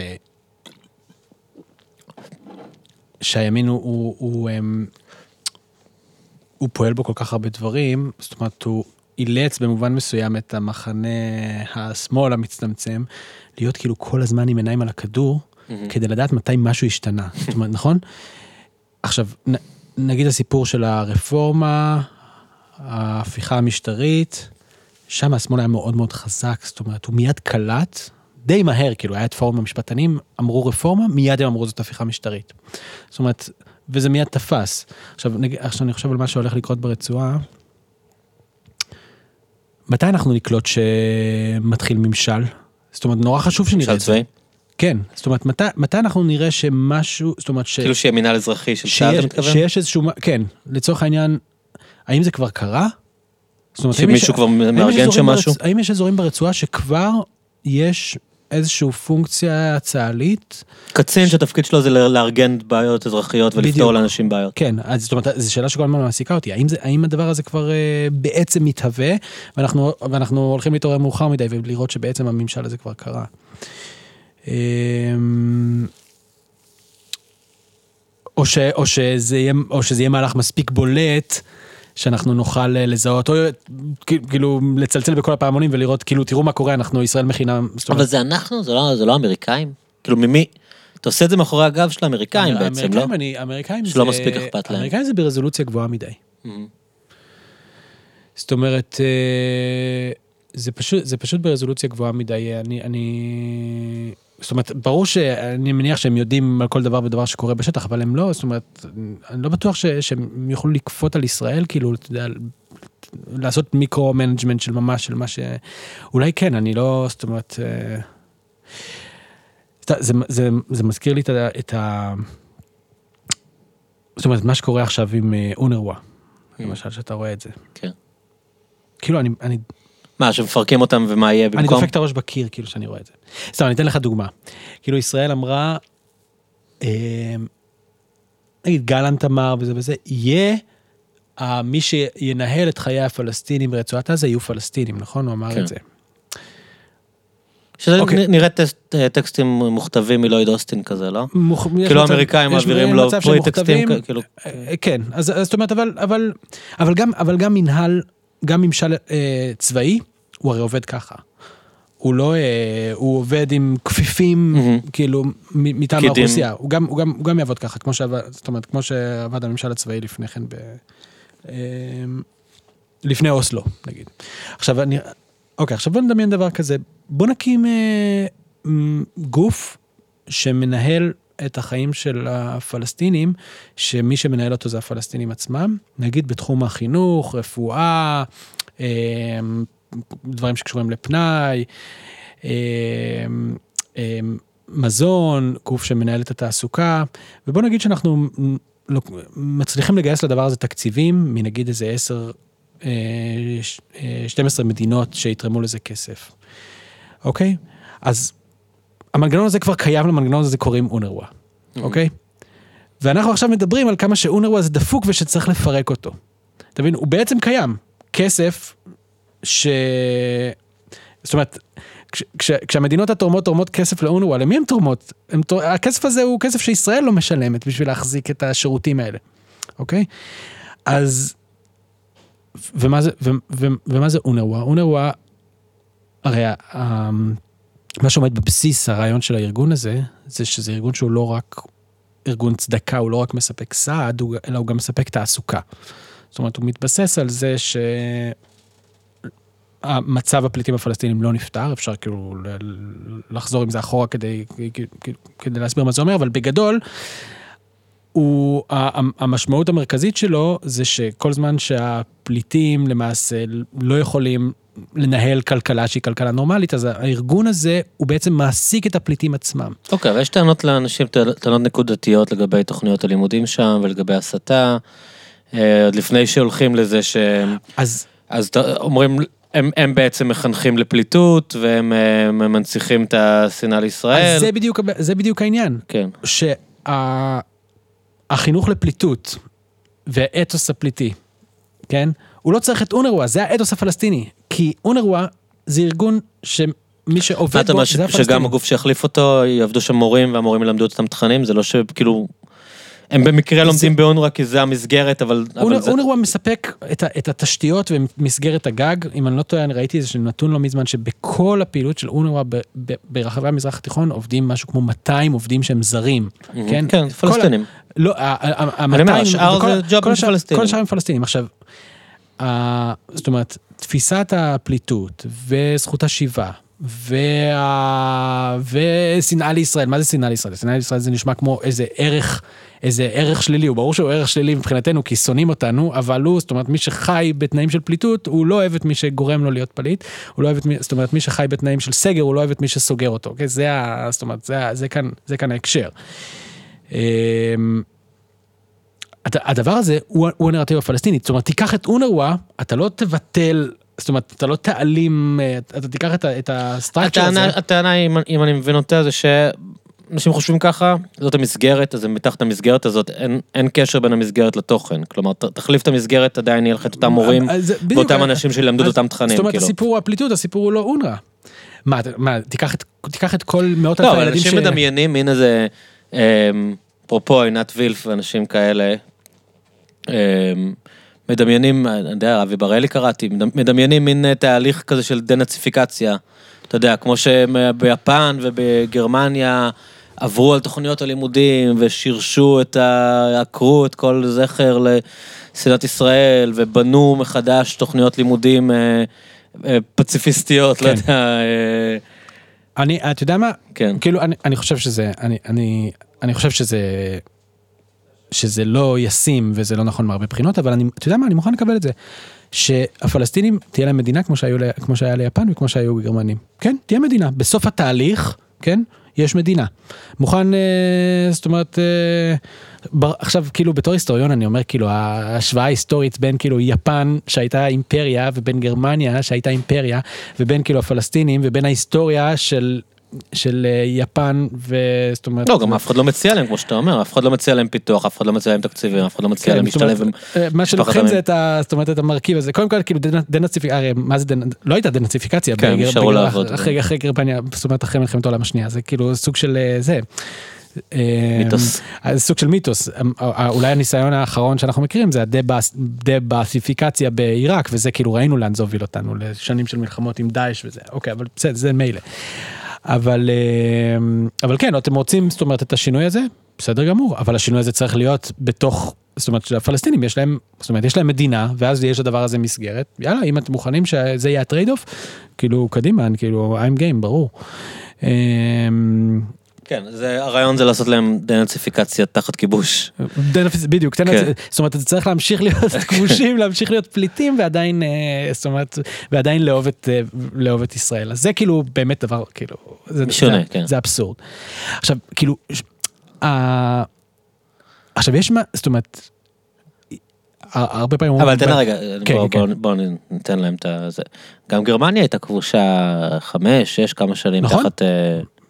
שהימין הוא, הוא, הוא, הוא פועל בו כל כך הרבה דברים, זאת אומרת, הוא אילץ במובן מסוים את המחנה השמאל המצטמצם, להיות כאילו כל הזמן עם עיניים על הכדור, כדי לדעת מתי משהו השתנה, אומרת, נכון? עכשיו, נ, נגיד הסיפור של הרפורמה, ההפיכה המשטרית, שם השמאל היה מאוד מאוד חזק, זאת אומרת, הוא מיד קלט, די מהר, כאילו, היה את פורום המשפטנים, אמרו רפורמה, מיד הם אמרו זאת הפיכה משטרית. זאת אומרת, וזה מיד תפס. עכשיו, נג... עכשיו אני חושב על מה שהולך לקרות ברצועה. מתי אנחנו נקלוט שמתחיל ממשל? זאת אומרת, נורא חשוב שנראה ממשל את זה. צבאי? כן, זאת אומרת, מתי, מתי אנחנו נראה שמשהו, זאת אומרת, ש... כאילו שיהיה מינהל אזרחי של צה"ל, אתה מתכוון? שיש איזשהו, כן, לצורך העניין, האם זה כבר קרה? זאת אומרת, שמישהו יש- כבר מארגן שם משהו? ברצ... האם יש אזורים ברצועה שכבר יש איזושהי פונקציה צה"לית? קצין שהתפקיד שלו זה לארגן בעיות אזרחיות בדיוק. ולפתור לאנשים בעיות. כן, אז זאת אומרת, זו שאלה שכל הזמן מעסיקה אותי, האם, זה, האם הדבר הזה כבר אה, בעצם מתהווה, ואנחנו, ואנחנו הולכים להתעורר מאוחר מדי ולראות שבעצם הממשל הזה כבר קרה. אה, או, ש, או, שזה יהיה, או שזה יהיה מהלך מספיק בולט, שאנחנו נוכל אה, לזהות, או כאילו לצלצל בכל הפעמונים ולראות, כאילו, תראו מה קורה, אנחנו ישראל מכינה, אבל אומרת, זה אנחנו, זה לא, זה לא אמריקאים? כאילו ממי? אתה עושה את זה מאחורי הגב של האמריקאים בעצם, לא? אני, האמריקאים שלא זה- מספיק אכפת להם. האמריקאים זה ברזולוציה גבוהה מדי. מהמם. זאת אומרת, אה, זה פשוט, זה פשוט ברזולוציה גבוהה מדי. אני, אני... זאת אומרת, ברור שאני מניח שהם יודעים על כל דבר ודבר שקורה בשטח, אבל הם לא, זאת אומרת, אני לא בטוח ש, שהם יוכלו לכפות על ישראל, כאילו, אתה יודע, לעשות micro-management של ממש, של מה ש... אולי כן, אני לא, זאת אומרת... אה, זה, זה, זה מזכיר לי את ה... את ה... זאת אומרת, מה שקורה עכשיו עם אה, אונרווה, למשל, שאתה רואה את זה. כן. כאילו, אני, אני, מה, שמפרקים אותם ומה יהיה אני במקום? דופק את הראש בקיר, כאילו, שאני רואה את זה. סתם, אני אתן לך דוגמה. כאילו, ישראל אמרה, אה, נגיד, גלנט אמר וזה וזה, יהיה, אה, מי שינהל את חיי הפלסטינים ברצועת עזה יהיו פלסטינים, נכון? הוא אמר כן. את זה. שזה אוקיי. נ- נראה אה, טקסטים מוכתבים מלויד אוסטין כזה, לא? מוכ- כאילו האמריקאים מעבירים לו פרי טקסטים, כאילו, אה, כן, אז אז זאת אומרת, אבל, אבל, אבל גם, אבל גם מנהל, גם ממשל אה, צבאי, הוא הרי עובד ככה. הוא לא, אה, הוא עובד עם כפיפים, מהמם. כאילו, מטעם. האוכלוסייה. הוא גם, הוא, גם, הוא גם יעבוד ככה, כמו שעבד, זאת אומרת, כמו שעבד הממשל הצבאי לפני כן ב... אה, לפני אוסלו, נגיד. עכשיו, אני... אוקיי, עכשיו בוא נדמיין דבר כזה. בוא נקים אה, גוף שמנהל את החיים של הפלסטינים, שמי שמנהל אותו זה הפלסטינים עצמם, נגיד בתחום החינוך, רפואה, אה, דברים שקשורים לפנאי, אה, אה, מזון, גוף שמנהל את התעסוקה, ובוא נגיד שאנחנו מצליחים לגייס לדבר הזה תקציבים מנגיד איזה 10, אה, ש- אה, 12 מדינות שיתרמו לזה כסף, אוקיי? אז המנגנון הזה כבר קיים, למנגנון הזה קוראים אונרווה, אוקיי? ואנחנו עכשיו מדברים על כמה שאונרווה זה דפוק ושצריך לפרק אותו. אתה מבין? הוא בעצם קיים. כסף ש... זאת אומרת, כש, כש, כשהמדינות התורמות תורמות כסף לאונרווה, למי הן תורמות? הם, תור- הכסף הזה הוא כסף שישראל לא משלמת בשביל להחזיק את השירותים האלה, אוקיי? אז... ומה זה, ו, ו, ומה זה אונרווה? אונרווה, הרי ה- מה שעומד בבסיס הרעיון של הארגון הזה, זה שזה ארגון שהוא לא רק ארגון צדקה, הוא לא רק מספק סעד, אלא הוא גם מספק תעסוקה. זאת אומרת, הוא מתבסס על זה שהמצב הפליטים הפלסטינים לא נפתר, אפשר כאילו לחזור עם זה אחורה כדי, כדי, כדי להסביר מה זה אומר, אבל בגדול, הוא, המשמעות המרכזית שלו זה שכל זמן שהפליטים למעשה לא יכולים לנהל כלכלה שהיא כלכלה נורמלית, אז הארגון הזה הוא בעצם מעסיק את הפליטים עצמם. אוקיי, אבל יש טענות לאנשים, טענות נקודתיות לגבי תוכניות הלימודים שם ולגבי הסתה. אה, עוד לפני שהולכים לזה שהם, אז אז אומרים, הם, הם בעצם מחנכים לפליטות והם מנציחים את השנאה לישראל. אז זה בדיוק, זה בדיוק העניין. כן. שהחינוך לפליטות והאתוס הפליטי, כן? הוא לא צריך את אונרווה, זה האתוס הפלסטיני. כי אונרווה זה ארגון שמי שעובד אתה בו אומר זה ש- שגם הפלסטינים. הגוף שיחליף אותו יעבדו שם מורים והמורים ילמדו אותם תכנים זה לא שכאילו הם במקרה לומדים באונר"א כי זה המסגרת אבל אבל אונר- זה אונרווה מספק את, התשתיות ומסגרת הגג, אם אני לא טועה, אני ראיתי איזה נתון לא מזמן, שבכל הפעילות של ב- ברחבי המזרח התיכון עובדים משהו כמו 200 עובדים שהם זרים, כן? כן פלסטינים לא, ה- ה- ה- אני אומר, השאר זה ג'ובים פלסטינים. כל השאר הם פלסטינים. עכשיו, זאת אומרת, תפיסת הפליטות וזכות השיבה. וה... ושנאה לישראל, מה זה שנאה לישראל? שנאה לישראל זה נשמע כמו איזה ערך, איזה ערך שלילי, הוא ברור שהוא ערך שלילי מבחינתנו כי שונאים אותנו, אבל הוא, זאת אומרת, מי שחי בתנאים של פליטות, הוא לא אוהב את מי שגורם לו להיות פליט, הוא לא אוהב את מי, זאת אומרת, מי שחי בתנאים של סגר, הוא לא אוהב את מי שסוגר אותו, אוקיי? זה ה... זאת אומרת, זה, זה כאן, זה כאן ההקשר. אמ, הד- הדבר הזה הוא, הוא הנרטיב הפלסטיני, זאת אומרת, תיקח את אונרווה, אתה לא תבטל, זאת אומרת, אתה לא תעלים, אה, אתה תיקח את, את הסטרקצ'ר הזה. הטענה, אם, אם אני מבין אותה זה שאנשים חושבים ככה זאת המסגרת אז מתחת המסגרת הזאת אין, אין קשר בין המסגרת לתוכן כלומר ת- תחליף את המסגרת עדיין יהיה לך את אותם מורים אז זה- בדיוק, ואותם אה, אנשים שילמדו את אותם תכנים זאת אומרת, כאילו. הסיפור הוא הפליטות, הסיפור הוא לא אונר"א. מה, מה, תיקח את, תיקח את כל מאות לא, אלפי אבל הילדים אנשים מדמיינים מין איזה, אפרופו עינת וילף ואנשים כאלה, מדמיינים, אני יודע, אבי בראלי קראתי, מדמ- מדמיינים מין אה, תהליך כזה של דנאציפיקציה, אתה יודע, כמו שביפן ובגרמניה, עברו על תוכניות הלימודים ושירשו את ה... עקרו את כל זכר לסנאת ישראל ובנו מחדש תוכניות לימודים אה, אה, פציפיסטיות, לא כן. יודע. אה, אני, אתה יודע מה? כן. כאילו, אני, אני חושב שזה, אני, אני, אני חושב שזה, שזה לא ישים וזה לא נכון מהרבה בחינות, אבל אני, אתה יודע מה? אני מוכן לקבל את זה. שהפלסטינים תהיה להם מדינה כמו, שהיו, כמו שהיה ליפן וכמו שהיו גרמנים. כן, תהיה מדינה. בסוף התהליך, כן, יש מדינה. מוכן, אה, זאת אומרת, אה, בר, עכשיו כאילו בתור היסטוריון אני אומר כאילו ההשוואה ההיסטורית בין כאילו יפן שהייתה אימפריה ובין גרמניה שהייתה אימפריה ובין כאילו הפלסטינים ובין ההיסטוריה של של אה, יפן וזאת אומרת. לא, גם אף אחד לא מציע להם, כמו שאתה אומר, אף אחד לא מציע להם פיתוח, אף אחד לא מציע להם תקציבים, אף אחד לא מציע להם כן, אומרת, להשתלב עם... אה, מה שלוקחים. זה את ה... זאת אומרת את המרכיב הזה קודם כל כאילו דנ- דנאציפיקציה הרי מה זה דנ- לא הייתה דנאציפיקציה כן, נשארו לעבוד. אחרי גרמניה זאת אומרת אחרי מלחמת העולם השנייה זה כאילו סוג של אה, זה. מיתוס. סוג של מיתוס אולי הניסיון האחרון שאנחנו מכירים זה הדבאסיפיקציה בעיראק וזה כאילו ראינו לאן זה הוביל אותנו לשנים של מלחמות עם דאעש וזה אוקיי אבל בסדר זה מילא. אבל אה, אבל כן אתם רוצים זאת אומרת את השינוי הזה בסדר גמור אבל השינוי הזה צריך להיות בתוך זאת אומרת שהפלסטינים יש להם זאת אומרת יש להם מדינה ואז יש לדבר הזה מסגרת יאללה אם אתם מוכנים שזה יהיה ה trade-off כאילו קדימה כאילו I'm game ברור. אה, כן, זה- הרעיון זה לעשות להם דנאציפיקציה תחת כיבוש. דנפיס, בדיוק, תן כן. זאת אומרת, אתה צריך להמשיך להיות כבושים, להמשיך להיות פליטים ועדיין, אה, זאת אומרת, ועדיין לאהוב את, אה, לאהוב את ישראל. אז זה כאילו באמת דבר, כאילו, זה, שונה, זה, כן. זה אבסורד. עכשיו, כאילו, ש- ה- עכשיו יש מה, זאת אומרת, הרבה פעמים אבל תן רגע, כן, בוא- כן. בוא- בוא ניתן להם את זה. גם גרמניה הייתה כבושה חמש, שש, כמה שנים נכון. תחת...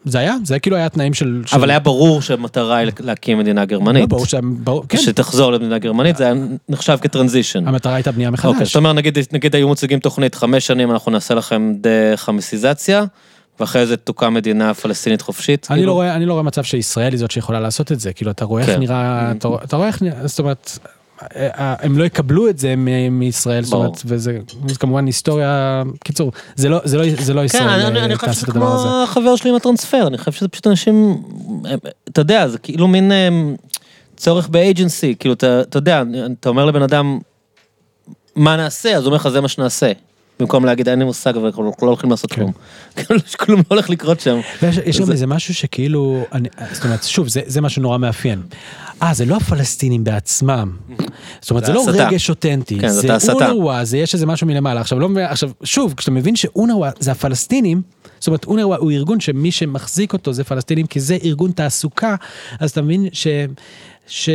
זה היה, זה כאילו היה תנאים של... של- אבל היה ברור שהמטרה היא להקים מדינה לא, גרמנית. ברור שהם, ברור, כן, שתחזור למדינה גרמנית, זה היה נחשב כטרנזישן. המטרה הייתה בנייה אוקיי, מחדש. זאת אומרת, נגיד, נגיד היו מציגים תוכנית, חמש שנים אנחנו נעשה לכם דה-חמסיזציה, ואחרי זה תוקם מדינה פלסטינית חופשית. אני כאילו. לא רואה, אני לא רואה מצב שישראל היא זאת שיכולה לעשות את זה, כאילו אתה רואה איך כן. נראה, אתה רואה- אתה רואה איך נראה, זאת אומרת, הם לא יקבלו את זה מישראל, זאת. אומרת, וזה זה כמובן היסטוריה, קיצור, זה לא, זה לא, זה לא כן, ישראל אני, אני, אה, אני חושב שזה. כמו החבר שלי עם הטרנספר, אני חושב שזה פשוט אנשים, הם- אתה יודע, זה כאילו מין צורך באג'נסי, כאילו, אתה, אתה יודע, אתה אומר לבן אדם, מה נעשה, אז הוא אומר לך, זה מה שנעשה. במקום להגיד, אין לי מושג, אבל אנחנו לא הולכים לעשות כן. כלום. כאילו, כלום לא הולך לקרות שם. יש גם זה- איזה משהו שכאילו, זאת אומרת, שוב, זה, משהו נורא מאפיין. אה, זה לא הפלסטינים בעצמם. זאת אומרת, זה לא. רגש אותנטי, כן, זה. אונרווה, זה יש איזה משהו מלמעלה. לא, עכשיו, שוב, כשאתה מבין שאונרווה זה הפלסטינים, זאת אומרת, אונרווה הוא ארגון שמי שמחזיק אותו זה פלסטינים, כי זה ארגון תעסוקה, אז אתה מבין ש...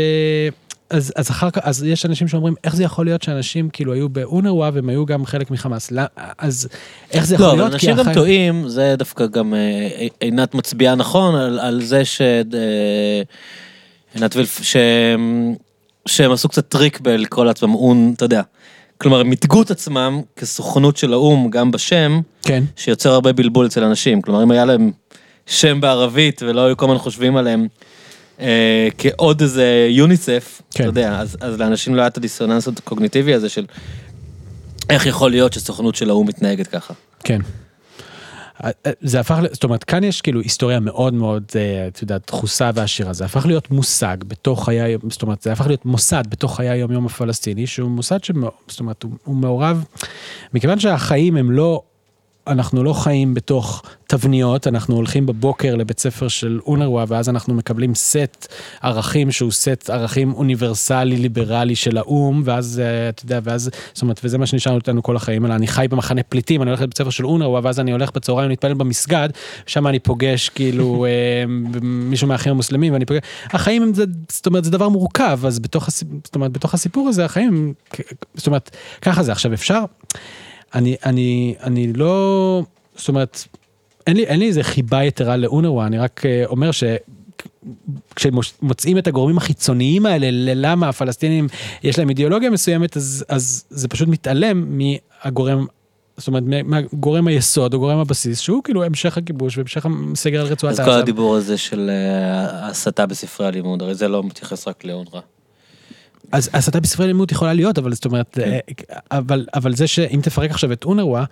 ש... אז, אז אחר כך, אז יש אנשים שאומרים, איך זה יכול להיות שאנשים כאילו היו באונרווה והם היו גם חלק מחמאס? לא, אז איך זה יכול לא, להיות? אנשים גם החי- טועים, זה דווקא גם אה, עינת מצביעה נכון על, על זה ש... אה, עינת וילף, שהם, שהם עשו קצת טריק בלקרוא לעצמם און, אתה יודע. כלומר, הם מיתגו את עצמם כסוכנות של האו"ם, גם בשם, כן. שיוצר הרבה בלבול אצל אנשים. כלומר, אם היה להם שם בערבית ולא היו כל הזמן חושבים עליהם אה, כעוד איזה יוניסף, כן. אתה יודע, אז, אז לאנשים לא היה את הדיסוננס הקוגניטיבי הזה של איך יכול להיות שסוכנות של האו"ם מתנהגת ככה. כן. אה, אה, זה הפך, זאת אומרת, כאן יש כאילו היסטוריה מאוד מאוד, אה, את יודעת, דחוסה ועשירה. זה הפך להיות מושג בתוך חיי, זאת אומרת, זה הפך להיות מוסד בתוך חיי היום-יום הפלסטיני, שהוא מוסד ש... זאת אומרת, הוא, הוא מעורב, מכיוון שהחיים הם לא, אנחנו לא חיים בתוך תבניות, אנחנו הולכים בבוקר לבית ספר של אונרווה, ואז אנחנו מקבלים סט ערכים שהוא סט ערכים אוניברסלי ליברלי של האו"ם, ואז אה, אתה יודע, ואז, זאת אומרת, וזה מה שנשאר אותנו כל החיים, אלא אני חי במחנה פליטים, אני הולך לבית ספר של אונרווה, ואז אני הולך בצהריים להתפלל במסגד, שם אני פוגש כאילו אה, מישהו מהאחים המוסלמים, ואני פוגש, החיים הם, זה, זאת אומרת, זה דבר מורכב, אז בתוך, הסיפ... זאת אומרת, בתוך הסיפור הזה, החיים, זאת אומרת, ככה זה. עכשיו אפשר, אני, אני, אני לא, זאת אומרת, אין לי, אין לי איזה חיבה יתרה לאונרווה, אני רק אה, אומר ש... כשמוצאים את הגורמים החיצוניים האלה ללמה הפלסטינים יש להם אידיאולוגיה מסוימת אז אז זה פשוט מתעלם מהגורם זאת אומרת מהגורם היסוד או גורם הבסיס שהוא כאילו המשך הכיבוש והמשך הסגר על רצועת אז עזה. כל הדיבור הזה של אה, הסתה בספרי הלימוד, הרי זה לא מתייחס רק לאונר"א. אז הסתה בספרי לימוד יכולה להיות אבל זאת אומרת כן. אה, אבל אבל זה שאם תפרק עכשיו את אונרווה.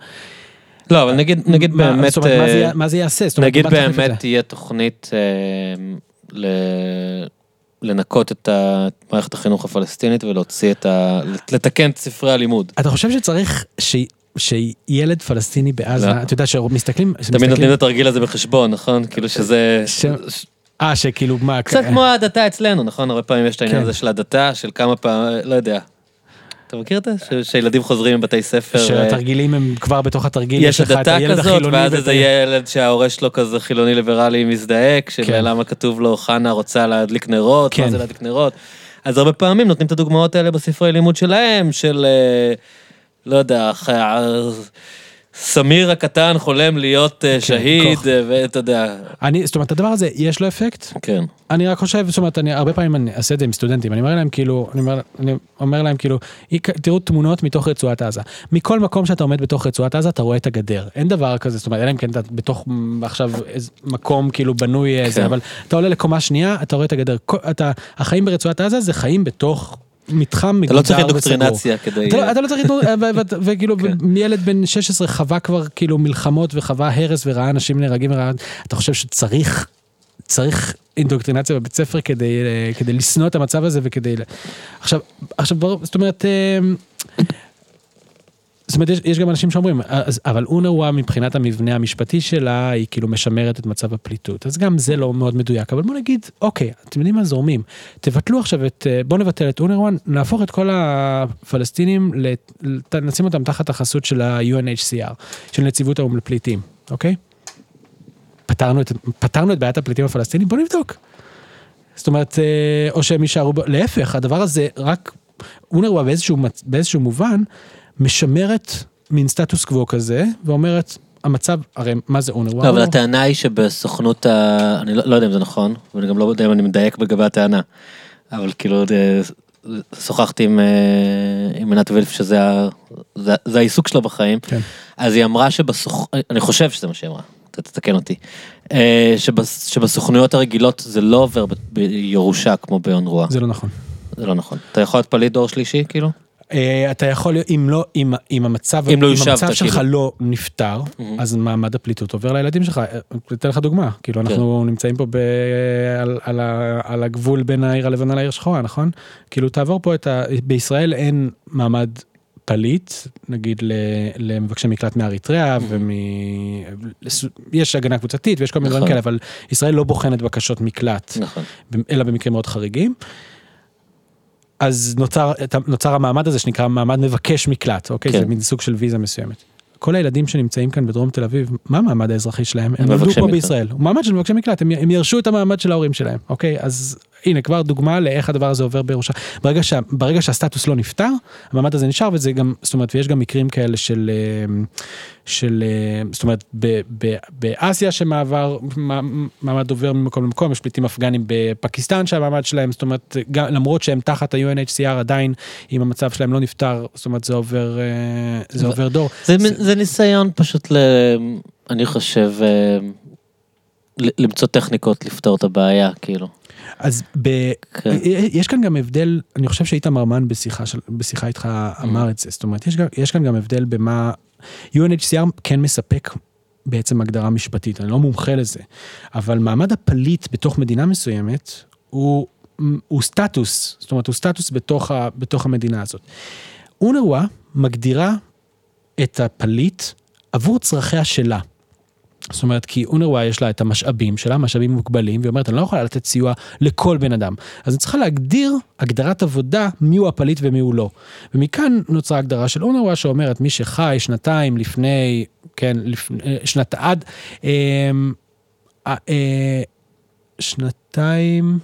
לא, אבל נגיד, נגיד מה- באמת, זאת אומרת, מה זה אה, יע- מה זה יעשה? זאת אומרת, נגיד באמת? תהיה תוכנית אה, ל- לנקות את מערכת החינוך הפלסטינית ולהוציא את ה... לתקן את ספרי הלימוד. אתה חושב שצריך ש... שילד פלסטיני בעזה, לא. אתה יודע שמסתכלים, תמיד נותנים את התרגיל הזה בחשבון, נכון? כאילו שזה... ש- אה, שכאילו מה, קצת כמו ההדתה אצלנו, נכון? הרבה פעמים יש את העניין כן. הזה של הדתה, של כמה פעמים, לא יודע. אתה מכיר את זה? שילדים חוזרים מבתי ספר. אה, שהתרגילים הם כבר בתוך התרגיל, יש לך את הדתה הילד כזאת, החילוני ואז איזה ילד שההורה שלו כזה חילוני ליברלי מזדעק, כן. שלמה כתוב לו חנה רוצה להדליק נרות, כן. מה זה להדליק נרות. אז הרבה פעמים נותנים את הדוגמאות האלה בספרי לימוד שלהם, של, אה, לא יודע, סמיר הקטן חולם להיות אה, שהיד, כן, כוח. אה, ואתה יודע, אני, זאת אומרת, הדבר הזה, יש לו אפקט? כן. אני רק חושב, זאת אומרת, אני הרבה פעמים אני אעשה את זה עם סטודנטים, אני אומר להם כאילו, אני אומר, אני אומר להם כאילו, "הי- תראו תמונות מתוך רצועת עזה. מכל מקום שאתה עומד בתוך רצועת עזה, אתה רואה את הגדר. אין דבר כזה, זאת אומרת, אלא אם כן אתה בתוך עכשיו איזה מקום כאילו בנוי איזה, כן. אבל אתה עולה לקומה שנייה, אתה רואה את הגדר. אתה, החיים ברצועת עזה זה חיים בתוך מתחם מגודר אתה לא צריך וסגור. אינדוקטרינציה כדי... אתה לא, לא צריך, ו- ו- וכאילו כן. ילד בן 16 חווה כבר כאילו מלחמות וחווה הרס וראה אנשים נהרגים וראה, אתה חושב שצריך, צריך אינדוקטרינציה בבית ספר כדי, אה, לשנוא את המצב הזה וכדי, עכשיו, עכשיו זאת אומרת, אה, זאת אומרת, יש, יש גם אנשים שאומרים, אז, אבל אונרווה מבחינת המבנה המשפטי שלה, היא כאילו משמרת את מצב הפליטות. אז גם זה לא מאוד מדויק, אבל בוא נגיד, אוקיי, אתם יודעים מה זורמים? תבטלו עכשיו את, אה, בוא נבטל את אונרווה, נהפוך את כל הפלסטינים, לת- נשים אותם תחת החסות של ה-UNHCR, של נציבות האו"ם לפליטים, אוקיי? פתרנו את, פתרנו את בעיית הפליטים הפלסטינים, בוא נבדוק. זאת אומרת, אה, או שהם יישארו, להפך, הדבר הזה רק, אונרווה באיזשהו, באיזשהו מובן, משמרת מין סטטוס קוו כזה, ואומרת, המצב, הרי מה זה אונרווה? לא, אבל הטענה היא שבסוכנות ה... אני לא, לא יודע אם זה נכון, ואני גם לא יודע אם אני מדייק לגבי הטענה. אבל כאילו, אה, שוחחתי עם, אה, עם עינת וילף, שזה ה- זה, זה העיסוק שלה בחיים. כן. אז היא אמרה שבסוכ... אני חושב שזה מה שהיא אמרה, תתקן אותי. אה, שבס... שבסוכנויות הרגילות זה לא עובר בירושה כמו באונרווה. זה לא נכון. זה לא נכון. אתה יכול להיות פליט דור שלישי, כאילו? אה, אתה יכול, אם לא, אם, אם המצב, אם לא אם המצב שלך כאילו. לא נפתר, אז מעמד הפליטות עובר לילדים שלך. אה, אתן לך דוגמה, כאילו אנחנו נמצאים פה ב, על, על, ה, על הגבול בין העיר הלבנה לעיר שחורה, נכון? כאילו תעבור פה את ה... בישראל אין מעמד פליט, נגיד ל- למבקשי מקלט מאריתריאה, ומ... לס- יש הגנה קבוצתית ויש כל מיני דברים נכון. כאלה, אבל ישראל לא בוחנת בקשות מקלט. נכון. אלא במקרים מאוד חריגים. אז נוצר, נוצר המעמד הזה שנקרא מעמד מבקש מקלט, אוקיי? כן. זה מין סוג של ויזה מסוימת. כל הילדים שנמצאים כאן בדרום תל אביב, מה המעמד האזרחי שלהם? הם נולדו פה מקלט. בישראל. הוא מעמד של מבקשי מקלט, הם, הם ירשו את המעמד של ההורים שלהם, אוקיי? אז הנה כבר דוגמה לאיך הדבר הזה עובר בירושה. ברגע, שה, ברגע שהסטטוס לא נפתר, המעמד הזה נשאר וזה גם, זאת אומרת, ויש גם מקרים כאלה של, אה, של, אה, זאת אומרת, ב, ב, באסיה שמעבר, מע- מעמד עובר ממקום למקום, יש פליטים אפגנים בפקיסטן שהמעמד שלהם, זאת אומרת, גם, למרות שהם תחת ה-UNHCR עדיין, אם המצב שלהם לא נפתר, זאת אומרת, זה עובר, אה, זה עובר דור. זה, זה... זה ניסיון פשוט ל... אני חושב, למצוא טכניקות לפתור את הבעיה, כאילו. אז ב... כן. יש כאן גם הבדל, אני חושב שאיתמר מן בשיחה, של, בשיחה איתך אמר את זה, זאת אומרת, יש, גם, יש כאן גם הבדל במה, UNHCR כן מספק בעצם הגדרה משפטית, אני לא מומחה לזה, אבל מעמד הפליט בתוך מדינה מסוימת הוא, הוא סטטוס, זאת אומרת, הוא סטטוס בתוך, ה, בתוך המדינה הזאת. אונרווה מגדירה את הפליט עבור צרכיה שלה. זאת אומרת, כי אונרווה יש לה את המשאבים שלה, משאבים מוגבלים, והיא אומרת, אני לא יכולה לתת סיוע לכל בן אדם. אז אני צריכה להגדיר הגדרת עבודה, מיהו הפליט ומיהו לא. ומכאן נוצרה הגדרה של אונרווה שאומרת, מי שחי שנתיים לפני, כן, לפני, שנת עד, אה, אה, אה, שנתיים,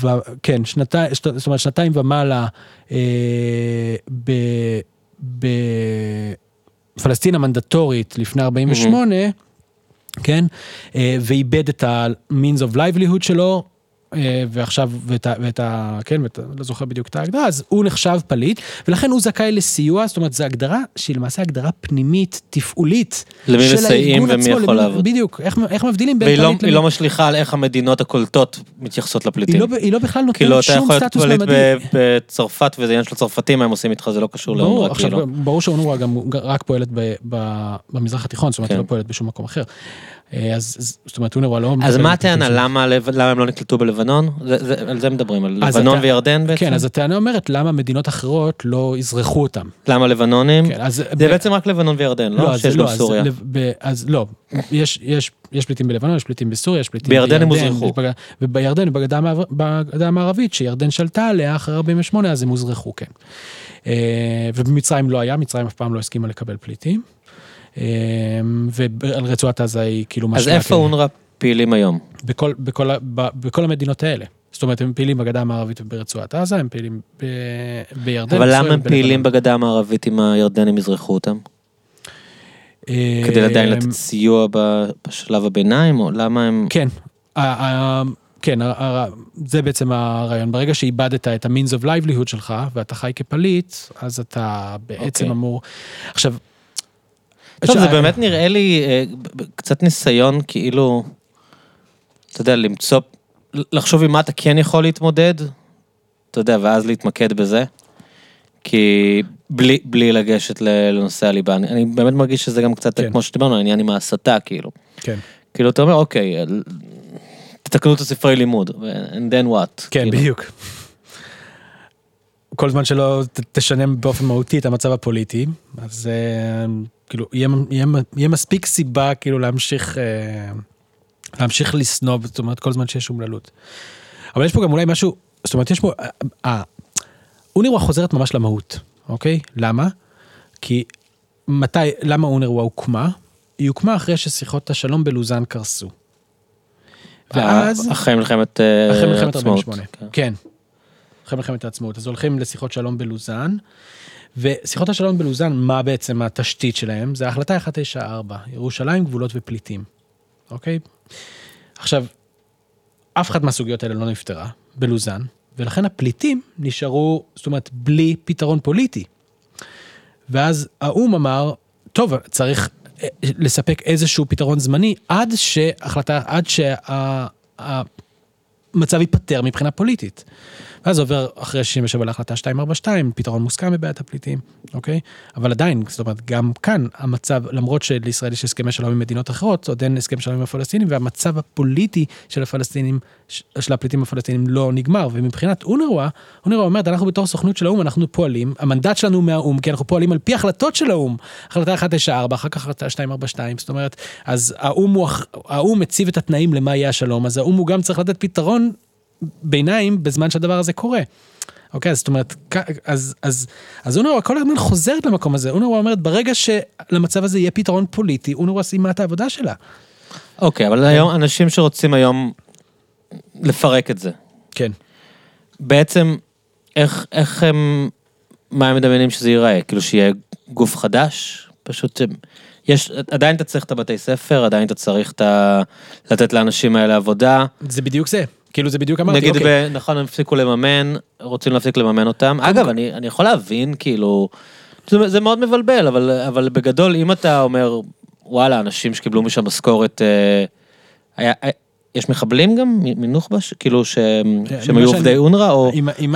ו... כן, שנתיים, זאת אומרת שנתיים ומעלה אה, ב... ב... פלסטין המנדטורית לפני 48, כן, אה, ואיבד את ה-means of livelihood שלו, ועכשיו, ואת, ה- ואת ה... כן, ואת, לא זוכר בדיוק את ההגדרה, אז הוא נחשב פליט, ולכן הוא זכאי לסיוע, זאת אומרת, זו הגדרה שהיא למעשה הגדרה פנימית, תפעולית. למי של מסייעים ומי עצמו, יכול למי- לעבוד. בדיוק, איך, איך מבדילים בין והיא לא, פליט היא למי... לא משליכה על איך המדינות הקולטות מתייחסות לפליטים. היא לא, היא לא בכלל נותנת כאילו, אתה שום יכול להיות סטטוס פליט מעמדי. ב- בצרפת וזה עניין של הצרפתים, מה הם עושים איתך, זה לא קשור לאונר"א, עכשיו, כאילו. ברור שאונר"א גם רק פועלת ב, ב, במזרח התיכון, זאת אומרת, כן. היא לא פועלת בשום מקום אחר. אה, אז, זאת אומרת, אונר"א לא... אז מה הטענה? למה הם לא נקלטו בלבנון? זה- זה- על זה מדברים, על לבנון וירדן בעצם? כן, אז הטענה אומרת, למה מדינות אחרות לא אזרחו אותם? למה לבנונים? כן. זה בעצם רק לבנון וירדן, לא? אז שיש לא, גם סוריה. אז לא, יש, יש, יש פליטים בלבנון, יש פליטים בסוריה, יש פליטים בירדן הם הוזרחו. ובירדן, בגדה המערבית, שירדן שלטה עליה אחרי 48, אז הם הוזרחו, כן. אה, ובמצרים לא היה, מצרים אף פעם לא הסכימה לקבל פליטים. אה, ועל רצועת עזה היא כאילו אז משלה איפה אונר"א פעילים היום? בכל, בכל, ה- ב- בכל המדינות האלה. זאת אומרת, הם פעילים בגדה המערבית וברצועת עזה, הם פעילים ב, בירדן. אבל למה הם. פעילים בגדה המערבית אם הירדנים יזרחו אותם? אה, כדי עדיין לתת סיוע בשלב הביניים, או למה הם... כן, כן, זה בעצם הרעיון. ברגע שאיבדת את ה-means of livelihood שלך, ואתה חי כפליט, אז אתה בעצם אוקיי. אמור... עכשיו... טוב, זה באמת נראה לי אה, קצת ניסיון כאילו, אתה יודע, למצוא, לחשוב עם מה אתה כן יכול להתמודד, אתה יודע, ואז להתמקד בזה. כי בלי, בלי לגשת לנושא הליבה, אני, אני באמת מרגיש שזה גם קצת כן. כמו שדיברנו, העניין עם ההסתה, כאילו. כן, כאילו, אתה אומר, אוקיי, אל- תתקנו את הספרי לימוד, and then what? כן, כאילו. בדיוק. כל זמן שלא תשנה באופן מהותי את המצב הפוליטי, אז אה, כאילו, יהיה, יהיה, יהיה מספיק סיבה כאילו להמשיך, אה, להמשיך לשנוא, זאת אומרת, כל זמן שיש אומללות. אבל יש פה גם אולי משהו, זאת אומרת, יש פה, אה, אה, אונרווה חוזרת ממש למהות, אוקיי? למה? כי מתי, למה אונרווה הוקמה? היא הוקמה אחרי ששיחות השלום בלוזאן קרסו. ואז... אה, אחרי מלחמת אה, אחרי מלחמת העצמאות, 48, כן. כן. אחרי מלחמת העצמאות. אז הולכים לשיחות שלום בלוזאן, ושיחות השלום בלוזאן, מה בעצם התשתית שלהם? זה ההחלטה 194, ירושלים, גבולות ופליטים, אוקיי? עכשיו, אף אחת מהסוגיות האלה לא נפתרה בלוזאן, ולכן הפליטים נשארו, זאת אומרת, בלי פתרון פוליטי. ואז האו"ם אמר, טוב, צריך אה, לספק איזשהו פתרון זמני עד שהחלטה, עד שהמצב ייפתר מבחינה פוליטית. ואז עובר אחרי 67 להחלטה 242, פתרון מוסכם בבעיית הפליטים, אוקיי? אבל עדיין, זאת אומרת, גם כאן המצב, למרות שלישראל יש הסכמי שלום עם מדינות אחרות, עוד אין הסכם שלום עם הפלסטינים, והמצב הפוליטי של הפלסטינים, של הפליטים הפלסטינים לא נגמר. ומבחינת אונרווה, אונרווה אומרת, אנחנו בתור סוכנות של האו"ם, אנחנו פועלים, המנדט שלנו מהאו"ם, כי אנחנו פועלים על פי החלטות של האו"ם. החלטה 194, אחר כך החלטה 242, זאת אומרת, אז האו"ם, הוא, האו"ם מציב את התנאים למה יהיה השלום, אז האו"ם הוא גם צריך לתת פתרון ביניים בזמן שהדבר הזה קורה. אוקיי, אז זאת אומרת, אז, אז, אז אונרווה כל הזמן חוזרת למקום הזה, אונרווה אומרת, ברגע שלמצב הזה יהיה פתרון פוליטי, אונרווה סיימה את העבודה שלה. אוקיי, אבל היום, אנשים שרוצים היום לפרק את זה, כן. בעצם, איך, איך הם, מה הם מדמיינים שזה ייראה? כאילו שיהיה גוף חדש? פשוט, יש, עדיין אתה צריך את הבתי ספר, עדיין אתה צריך את ה... לתת לאנשים האלה עבודה. זה בדיוק זה. כאילו זה בדיוק אמרתי, נגיד, אוקיי. ב, נכון, הם הפסיקו לממן, רוצים להפסיק לממן אותם. אגב, אני, אני יכול להבין, כאילו, זה, זה מאוד מבלבל, אבל, אבל בגדול, אם אתה אומר, וואלה, אנשים שקיבלו משם משכורת, אה, היה, יש מחבלים גם מנוח'בה, ש- כאילו, ש, שהם ממה היו שאני- עובדי אונר"א, או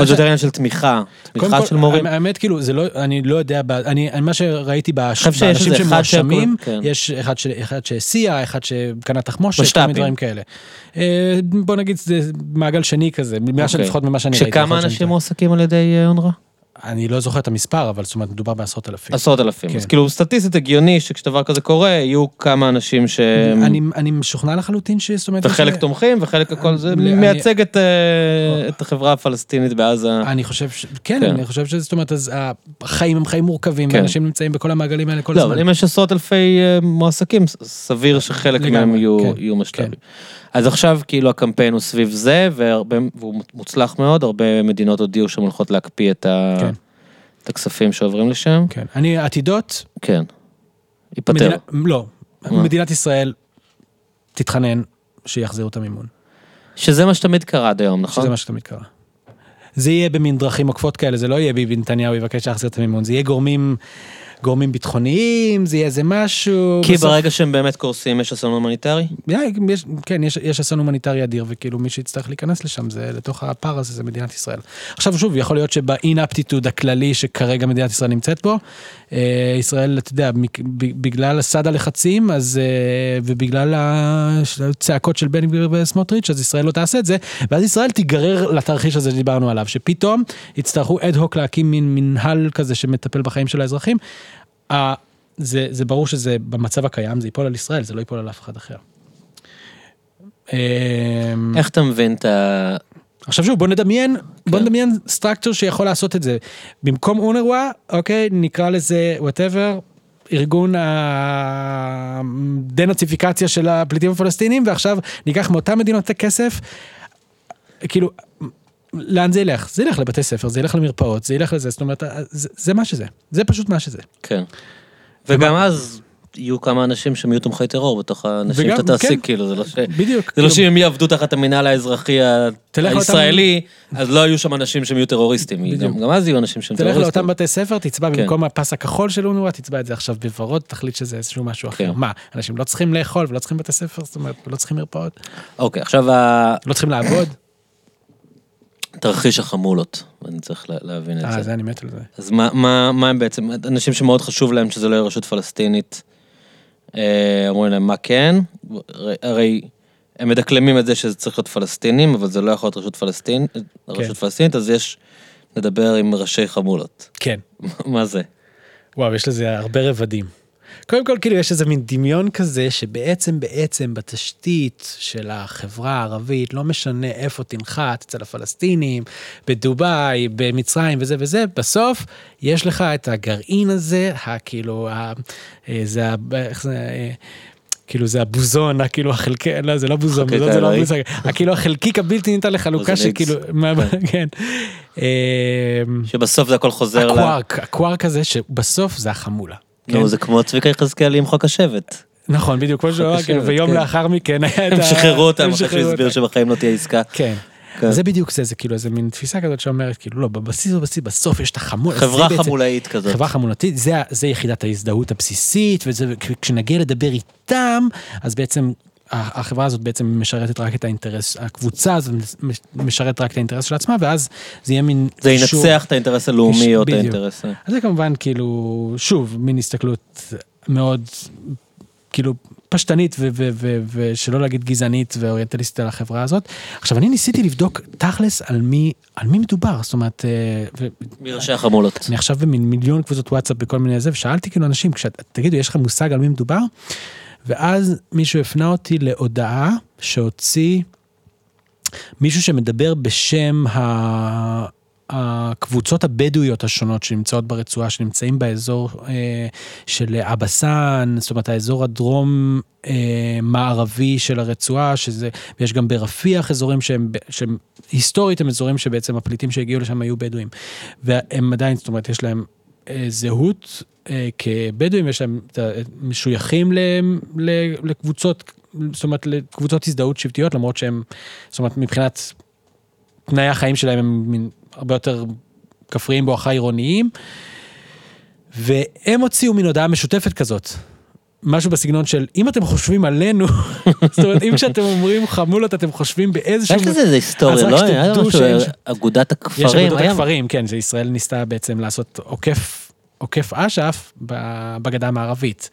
זה יותר עניין של תמיכה, תמיכה כל, של מורים? האמת כאילו זה לא, אני לא יודע, אני, אני- מה שראיתי באנשים שמואשמים, כן. יש אחד שהסיע, אחד שקנה תחמושת, כל משת"פים. מיני דברים כאלה. אה, בוא נגיד זה מעגל שני כזה, אוקיי. שלפחות ממה שאני ראיתי. שכמה אנשים. מועסקים על ידי אה, אונר"א? אני לא זוכר את המספר, אבל זאת אומרת מדובר בעשרות אלפים. עשרות אלפים. כן. אז כאילו, סטטיסטית הגיוני שכשדבר כזה קורה, יהיו כמה אנשים ש... אני, אני משוכנע לחלוטין שזאת אומרת, וחלק יש- תומכים וחלק הכל זה אני- מייצג את, אה, את החברה הפלסטינית בעזה. אני חושב, ש... כן, כן. אני חושב שזאת אומרת, אז החיים הם חיים מורכבים, כן. ואנשים נמצאים בכל המעגלים האלה כל לא, הזמן. אבל אם יש עשרות אלפי אה, מועסקים, סביר שחלק לגמרי, מהם יהיו, כן, יהיו משת"בים. כן. אז עכשיו כאילו הקמפיין הוא סביב זה, והרבה, והוא מוצלח מאוד, הרבה מדינות הודיעו שהן הולכות להקפיא את, ה, כן. את הכספים שעוברים לשם. כן. אני, עתידות, כן. ייפתר. מדינה, לא, מה? מדינת ישראל תתחנן שיחזירו את המימון. שזה מה שתמיד קרה עד היום, נכון? שזה מה שתמיד קרה. זה יהיה במין דרכים עוקפות כאלה, זה לא יהיה ביבי נתניהו יבקש להחזיר את המימון, זה יהיה גורמים, גורמים ביטחוניים, זה יהיה איזה משהו. כי בסוף- ברגע שהם באמת קורסים יש אסון הומניטרי? יא, יש, כן, יש, יש אסון הומניטרי אדיר, וכאילו מי שיצטרך להיכנס לשם, זה לתוך הפער הזה, זה מדינת ישראל. עכשיו שוב, יכול להיות שבאינאפטיטוד הכללי שכרגע מדינת ישראל נמצאת בו, אה, ישראל, אתה יודע, בגלל סד הלחצים, אז, אה, ובגלל הצעקות של בן גביר וסמוטריץ', אז ישראל לא תעשה את זה, ואז ישראל תיגרר לתרחיש הזה שדיברנו עליו, שפתאום יצטרכו אד הוק להקים מין מנהל כזה שמטפל בחיים של האזרחים. זה, זה ברור שזה במצב הקיים, זה ייפול על ישראל, זה לא ייפול על אף אחד אחר. אמ, איך אתה מבין את ה... עכשיו שוב, בוא נדמיין, בוא כן. נדמיין structure שיכול לעשות את זה. במקום אונרווה, אוקיי, נקרא לזה whatever, ארגון הדנאציפיקציה של הפליטים הפלסטינים, ועכשיו ניקח מאותן מדינות את הכסף, כאילו, לאן זה ילך? זה ילך לבתי ספר, זה ילך למרפאות, זה ילך לזה, זאת אומרת, זה, זה מה שזה, זה פשוט מה שזה. כן. וגם אז יהיו כמה אנשים שהם יהיו תומכי טרור בתוך האנשים וגם- שאתה תעסיק, כן. כאילו, זה לא ש... בדיוק. זה לא כאילו, שאם יעבדו תחת המינהל האזרחי ה- תלך הישראלי, אז לא יהיו שם אנשים שהם יהיו טרוריסטים. בדיוק. גם גם אז יהיו אנשים שהם תלך טרוריסטים. לאותם בתי ספר, תצבע כן. במקום הפס הכחול של אונרווה, תצבע את זה עכשיו בוורוד, תחליט שזה איזשהו משהו אחר. כן. מה, אנשים לא צריכים לאכול ולא צריכים בתי ספר, זאת אומרת, לא צריכים מרפאות, אוקיי, עכשיו ה- לא צריכים לעבוד. תרחיש החמולות, אני צריך לה- להבין את אה, זה. זה אני מת על זה. אז מה, מה, מה הם בעצם, אנשים שמאוד חשוב להם שזה לא יהיה רשות פלסטינית, אה, אומרים להם מה כן, הרי, הם מדקלמים את זה שזה צריך להיות פלסטינים, אבל זה לא יכול להיות רשות פלסטין, רשות פלסטינית, אז יש, נדבר עם ראשי חמולות. כן. מה זה? וואו, יש לזה הרבה רבדים. קודם כל, כאילו, יש איזה מין דמיון כזה, שבעצם, בעצם, בתשתית של החברה הערבית, לא משנה איפה תנחת, אצל הפלסטינים, בדובאי, במצרים וזה וזה, בסוף יש לך את הגרעין הזה, הכאילו, ה, אה, זה, ה- איך זה, אה, כאילו זה הבוזון, כאילו החלקי, לא, זה לא בוזון, בוזון זה לא. מושג, כאילו החלקיק הבלתי ניתן לחלוקה, בוזון שכאילו, מה- כן. אה, שבסוף זה הכל חוזר. הקווארק, הקווארק הזה שבסוף זה החמולה. כן? נו, זה כמו צביקה יחזקאלי עם חוק השבט. נכון, בדיוק, כמו שהוא אמר, כאילו, ויום כן. לאחר מכן היה את ה... הם שחררו אותם אחרי שהוא הסביר. שבחיים לא תהיה עסקה. כן. כן. זה בדיוק זה, זה כאילו איזה מין תפיסה כזאת שאומרת, כאילו, לא, בבסיס בבסיס, בסוף יש את החמולה. חברה בעצם- חמולאית כזאת. חברה חמולתית, זה, זה יחידת ההזדהות הבסיסית, וכשנגיע לדבר איתם, אז בעצם החברה הזאת בעצם משרתת רק את האינטרס, הקבוצה הזאת מש- משרתת רק את האינטרס של עצמה, ואז זה יהיה מין... זה קישור- ינצח את האינטרס הלאומי או את. האינטרס... אז זה כמובן כאילו, שוב, מין הסתכלות מאוד, כאילו, פשטנית ושלא להגיד גזענית ואוריינטליסטית על החברה הזאת. עכשיו, אני ניסיתי לבדוק תכלס על מי, על מי מדובר, זאת אומרת, אה, ו- מראשי החמולות. אני עכשיו במין מיליון קבוצות וואטסאפ בכל מיני זה, ושאלתי כאילו אנשים, תגידו, יש לך מושג על מי מדובר? ואז מישהו הפנה אותי להודעה שהוציא מישהו שמדבר בשם ה... הקבוצות הבדואיות השונות שנמצאות ברצועה, שנמצאים באזור אה, של אבסן, זאת אומרת האזור הדרום אה, מערבי של הרצועה, שזה, ויש גם ברפיח אזורים שהם, שהם היסטורית הם אזורים שבעצם הפליטים שהגיעו לשם היו בדואים. והם עדיין, זאת אומרת, יש להם זהות אה, כבדואים, יש להם, משויכים ל, ל, לקבוצות, זאת אומרת, לקבוצות הזדהות שבטיות, למרות שהם, זאת אומרת, מבחינת תנאי החיים שלהם הם הרבה יותר כפריים בואכה עירוניים. והם הוציאו מין הודעה משותפת כזאת. משהו בסגנון של אם אתם חושבים עלינו, זאת אומרת אם כשאתם אומרים חמולות אתם חושבים באיזשהו... יש לזה איזה היסטוריה, לא? היה משהו, שיש- אגודת יש הכפרים, אגודות היה... הכפרים, כן, זה ישראל ניסתה בעצם לעשות עוקף, עוקף אש"ף בגדה המערבית,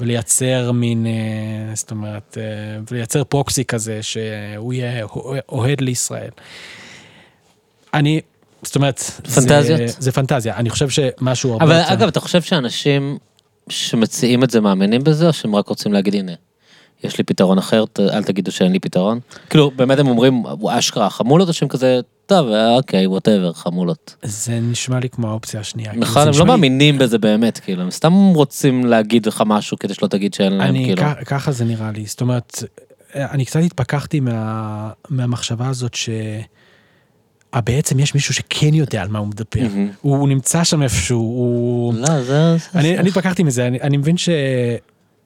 ולייצר מין, אה, זאת אומרת, אה, ולייצר פרוקסי כזה שהוא יהיה אוהד לישראל. אני, זאת אומרת, זה- פנטזיות? זה פנטזיה, אני חושב שמשהו הרבה אבל יותר... אגב, אתה חושב שאנשים שמציעים את זה מאמינים בזה, או שהם רק רוצים להגיד, הנה, יש לי פתרון אחר, אל תגידו שאין לי פתרון? כאילו, באמת הם אומרים, אשכרה, חמולות, או שהם כזה, טוב, אה, אוקיי, ווטאבר, חמולות. זה נשמע לי כמו האופציה השנייה. כאילו, נכון, זה הם לא מאמינים בזה באמת, כאילו, הם סתם רוצים להגיד לך משהו כדי שלא תגיד שאין להם, אני, כאילו. ככה זה נראה לי, זאת אומרת, אני קצת התפכחתי מה, מהמחשבה הזאת ש... אה, בעצם יש מישהו שכן יודע על מה הוא מדבר. מהמם. הוא, הוא נמצא שם איפשהו, הוא... לא, זה... זה- אני, אני התפכחתי מזה, אני, אני מבין ש...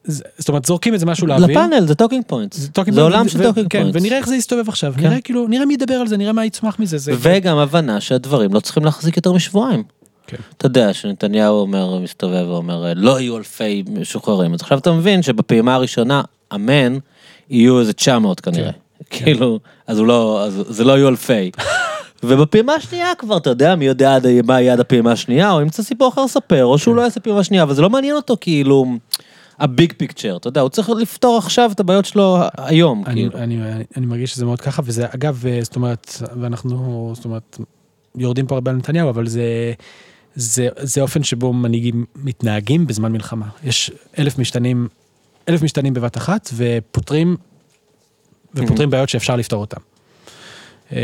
זאת אומרת, זורקים איזה משהו לאוויר. לפאנל זה talking points. זה עולם של talking כן, points. ונראה איך זה יסתובב עכשיו, כן. נראה כאילו, נראה מי ידבר על זה, נראה מה יצמח מזה. זה- וגם הבנה שהדברים לא צריכים להחזיק יותר משבועיים. כן. אתה יודע שנתניהו אומר, מסתובב ואומר, לא יהיו אלפי משוחררים. אז עכשיו אתה מבין שבפעימה הראשונה, אמן, יהיו איזה 900 כנראה. כאילו, אז לא, אז זה לא יהיו אלפי. ובפעימה השנייה כבר, אתה יודע, מי יודע מה יהיה עד הפעימה השנייה, או ימצא סיפור אחר לספר, או שהוא לא יעשה פעימה שנייה, אבל זה לא מעניין אותו כאילו, הביג פיקצ'ר, אתה יודע, הוא צריך לפתור עכשיו את הבעיות שלו היום, אני, כאילו. אני, אני, אני מרגיש שזה מאוד ככה, וזה אגב, אה, זאת אומרת, ואנחנו, זאת אומרת, יורדים פה הרבה על נתניהו, אבל זה, זה, זה אופן שבו מנהיגים מתנהגים בזמן מלחמה. יש אלף משתנים, אלף משתנים בבת אחת, ופותרים, ופותרים בעיות שאפשר לפתור אותם. אה,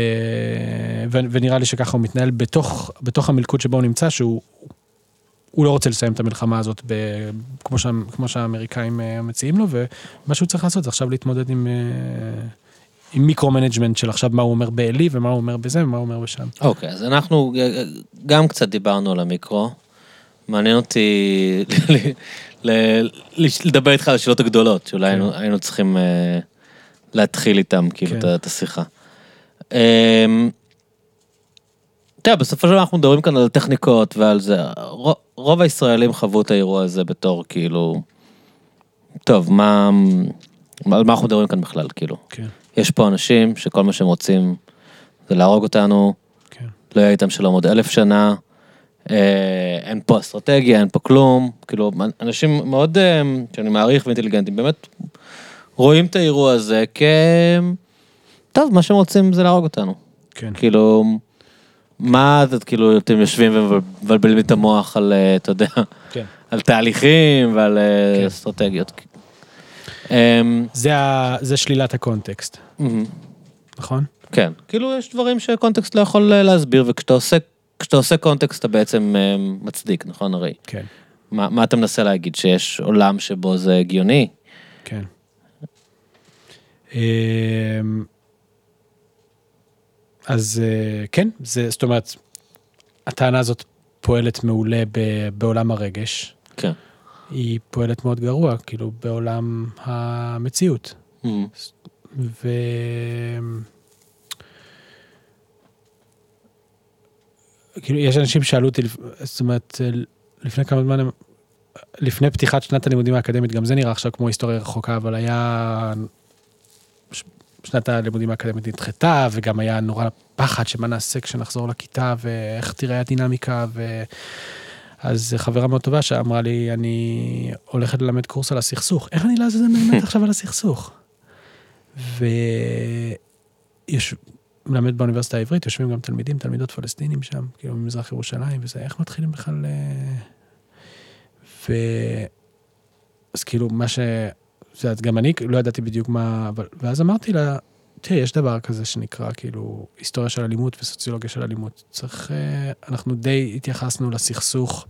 ו- ונראה לי שככה הוא מתנהל בתוך, בתוך המלכוד שבו הוא נמצא, שהוא הוא לא רוצה לסיים את המלחמה הזאת ב, כמו, שה, כמו שהאמריקאים אה, מציעים לו, ומה שהוא צריך לעשות זה עכשיו להתמודד עם, אה, עם micro-management של עכשיו מה הוא אומר בעלי ומה הוא אומר בזה ומה הוא אומר בשם. אוקיי, אז אנחנו גם קצת דיברנו על המיקרו. מעניין אותי לדבר איתך על השאלות הגדולות, שאולי כן. היינו- היינו צריכים אה, להתחיל איתם, כאילו, כן. את השיחה. יודע, בסופו של דבר אנחנו מדברים כאן על טכניקות ועל זה. רוב הישראלים חוו את האירוע הזה בתור כאילו, טוב, מה, על מה אנחנו מדברים כאן בכלל, כאילו. כן, יש פה אנשים שכל מה שהם רוצים זה להרוג אותנו, כן. לא יהיה איתם שלום עוד אלף שנה, אה, אין פה אסטרטגיה, אין פה כלום, כאילו, אנשים מאוד, אה, שאני מעריך ואינטליגנטים, באמת רואים את האירוע הזה כ... טוב, מה שהם רוצים זה להרוג אותנו. כן. כאילו, מה זה, כאילו, אתם יושבים ומבלבלים לי את המוח על, אה, אתה יודע, כן. על תהליכים ועל אה, כן. אסטרטגיות. אמ, זה, ה, זה שלילת הקונטקסט, אמ, נכון? כן, כאילו יש דברים שקונטקסט לא יכול אה, להסביר, וכשאתה עושה, עושה קונטקסט אתה בעצם מצדיק, נכון הרי? כן, מה, מה אתה מנסה להגיד, שיש עולם שבו זה הגיוני? כן. אז אה, כן, זה, זאת אומרת, הטענה הזאת פועלת מעולה ב, בעולם הרגש, כן. היא פועלת מאוד גרוע, כאילו, בעולם המציאות. אמ, ו... כאילו, יש אנשים שאלו אותי, זאת אומרת, לפני כמה זמן, הם- לפני פתיחת שנת הלימודים האקדמית, גם זה נראה עכשיו כמו היסטוריה רחוקה, אבל היה... שנת הלימודים האקדמית נדחתה, וגם היה נורא פחד שמה נעשה כשנחזור לכיתה, ואיך תראה הדינמיקה, ו... אז חברה מאוד טובה שאמרה לי, אני הולכת ללמד קורס על הסכסוך. איך אני לעזאזל מלמד עכשיו על הסכסוך? ויש... מלמד באוניברסיטה העברית, יושבים גם תלמידים, תלמידות פלסטינים שם, כאילו ממזרח ירושלים וזה, איך מתחילים בכלל... אה, ו... אז כאילו, מה ש... יודעת, גם אני לא ידעתי בדיוק מה... אבל... ואז אמרתי לה, תראי, יש דבר כזה שנקרא כאילו היסטוריה של אלימות וסוציולוגיה של אלימות. צריך... אה, אנחנו די התייחסנו לסכסוך,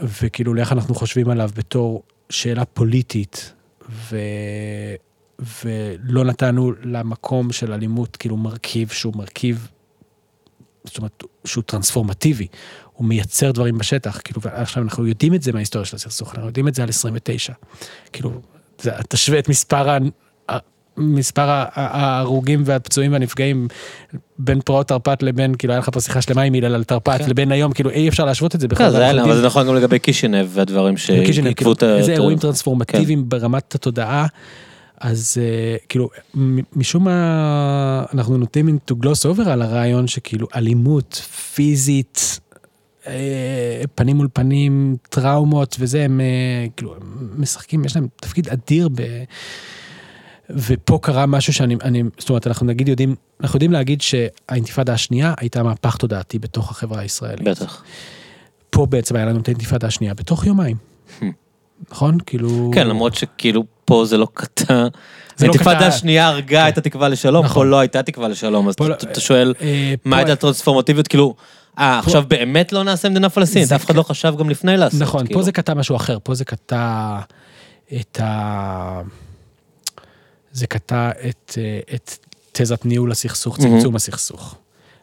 וכאילו לאיך אנחנו חושבים עליו בתור שאלה פוליטית, ו... ולא נתנו למקום של אלימות כאילו מרכיב שהוא מרכיב, זאת אומרת, שהוא טרנספורמטיבי, הוא מייצר דברים בשטח, כאילו, ועכשיו אנחנו יודעים את זה מההיסטוריה של הסכסוך, אנחנו יודעים את זה על 29. כאילו, תשווה את מספר, ה, מספר ההרוגים והפצועים והנפגעים בין פרעות תרפ"ט לבין, כאילו, היה לך פה שיחה שלמה עם הלל על תרפ"ט, כן. לבין היום, כאילו, אי אפשר להשוות את זה בכלל. כן, זה היה, יודעים- אבל זה נכון גם לגבי קישינב והדברים שעיכבו כאילו, את ה... איזה אירועים טרנספורמטיביים ברמת התודעה. אז אה, כאילו, משום מה אנחנו נוטים to gloss over על הרעיון שכאילו אלימות פיזית, פנים מול פנים, טראומות וזה, הם אה, כאילו הם משחקים, יש להם תפקיד אדיר ב... ופה קרה משהו שאני, אני, זאת אומרת, אנחנו נגיד יודעים, אנחנו יודעים להגיד שהאינתיפאדה השנייה הייתה מהפך תודעתי בתוך החברה הישראלית. בטח. פה בעצם היה לנו את האינתיפאדה השנייה בתוך יומיים. נכון? כאילו... כן, למרות שכאילו פה זה לא קטע. לא האינתיפאדה השנייה הרגה את התקווה לשלום, פה נכון. לא הייתה תקווה לשלום, אז אתה- לא- אתה שואל, אה, מה הייתה הטרנספורמטיביות, כאילו, אה, עכשיו באמת לא נעשה מדינה פלסטינית, אף אחד לא חשב גם לפני לעשות. נכון, כאילו. פה זה קטע משהו אחר, פה זה קטע את ה... זה קטע את, אה, את תזת ניהול הסכסוך. צמצום הסכסוך.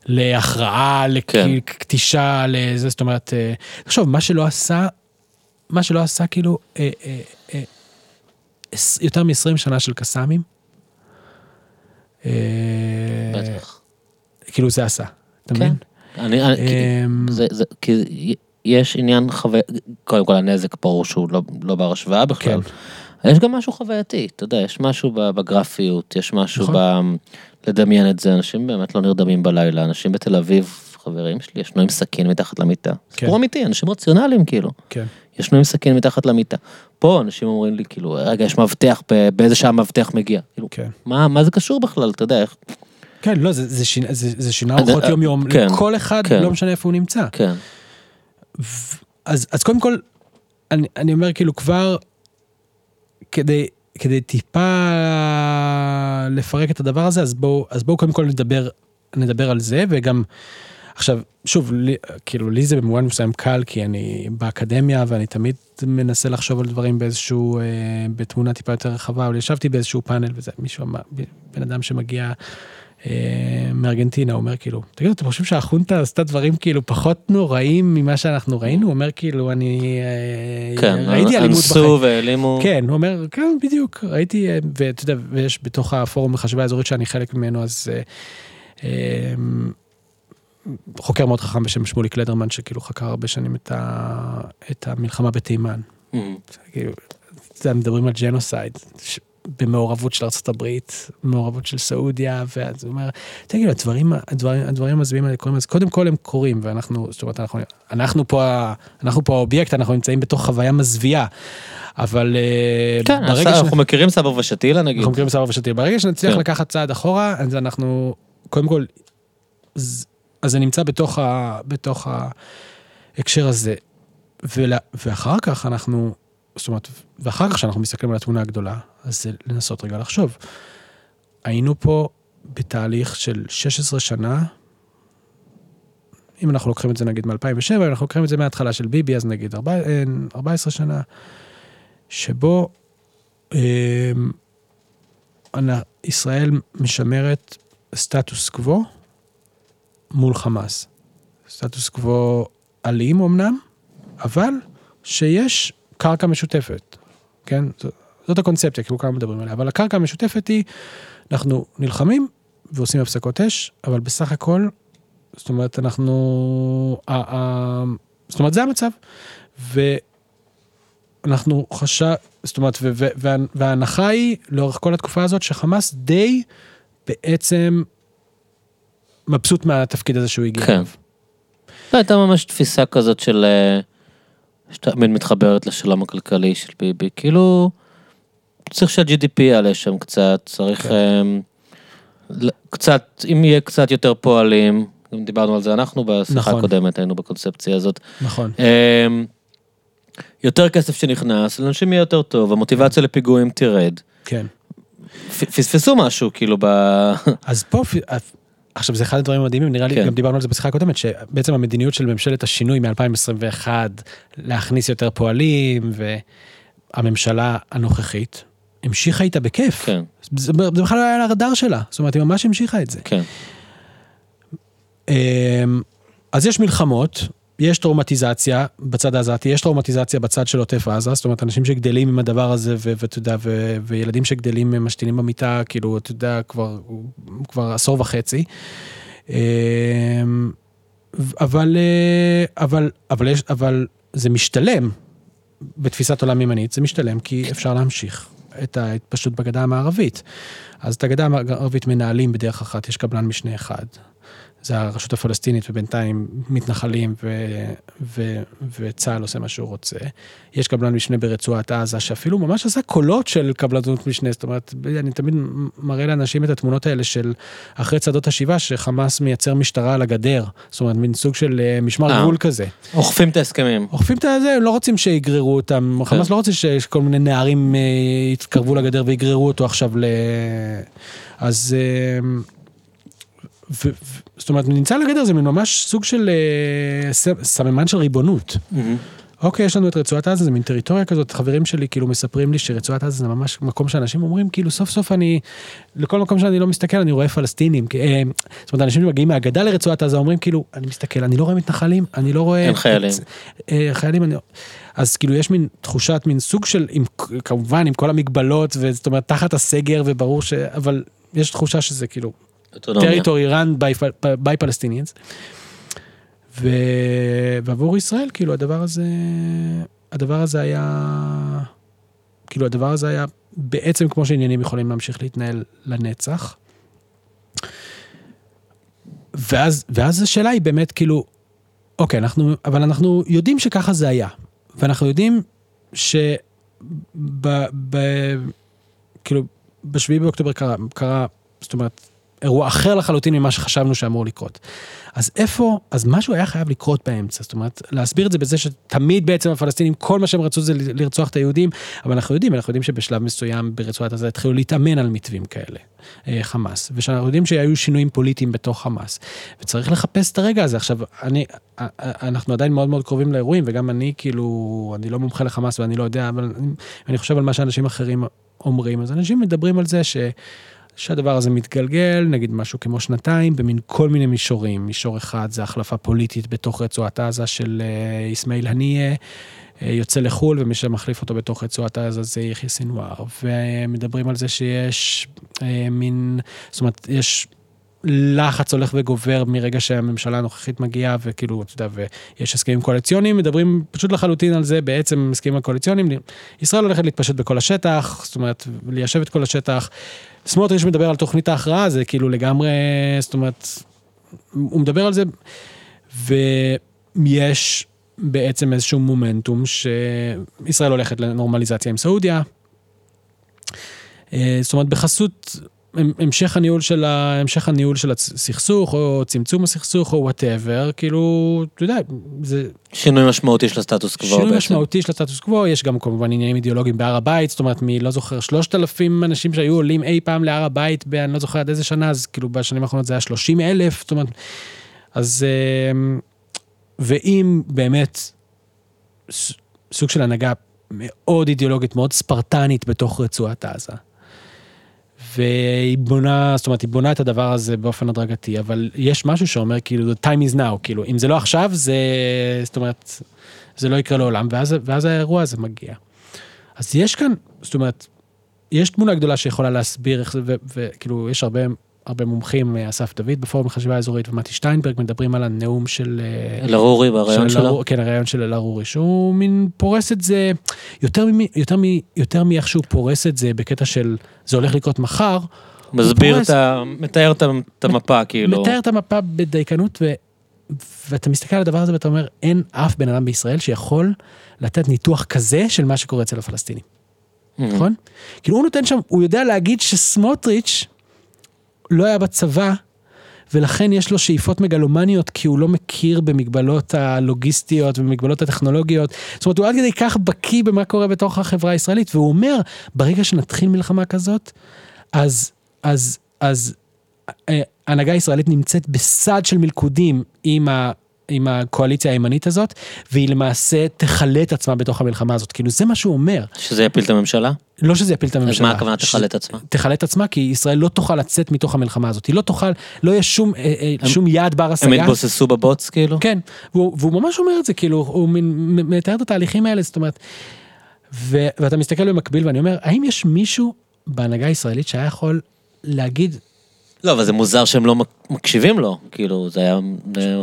להכרעה, כן. לכתישה, לזה, זאת אומרת, אה, תחשוב, מה שלא עשה מה שלא עשה כאילו אה, יותר מ-20 שנה של קסאמים. בטח. כאילו זה עשה, אתה כן. מבין? אני, אמ, זה, זה, כי יש עניין חוויה, קודם כל הנזק ברור שהוא לא, לא בר השוואה בכלל. כן. יש גם משהו חווייתי, אתה יודע, יש משהו בגרפיות, יש משהו נכון. ב... לדמיין את זה, אנשים באמת לא נרדמים בלילה, אנשים בתל אביב, חברים שלי, ישנו עם סכין מתחת למיטה. כן. סיפור אמיתי, אנשים רציונליים כאילו. כן. ישנו עם סכין מתחת למיטה. פה אנשים אומרים לי, כאילו, רגע, יש מאבטח, ב- באיזה שעה מאבטח מגיע. כאילו, כן. מה, מה זה קשור בכלל, אתה יודע, איך... כן, לא, זה, זה, שינה, זה, זה שינה אורחות אה, יום יום, כן, לכל אחד, כן. לא משנה איפה הוא נמצא. כן. אז, אז קודם כל, אני, אני אומר כאילו כבר, כדי, כדי טיפה לפרק את הדבר הזה, אז בואו, אז בואו קודם כל נדבר, נדבר על זה, וגם, עכשיו, שוב, לי, כאילו, לי זה במובן מסוים קל, כי אני באקדמיה, ואני תמיד מנסה לחשוב על דברים באיזשהו, אה, בתמונה טיפה יותר רחבה, אבל ישבתי באיזשהו פאנל, וזה מישהו אמר, בן אדם שמגיע מארגנטינה, הוא אומר כאילו, תגידו, אתם חושבים שהחונטה עשתה דברים כאילו פחות נוראים ממה שאנחנו ראינו? הוא אומר כאילו, אני אה, כן, ראיתי אלימות בחיים. אנסו והעלימו. כן, הוא אומר, כן, בדיוק, ראיתי, אה, ואתה יודע, ויש בתוך הפורום לחשיבה האזורית שאני חלק ממנו, אז אה, אה, חוקר מאוד חכם בשם שמוליק לדרמן, שכאילו חקר הרבה שנים את, ה, את המלחמה בתימן. אמ, כאילו, מדברים על genocide, ש- במעורבות של הברית, מעורבות של סעודיה, ואז הוא אומר, תגידו, הדברים, הדברים, הדברים המזוויעים האלה קורים, אז קודם כל הם קורים, ואנחנו, זאת אומרת, אנחנו, אנחנו פה, אנחנו פה האובייקט, אנחנו נמצאים בתוך חוויה מזוויעה, אבל אה, כן, ברגע אנחנו מכירים סברה ושתילה נגיד. אנחנו מכירים סברה ושתיל, ברגע שנצליח כן. לקחת צעד אחורה, אז אנחנו, קודם כל, אז, אז זה נמצא בתוך, ה, בתוך ההקשר הזה, ולה, ואחר כך אנחנו, זאת אומרת, ואחר כך שאנחנו מסתכלים על התמונה הגדולה, אז זה לנסות רגע לחשוב. היינו פה בתהליך של 16 שנה, אם אנחנו לוקחים את זה נגיד מ-2007, אם אנחנו לוקחים את זה מההתחלה של ביבי, אז נגיד 14 שנה, שבו אה, ישראל משמרת סטטוס קוו מול חמאס. סטטוס קוו אלים אמנם, אבל שיש קרקע משותפת, כן? זאת הקונספציה, כאילו כמה מדברים עליה, אבל הקרקע המשותפת היא, אנחנו נלחמים ועושים הפסקות אש, אבל בסך הכל, זאת אומרת, אנחנו... זאת אומרת, זה המצב. ואנחנו חשב... זאת אומרת, ו- ו- וה- וההנחה היא, לאורך כל התקופה הזאת, שחמאס די בעצם מבסוט מהתפקיד הזה שהוא הגיע. כן. לא, הייתה ממש תפיסה כזאת של... שתמיד מתחברת לשלום הכלכלי של ביבי. כאילו, צריך שה-GDP יעלה שם קצת, צריך כן. ל- קצת, אם יהיה קצת יותר פועלים, גם דיברנו על זה אנחנו בשיחה נכון. הקודמת, היינו בקונספציה הזאת. נכון. אה, יותר כסף שנכנס, לאנשים יהיה יותר טוב, המוטיבציה לפיגועים תרד. כן. פספסו משהו, כאילו, ב... אז פה, עכשיו זה אחד הדברים המדהימים, נראה לי, כן. גם דיברנו על זה בשיחה הקודמת, שבעצם המדיניות של ממשלת השינוי מ-2021, להכניס יותר פועלים, והממשלה הנוכחית, המשיכה איתה בכיף. כן, זה, זה בכלל לא היה על הרדאר שלה, זאת אומרת, היא ממש המשיכה את זה. כן. אמ, אז יש מלחמות, יש טראומטיזציה בצד העזתי, יש טראומטיזציה בצד של עוטף עזה, זאת אומרת, אנשים שגדלים עם הדבר הזה, ואתה יודע, וילדים שגדלים משתינים במיטה, כאילו, אתה יודע, כבר, כבר עשור וחצי. אמ, אבל, אה, אבל, אבל, יש, אבל זה משתלם בתפיסת עולם ימנית, זה משתלם כי אפשר להמשיך את ההתפשטות בגדה המערבית. אז את הגדה המערבית מנהלים בדרך אחת, יש קבלן משנה אחד. זה הרשות הפלסטינית ובינתיים מתנחלים ו, ו, וצה"ל עושה מה שהוא רוצה. יש קבלן משנה ברצועת עזה שאפילו ממש עשה קולות של קבלנות משנה, זאת אומרת, אני תמיד מראה לאנשים את התמונות האלה של אחרי צעדות השיבה, שחמאס מייצר משטרה על הגדר, זאת אומרת, מין סוג של אה, משמר אה. גבול כזה. אוכפים את ההסכמים. אוכפים את הזה, הם לא רוצים שיגררו אותם, חמאס לא רוצה שכל מיני נערים אה, יתקרבו לגדר ויגררו אותו עכשיו ל... אז... ו, ו, זאת אומרת, נמצא על הגדר זה ממש סוג של ס- סממן של ריבונות. אוקיי, יש לנו את רצועת עזה, זה מין טריטוריה כזאת, חברים שלי כאילו מספרים לי שרצועת עזה זה ממש מקום שאנשים אומרים, כאילו סוף סוף אני, לכל מקום שאני לא מסתכל אני רואה פלסטינים. כי, אה, זאת אומרת, אנשים שמגיעים מהגדה לרצועת עזה אומרים כאילו, אני מסתכל, אני לא רואה מתנחלים, אני לא רואה... אין חיילים. את, אה, חיילים, אני... אז כאילו יש מין תחושת, מין סוג של, עם, כמובן עם כל המגבלות, וזאת אומרת, תחת הסגר, וברור ש... אבל יש תחושה שזה כאילו. טריטורי run by, Palestinians. ו... ועבור ישראל, כאילו, הדבר הזה, הדבר הזה היה, כאילו, הדבר הזה היה בעצם כמו שעניינים יכולים להמשיך להתנהל לנצח. ואז, ואז השאלה היא באמת, כאילו, אוקיי, אנחנו, אבל אנחנו יודעים שככה זה היה. ואנחנו יודעים ש... ב, ב, כאילו, בשביעי באוקטובר קרה, קרה, זאת אומרת, אירוע אחר לחלוטין ממה שחשבנו שאמור לקרות. אז איפה, אז משהו היה חייב לקרות באמצע, זאת אומרת, להסביר את זה בזה שתמיד בעצם הפלסטינים, כל מה שהם רצו זה לרצוח את היהודים, אבל אנחנו יודעים, אנחנו יודעים שבשלב מסוים ברצועת עזה התחילו להתאמן על מתווים כאלה, אה, חמאס, ושאנחנו יודעים שהיו שינויים פוליטיים בתוך חמאס, וצריך לחפש את הרגע הזה. עכשיו, אני, אה, אנחנו עדיין מאוד מאוד קרובים לאירועים, וגם אני כאילו, אני לא מומחה לחמאס ואני לא יודע, אבל אני, אני חושב על מה שאנשים אחרים אומרים, אז אנשים מדברים על זה ש... שהדבר הזה מתגלגל, נגיד משהו כמו שנתיים, במין כל מיני מישורים. מישור אחד זה החלפה פוליטית בתוך רצועת עזה של אה, אסמאעיל הנייה, אה, יוצא לחו"ל, ומי שמחליף אותו בתוך רצועת עזה זה יחיא סינואר. ומדברים על זה שיש אה, מין, זאת אומרת, יש... לחץ הולך וגובר מרגע שהממשלה הנוכחית מגיעה, וכאילו, אתה יודע, ויש הסכמים קואליציוניים, מדברים פשוט לחלוטין על זה, בעצם הסכמים הקואליציוניים. ישראל הולכת להתפשט בכל השטח, זאת אומרת, ליישב את כל השטח. סמוטריץ' מדבר על תוכנית ההכרעה, זה כאילו לגמרי, זאת אומרת, הוא מדבר על זה, ויש בעצם איזשהו מומנטום שישראל הולכת לנורמליזציה עם סעודיה. אה, זאת אומרת, בחסות המשך הניהול של, ה, המשך הניהול של הסכסוך, או צמצום הסכסוך, או whatever, כאילו, אתה יודע, זה... שינוי משמעותי של הסטטוס קוו שינוי בעצם. משמעותי של הסטטוס קוו, יש גם כמובן עניינים אידיאולוגיים בהר הבית, זאת אומרת, מי לא זוכר, שלושת אלפים אנשים שהיו עולים אי פעם להר הבית, אני לא זוכר עד איזה שנה, אז כאילו בשנים האחרונות זה היה שלושים אלף, זאת אומרת, אז... אמ, ואם באמת סוג של הנהגה מאוד אידיאולוגית, מאוד ספרטנית בתוך רצועת עזה. והיא בונה, זאת אומרת, היא בונה את הדבר הזה באופן הדרגתי, אבל יש משהו שאומר כאילו, the time is now, כאילו, אם זה לא עכשיו, זה, זאת אומרת, זה לא יקרה לעולם, ואז, ואז האירוע הזה מגיע. אז יש כאן, זאת אומרת, יש תמונה גדולה שיכולה להסביר איך זה, וכאילו, יש הרבה הרבה מומחים, אה, אסף דוד בפורום החשיבה האזורית ומתי שטיינברג, מדברים על הנאום של... אלערורי ברעיון שלו. אלערור, כן, הרעיון של אלערורי, שהוא מין פורס את זה, יותר, מ, יותר, מ, יותר מאיך שהוא פורס את זה בקטע של זה הולך לקרות מחר. מסביר פורס, את ה... מתאר את המפה, כאילו. מתאר את המפה בדייקנות, ו, ואתה מסתכל על הדבר הזה ואתה אומר, אין אף בן אדם בישראל שיכול לתת ניתוח כזה של מה שקורה אצל הפלסטינים. נכון? כאילו הוא נותן שם, הוא יודע להגיד שסמוטריץ' לא היה בצבא, ולכן יש לו שאיפות מגלומניות, כי הוא לא מכיר במגבלות הלוגיסטיות ובמגבלות הטכנולוגיות. זאת אומרת, הוא עד כדי כך בקיא במה קורה בתוך החברה הישראלית, והוא אומר, ברגע שנתחיל מלחמה כזאת, אז, אז, אז אה, ההנהגה הישראלית נמצאת בסד של מלכודים עם ה... עם הקואליציה הימנית הזאת, והיא למעשה תכלה את עצמה בתוך המלחמה הזאת. כאילו, זה מה שהוא אומר. שזה יפיל את הממשלה? לא שזה יפיל את הממשלה. אז מה הכוונה תכלה את עצמה? תכלה את עצמה, כי ישראל לא תוכל לצאת מתוך המלחמה הזאת. היא לא תוכל, לא יהיה שום, אה, אה, הם, שום יעד בר השגה. הם התבוססו בבוץ, כאילו? כן, והוא, והוא ממש אומר את זה, כאילו, הוא מתאר את התהליכים האלה, זאת אומרת, ו, ואתה מסתכל במקביל ואני אומר, האם יש מישהו בהנהגה הישראלית שהיה יכול להגיד, לא, אבל זה מוזר שהם לא מקשיבים לו, כאילו, זה היה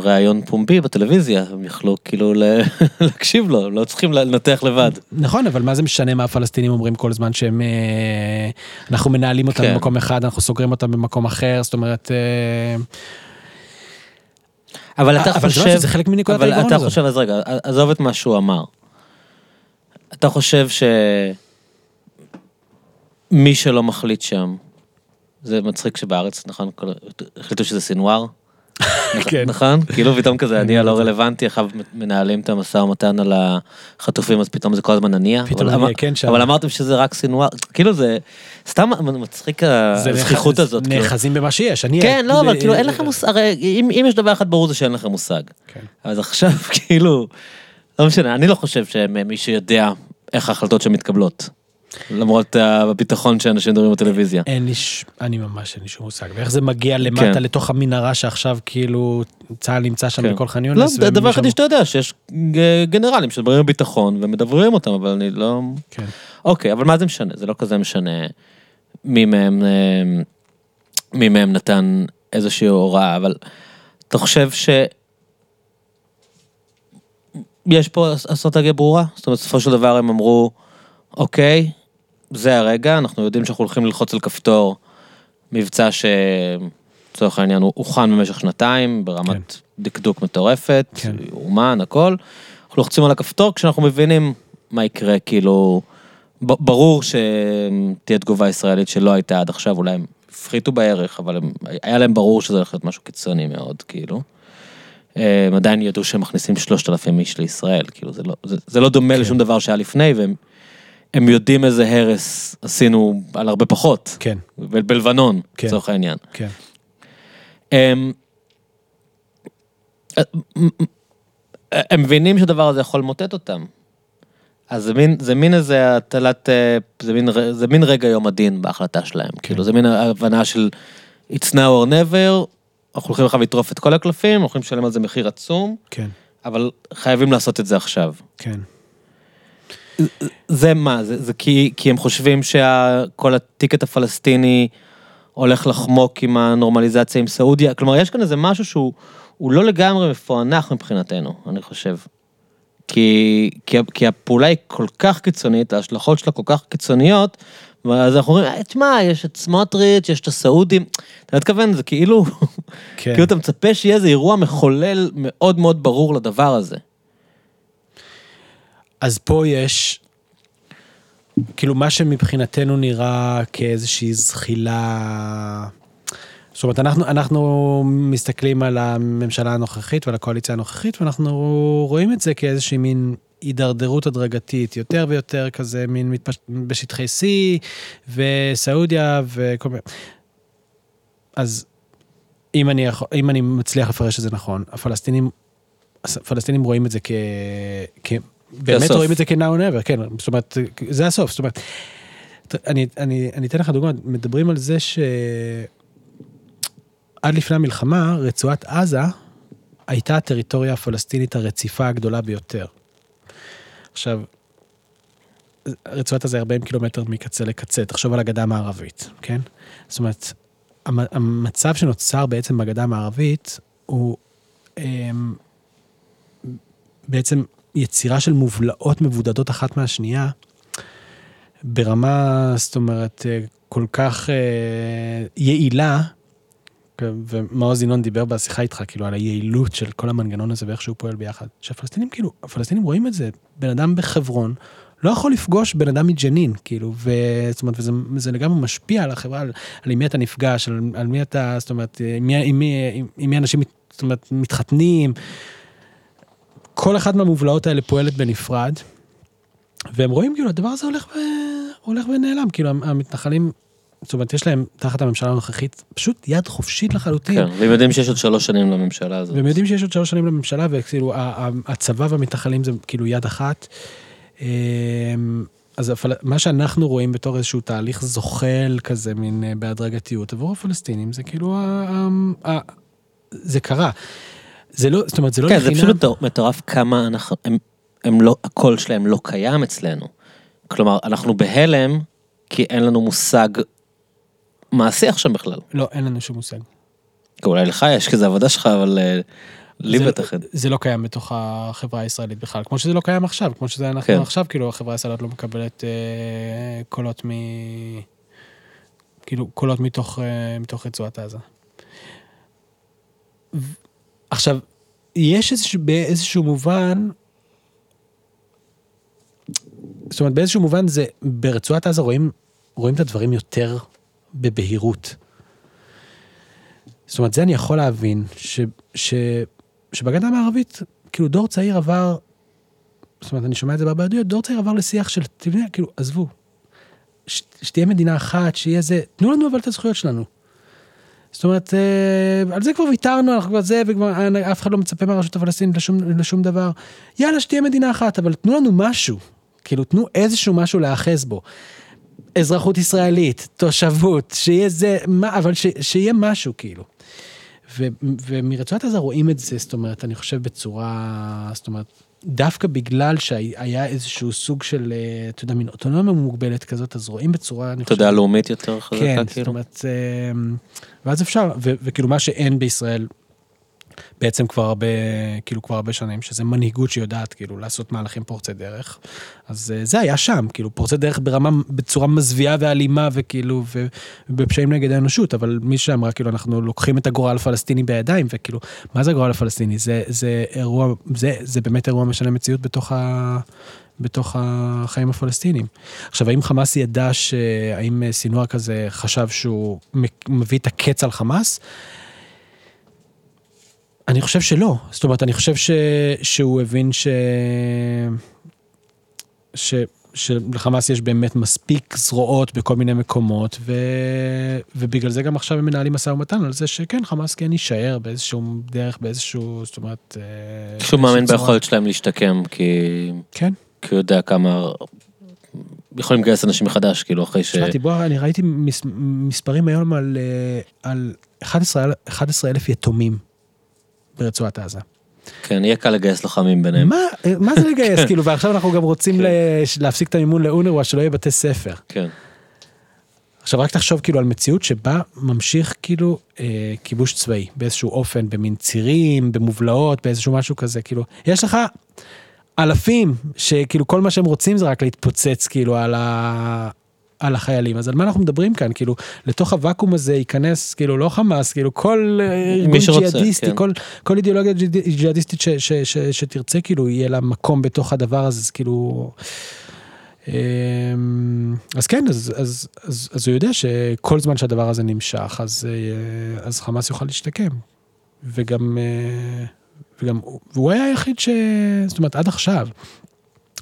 ראיון פומבי בטלוויזיה, הם יכלו כאילו להקשיב לו, הם לא צריכים לנתח לבד. נכון, אבל מה זה משנה מה הפלסטינים אומרים כל זמן שהם, אה, אנחנו מנהלים אותם כן. במקום אחד, אנחנו סוגרים אותם במקום אחר, זאת אומרת... אה, אבל אתה חושב... אבל זה חלק מנקודת ההיגיון הזאת. אבל אתה חושב, אז רגע, עזוב את מה שהוא אמר. אתה חושב שמי שלא מחליט שם, זה מצחיק שבארץ, נכון, החליטו שזה סינואר. כן. נכון? כאילו פתאום כזה, אני הלא רלוונטי, עכשיו מנהלים את המשא ומתן על החטופים, אז פתאום זה כל הזמן הנייה. פתאום הנייה, כן, שם. אבל אמרתם שזה רק סינואר, כאילו זה סתם מצחיק הזכיחות הזאת. כאילו. נאחזים במה שיש, אני... כן, לא, אבל כאילו אין לכם מושג, הרי אם יש דבר אחד ברור זה שאין לכם מושג. כן. אז עכשיו כאילו, לא משנה, אני לא חושב שמישהו יודע איך ההחלטות שמתקבלות. למרות הביטחון שאנשים מדברים בטלוויזיה. אין לי, ש... אני ממש אין לי שום מושג. ואיך זה מגיע למטה כן. לתוך המנהרה שעכשיו כאילו צה"ל נמצא שם כן. בכל ח'אן לא, יונס. הדבר ומשם- היחידי שאתה יודע, שיש גנרלים שמדברים על ביטחון ומדברים אותם, אבל אני לא... כן. אוקיי, אבל מה זה משנה? זה לא כזה משנה מי מהם, אה, מי מהם נתן איזושהי הוראה, אבל אתה חושב ש... יש פה אס- אסטרטגיה ברורה? זאת אומרת, בסופו של דבר הם אמרו, אוקיי, זה הרגע, אנחנו יודעים שאנחנו הולכים ללחוץ על כפתור מבצע שלצורך העניין הוא הוכן במשך שנתיים, ברמת כן. דקדוק מטורפת, כן. אומן, הכל. אנחנו לוחצים על הכפתור כשאנחנו מבינים מה יקרה, כאילו, ברור שתהיה תגובה ישראלית שלא הייתה עד עכשיו, אולי הם הפחיתו בערך, אבל הם, היה להם ברור שזה הולך להיות משהו קיצוני מאוד, כאילו. הם עדיין ידעו שהם מכניסים 3,000 איש לישראל, כאילו זה לא, זה, זה לא דומה כן. לשום דבר שהיה לפני, והם הם יודעים איזה הרס עשינו על הרבה פחות, כן, ב- בלבנון, כן. לצורך העניין. כן. הם, הם מבינים שהדבר הזה יכול למוטט אותם. אז זה מין, זה מין איזה הטלת, אה, זה מין, זה מין רגע יום הדין בהחלטה שלהם. כאילו, זה מין הבנה של it's now or never, אנחנו הולכים עכשיו לטרוף את כל הקלפים, אנחנו הולכים לשלם על זה מחיר עצום, כן, אבל חייבים לעשות את זה עכשיו. כן. זה מה, זה, זה כי, כי הם חושבים שכל הטיקט הפלסטיני הולך לחמוק עם הנורמליזציה עם סעודיה, כלומר יש כאן איזה משהו שהוא הוא לא לגמרי מפוענח מבחינתנו, אני חושב. כי, כי, כי הפעולה היא כל כך קיצונית, ההשלכות שלה כל כך קיצוניות, ואז אנחנו אומרים, "אה, תשמע, יש את סמוטריץ', יש את הסעודים, אתה מתכוון, זה כאילו, כן. כאילו אתה מצפה שיהיה איזה אירוע מחולל מאוד מאוד ברור לדבר הזה. אז פה יש, כאילו מה שמבחינתנו נראה כאיזושהי זחילה, זאת אומרת אנחנו, אנחנו מסתכלים על הממשלה הנוכחית ועל הקואליציה הנוכחית ואנחנו רואים את זה כאיזושהי מין הידרדרות הדרגתית, יותר ויותר כזה מין מתפש... בשטחי C וסעודיה וכל מיני. אז אם אני, יכול, אם אני מצליח לפרש את זה נכון, הפלסטינים, הפלסטינים רואים את זה כ... כ... באמת. רואים את זה כ-now or never, כן, זאת אומרת, זה הסוף, זאת אומרת, אני, אני, אני אתן לך דוגמא, מדברים על זה שעד לפני המלחמה, רצועת עזה הייתה הטריטוריה הפלסטינית הרציפה הגדולה ביותר. עכשיו, רצועת עזה 40 קילומטר מקצה לקצה, תחשוב על הגדה המערבית, כן? זאת אומרת, המ- המצב שנוצר בעצם בגדה המערבית הוא אמ, בעצם יצירה של מובלעות מבודדות אחת מהשנייה, ברמה, זאת אומרת, אה, כל כך אה, יעילה, ומעוז ינון דיבר בשיחה איתך, כאילו, על היעילות של כל המנגנון הזה ואיך שהוא פועל ביחד. שהפלסטינים, כאילו, הפלסטינים רואים את זה, בן אדם בחברון, לא יכול לפגוש בן אדם מג'נין, כאילו, ו... זאת אומרת, וזה זה לגמרי משפיע על החברה, על, על מי אתה נפגש, על, על מי אתה, זאת אומרת, עם מי, עם מי, עם, מי אנשים, זאת אומרת, מתחתנים. כל אחת מהמובלעות האלה פועלת בנפרד, והם רואים, כאילו, הדבר הזה הולך, ו... הולך ונעלם, כאילו, המתנחלים, זאת אומרת, יש להם, תחת הממשלה הנוכחית, פשוט יד חופשית לחלוטין. כן, והם יודעים שיש עוד שלוש שנים לממשלה הזאת. והם יודעים שיש עוד שלוש שנים לממשלה, וכאילו הצבא והמתנחלים זה כאילו יד אחת. אמ, אז הפל... מה שאנחנו רואים בתור איזשהו תהליך זוחל כזה, מין אה, בהדרגתיות, עבור הפלסטינים, זה כאילו, ה... ה... ה... זה קרה. זה לא, זאת אומרת, זה לא כן, זה לחינם. פשוט מטור- מטורף כמה אנחנו, הם, הם לא, הקול שלהם לא קיים אצלנו. כלומר, אנחנו בהלם, כי אין לנו מושג מעשי עכשיו בכלל. לא, אין לנו שום מושג. אולי לך יש כזה עבודה שלך, אבל אה, לי זה- בטח. זה לא קיים בתוך החברה הישראלית בכלל, כמו שזה לא קיים עכשיו, כמו שזה אנחנו כן. עכשיו, כאילו החברה הישראלית לא מקבלת אה, קולות מ... כאילו קולות מתוך, אה, מתוך רצועת עזה. עכשיו, יש איזשהו, באיזשהו מובן, זאת אומרת באיזשהו מובן זה, ברצועת עזה רואים, רואים את הדברים יותר בבהירות. זאת אומרת, זה אני יכול להבין, ש, ש, שבגדה המערבית, כאילו דור צעיר עבר, זאת אומרת, אני שומע את זה בהרבה עדויות, דור צעיר עבר לשיח של, תבנה, כאילו, עזבו, ש, שתהיה מדינה אחת, שיהיה זה, תנו לנו אבל את הזכויות שלנו. זאת אומרת, אה, על זה כבר ויתרנו, אנחנו כבר זה, וכבר אף אחד לא מצפה מהרשות הפלסטינית לשום, לשום דבר. יאללה, שתהיה מדינה אחת, אבל תנו לנו משהו. כאילו, תנו איזשהו משהו להיאחז בו. אזרחות ישראלית, תושבות, שיהיה זה, מה, אבל ש, שיהיה משהו, כאילו. ו, ומרצועת עזה רואים את זה, זאת אומרת, אני חושב בצורה, זאת אומרת, דווקא בגלל שהיה איזשהו סוג של, אה, אתה יודע, מין אוטונומיה מוגבלת כזאת, אז רואים בצורה, אני חושב... תודעה לאומית יותר חזקה, כן, כאילו. כן, זאת אומרת, אה, ואז אפשר, וכאילו מה שאין בישראל, בעצם כבר הרבה, כאילו כבר הרבה שנים, שזה מנהיגות שיודעת כאילו לעשות מהלכים פורצי דרך. אז אה, זה היה שם, כאילו פורצי דרך ברמה, בצורה מזוויעה ואלימה וכאילו, ובפשעים נגד האנושות, אבל מי שאמרה כאילו אנחנו לוקחים את הגורל הפלסטיני בידיים, וכאילו, מה זה הגורל הפלסטיני? זה, זה אירוע, זה, זה באמת אירוע משנה מציאות בתוך ה... בתוך החיים הפלסטינים. עכשיו, האם חמאס ידע ש... האם סינואר כזה חשב שהוא מביא את הקץ על חמאס? אני חושב שלא, זאת אומרת, אני חושב ש... שהוא הבין ש... ש... שלחמאס יש באמת מספיק זרועות בכל מיני מקומות, ו... ובגלל זה גם עכשיו הם מנהלים משא ומתן על זה שכן, חמאס כן יישאר באיזשהו דרך, באיזשהו, זאת אומרת... אה, שהוא מאמין ביכולת שלהם להשתקם, כי... כן. כי הוא יודע כמה... יכולים לגייס אנשים מחדש, כאילו, אחרי ש... שמעתי, בוא, אני ראיתי מס... מספרים היום על, אה, על 11 אלף יתומים. ברצועת עזה. כן, יהיה קל לגייס לוחמים ביניהם. מה, מה זה לגייס? כאילו, ועכשיו אנחנו גם רוצים כן. להפסיק את המימון לאונרווה, שלא יהיה בתי ספר. כן. עכשיו רק תחשוב כאילו על מציאות שבה ממשיך כאילו אה, כיבוש צבאי באיזשהו אופן, במין צירים, במובלעות, באיזשהו משהו כזה, כאילו, יש לך אלפים שכאילו כל מה שהם רוצים זה רק להתפוצץ כאילו על, ה, על החיילים. אז על מה אנחנו מדברים כאן? כאילו, לתוך הוואקום הזה ייכנס, כאילו, לא חמאס, כאילו, כל אה, ארגון ג'יהאדיסטי, כן. כל, כל אידיאולוגיה ג'יהאדיסטית ש, ש, ש, ש, שתרצה, כאילו, יהיה לה מקום בתוך הדבר הזה, אז כאילו... אמ, אז כן, אז, אז, אז, אז הוא יודע שכל זמן שהדבר הזה נמשך, אז, אה, אז חמאס יוכל להשתקם. וגם, אה, וגם, והוא היה היחיד ש... זאת אומרת, עד עכשיו,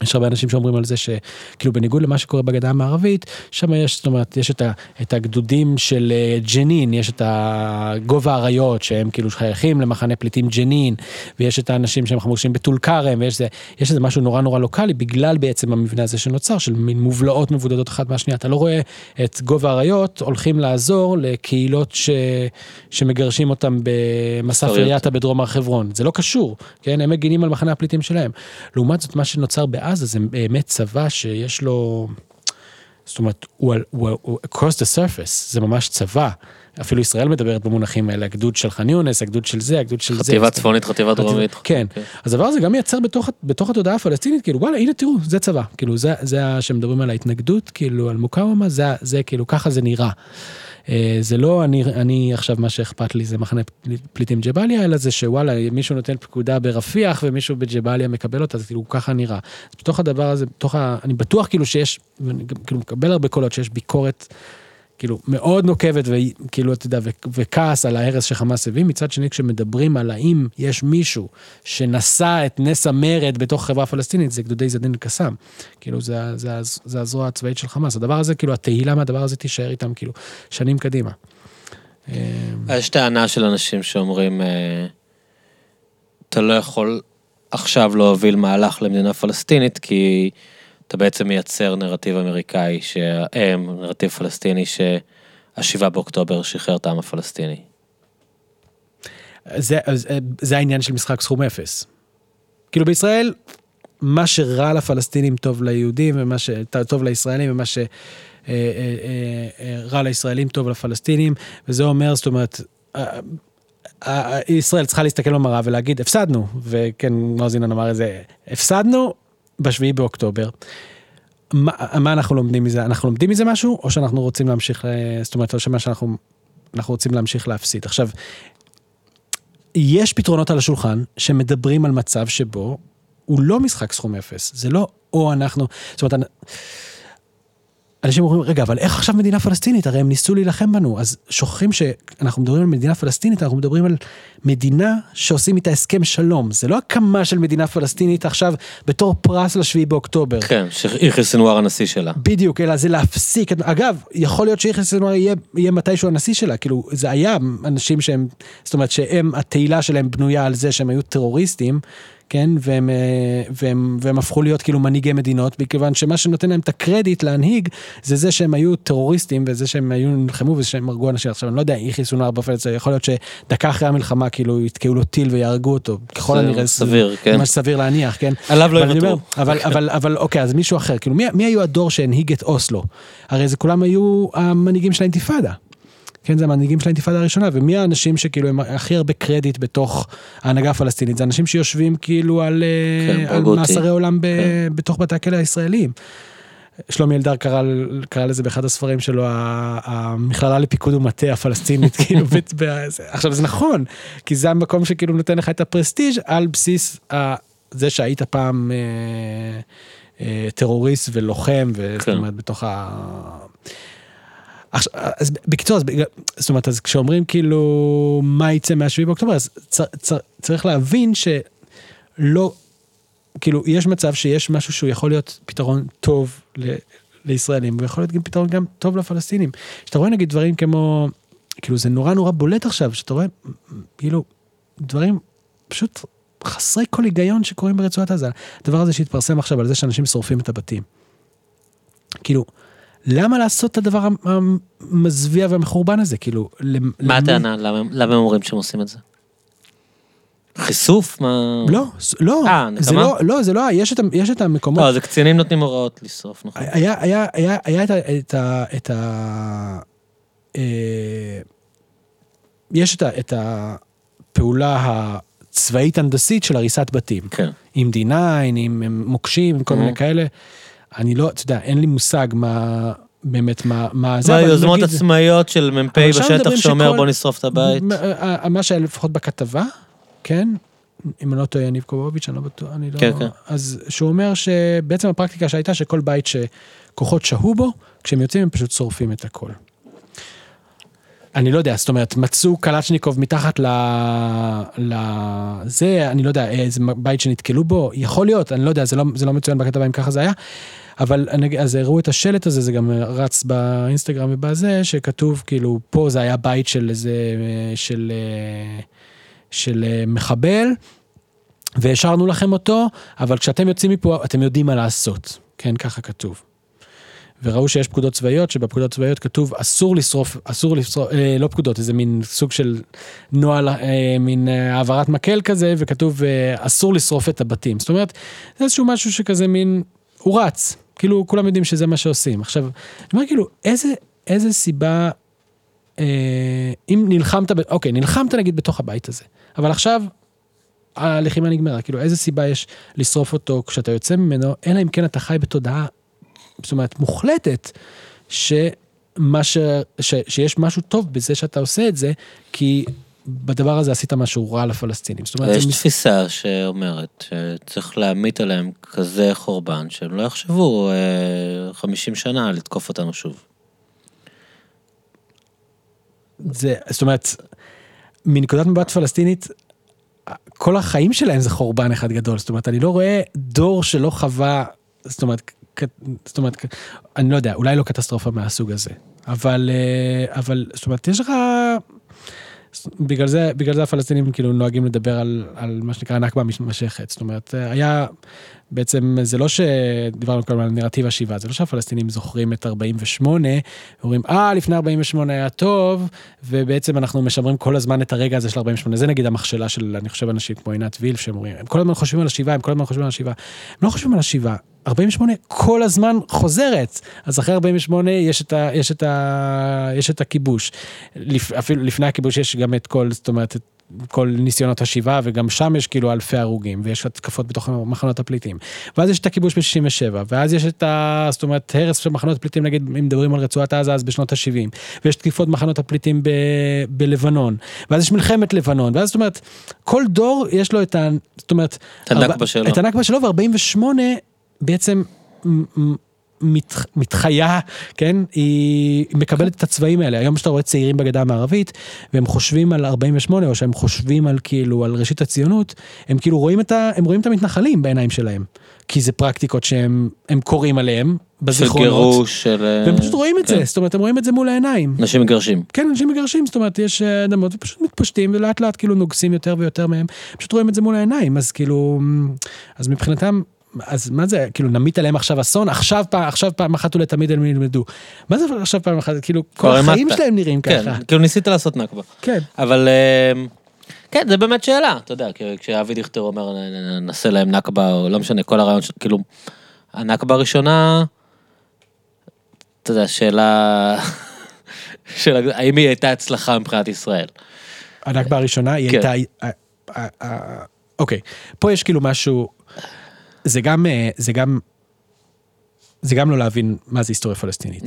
יש הרבה אנשים שאומרים על זה שכאילו בניגוד למה שקורה בגדה המערבית, שם יש, זאת אומרת, יש את, ה, את הגדודים של אה, ג'נין, יש את הגובה האריות שהם כאילו שייכים למחנה פליטים ג'נין, ויש את האנשים שהם חמושים בטול כרם, ויש זה, יש איזה משהו נורא נורא לוקאלי בגלל בעצם המבנה הזה שנוצר, של מין מובלעות מבודדות אחת מהשנייה. אתה לא רואה את גובה האריות הולכים לעזור לקהילות ש, שמגרשים אותם במסע פרייתה בדרום הר חברון. זה לא קשור, כן? הם מגינים על מחנה הפליטים שלהם. לעומת זאת, מה שנוצר בעזה זה באמת צבא שיש לו, זאת אומרת, הוא, הוא, הוא across the surface, זה ממש צבא. אפילו ישראל מדברת במונחים האלה, הגדוד של ח'אן יונס, הגדוד של זה, הגדוד של חטיבה זה. חטיבה צפונית, חטיבה דרומית. כן, okay. אוקיי. אז הדבר הזה גם מייצר בתוך, בתוך התודעה הפלסטינית, כאילו וואלה, הנה תראו, זה צבא, כאילו זה, זה שמדברים על ההתנגדות, כאילו על מוקאוומה, זה, זה כאילו ככה זה נראה. אה, זה לא אני, אני עכשיו מה שאכפת לי זה מחנה פליטים ג'באליה, אלא זה שוואלה, מישהו נותן פקודה ברפיח ומישהו בג'באליה מקבל אותה, זה כאילו ככה נראה. בתוך הדבר הזה, בתוך ה... אני בטוח כאילו שיש, ואני כאילו מקבל הרבה קולות שיש ביקורת. כאילו מאוד נוקבת וכאילו אתה יודע וכעס על ההרס שחמאס הביא מצד שני כשמדברים על האם יש מישהו שנשא את נס המרד בתוך החברה הפלסטינית זה גדודי זדין אל-קסאם. כאילו זה, זה, זה, זה הזרוע הצבאית של חמאס הדבר הזה כאילו התהילה מהדבר הזה תישאר איתם כאילו שנים קדימה. יש טענה של אנשים שאומרים אה, אתה לא יכול עכשיו להוביל מהלך למדינה פלסטינית כי. אתה בעצם מייצר נרטיב אמריקאי, ש... אה, נרטיב פלסטיני שהשבעה באוקטובר שחרר את העם הפלסטיני. זה, זה, זה העניין של משחק סכום אפס. כאילו בישראל, מה שרע לפלסטינים טוב ליהודים, ומה שטוב לישראלים, ומה שרע אה, אה, לישראלים טוב לפלסטינים, וזה אומר, זאת אומרת, ישראל צריכה להסתכל במראה ולהגיד, הפסדנו, וכן, מוזינן אמר את זה, הפסדנו, בשביעי באוקטובר. מה, מה אנחנו לומדים מזה? אנחנו לומדים מזה משהו, או שאנחנו רוצים להמשיך, זאת אומרת, או שמה שאנחנו אנחנו רוצים להמשיך להפסיד. עכשיו, יש פתרונות על השולחן שמדברים על מצב שבו הוא לא משחק סכום אפס, זה לא או אנחנו, זאת אומרת, אנשים אומרים, רגע, אבל איך עכשיו מדינה פלסטינית? הרי הם ניסו להילחם בנו. אז שוכחים שאנחנו מדברים על מדינה פלסטינית, אנחנו מדברים על מדינה שעושים איתה הסכם שלום. זה לא הקמה של מדינה פלסטינית עכשיו בתור פרס לשביעי באוקטובר. כן, שיחיא סנוואר הנשיא שלה. בדיוק, אלא זה להפסיק. אגב, יכול להיות שיחיא סנוואר יהיה, יהיה מתישהו הנשיא שלה, כאילו, זה היה אנשים שהם, זאת אומרת שהם, התהילה שלהם בנויה על זה שהם היו טרוריסטים. כן, והם, אה, והם, והם הפכו להיות כאילו מנהיגי מדינות, מכיוון שמה שנותן להם את הקרדיט להנהיג, זה זה שהם היו טרוריסטים, וזה שהם היו נלחמו ושהם הרגו אנשים. עכשיו, אני לא יודע, איך יסונו ארבע פלץ, יכול להיות שדקה אחרי המלחמה, כאילו, יתקעו לו טיל ויהרגו אותו, ככל הנראה, סביר, כן. ממש סביר להניח, כן. עליו לא יוותרו. אבל, אבל, אבל, אוקיי, אז מישהו אחר, כאילו, מי, מי היו הדור שהנהיג את אוסלו? הרי זה כולם היו המנהיגים של האינתיפאדה. כן, זה המנהיגים של האינתיפאדה הראשונה, ומי האנשים שכאילו הם הכי הרבה קרדיט בתוך ההנהגה הפלסטינית? זה אנשים שיושבים כאילו על, כן, על מאסרי עולם ב, כן. בתוך בתי הכלא הישראליים. שלומי אלדר קרא, קרא לזה באחד הספרים שלו, המכללה לפיקוד ומטה הפלסטינית, כאילו, עכשיו זה נכון, כי זה המקום שכאילו נותן לך את הפרסטיג' על בסיס זה שהיית פעם אה, אה, טרוריסט ולוחם, וזאת כן. אומרת, בתוך ה... אז בקיצור, אז, זאת אומרת, אז כשאומרים כאילו מה יצא מהשביעי באוקטובר, אז צ, צ, צריך להבין שלא, כאילו, יש מצב שיש משהו שהוא יכול להיות פתרון טוב ל, לישראלים, ויכול להיות גם פתרון גם טוב לפלסטינים. שאתה רואה נגיד דברים כמו, כאילו זה נורא נורא בולט עכשיו, שאתה רואה, כאילו, דברים פשוט חסרי כל היגיון שקורים ברצועת עזה. הדבר הזה שהתפרסם עכשיו על זה שאנשים שורפים את הבתים. כאילו, למה לעשות את הדבר המזוויע והמחורבן הזה? כאילו, מה הטענה? למה הם אומרים שהם עושים את זה? חיסוף? מה... לא, לא, 아, אה, זה לא, לא, זה לא, יש את, יש את המקומות. לא, זה קצינים נותנים הוראות לשרוף, נכון. היה, היה, היה, היה את ה... את ה, את ה אה, יש את, ה, את הפעולה הצבאית הנדסית של הריסת בתים. כן. עם D9, עם מוקשים, עם כל מיני כאלה. אני לא, אתה יודע, אין לי מושג מה, באמת מה, מה זה. מה יוזמות עצמאיות של מ"פ בשטח שאומר בוא נשרוף את הבית? מה שהיה לפחות בכתבה, כן? אם אני לא טועה, יניב קובוביץ', אני לא בטוח, אני לא... כן, כן. אז שהוא אומר שבעצם הפרקטיקה שהייתה שכל בית שכוחות שהו בו, כשהם יוצאים הם פשוט שורפים את הכל. אני לא יודע, זאת אומרת, מצאו קלצ'ניקוב מתחת ל... ל... זה, אני לא יודע, איזה בית שנתקלו בו, יכול להיות, אני לא יודע, זה לא, זה לא מצוין בכתבה אם ככה זה היה. אבל אז הראו את השלט הזה, זה גם רץ באינסטגרם ובזה, שכתוב כאילו, פה זה היה בית של איזה, של, של מחבל, והשארנו לכם אותו, אבל כשאתם יוצאים מפה, אתם יודעים מה לעשות. כן, ככה כתוב. וראו שיש פקודות צבאיות, שבפקודות צבאיות כתוב אסור לשרוף, אסור לשרוף, אה, לא פקודות, איזה מין סוג של נוהל, אה, מין אה, העברת מקל כזה, וכתוב אה, אסור לשרוף את הבתים. זאת אומרת, זה איזשהו משהו שכזה מין, הוא רץ, כאילו כולם יודעים שזה מה שעושים. עכשיו, אני אומר כאילו, איזה, איזה סיבה, אה, אם נלחמת, אוקיי, נלחמת נגיד בתוך הבית הזה, אבל עכשיו הלחימה נגמרה, כאילו איזה סיבה יש לשרוף אותו כשאתה יוצא ממנו, אלא אם כן אתה חי בתודעה, זאת אומרת, מוחלטת, שמה ש, ש, שיש משהו טוב בזה שאתה עושה את זה, כי בדבר הזה עשית משהו רע לפלסטינים. זאת אומרת, יש תפיסה שאומרת שצריך להמיט עליהם כזה חורבן, שהם לא יחשבו 50 אה, שנה לתקוף אותנו שוב. זה, זאת אומרת, מנקודת מבט פלסטינית, כל החיים שלהם זה חורבן אחד גדול. זאת אומרת, אני לא רואה דור שלא חווה, זאת אומרת, זאת אומרת, אני לא יודע, אולי לא קטסטרופה מהסוג הזה, אבל, אה, אבל, זאת אומרת, יש לך... בגלל זה, בגלל זה הפלסטינים כאילו נוהגים לדבר על, על מה שנקרא נכבה מתמשכת. זאת אומרת, היה בעצם, זה לא שדיברנו כל על נרטיב השיבה, זה לא שהפלסטינים זוכרים את 48, אומרים, אה, לפני 48 היה טוב, ובעצם אנחנו משמרים כל הזמן את הרגע הזה של 48. זה נגיד המכשלה של, אני חושב, אנשים כמו עינת וילף, שהם אומרים, הם כל הזמן חושבים על השיבה, הם כל הזמן חושבים על השיבה. הם לא חושבים על השיבה, 48 כל הזמן חוזרת, אז אחרי 48 יש את, ה, יש את, ה, יש את הכיבוש. לפ, אפילו לפני הכיבוש יש גם את כל, זאת אומרת, את כל ניסיונות השיבה, וגם שם יש כאילו אלפי הרוגים, ויש התקפות בתוך מחנות הפליטים. ואז יש את הכיבוש ב-67, ואז יש את ה... זאת אומרת, הרס של מחנות הפליטים, נגיד, אם מדברים על רצועת עזה, אז בשנות ה-70. ויש תקיפות מחנות הפליטים ב- בלבנון. ואז יש מלחמת לבנון, ואז זאת אומרת, כל דור יש לו את ה... זאת אומרת... את הנכבה שלו. את הנכבה שלו, ו-48 בעצם מת, מתחיה, כן, היא מקבלת את הצבעים האלה. היום כשאתה רואה צעירים בגדה המערבית, והם חושבים על 48, או שהם חושבים על כאילו, על ראשית הציונות, הם כאילו רואים את, ה, הם רואים את המתנחלים בעיניים שלהם. כי זה פרקטיקות שהם הם קוראים עליהם, של בזיכרונות. גירוש, של... והם פשוט רואים את כן. זה, זאת אומרת, הם רואים את זה מול העיניים. אנשים מגרשים. כן, אנשים מגרשים, זאת אומרת, יש אה, אדמות ופשוט מתפשטים ולאט לאט כאילו נוגסים יותר ויותר מהם, פשוט רואים את זה מול העיניים, אז כאילו, אז מבחינתם, אז מה זה, כאילו נמיט עליהם עכשיו אסון, עכשיו פעם, עכשיו פעם אחת ולתמיד הם ילמדו. מה זה עכשיו פעם אחת, כאילו, כל החיים. שלהם נראים כן, ככה. כאילו ניסית לעשות נכבה. כן. אבל אמ, כן, זה באמת שאלה, אתה יודע, כשאבי דיכטר אומר "נ- נ- נעשה להם נכבה, או לא משנה, כל הרעיון של, כאילו, הנכבה הראשונה, אתה יודע, שאלה, שאלה, האם היא הייתה הצלחה מבחינת ישראל? הנכבה הראשונה היא כן. הייתה, אוקיי, פה יש כאילו משהו, זה גם, אה, זה גם, זה גם לא להבין מה זה היסטוריה פלסטינית.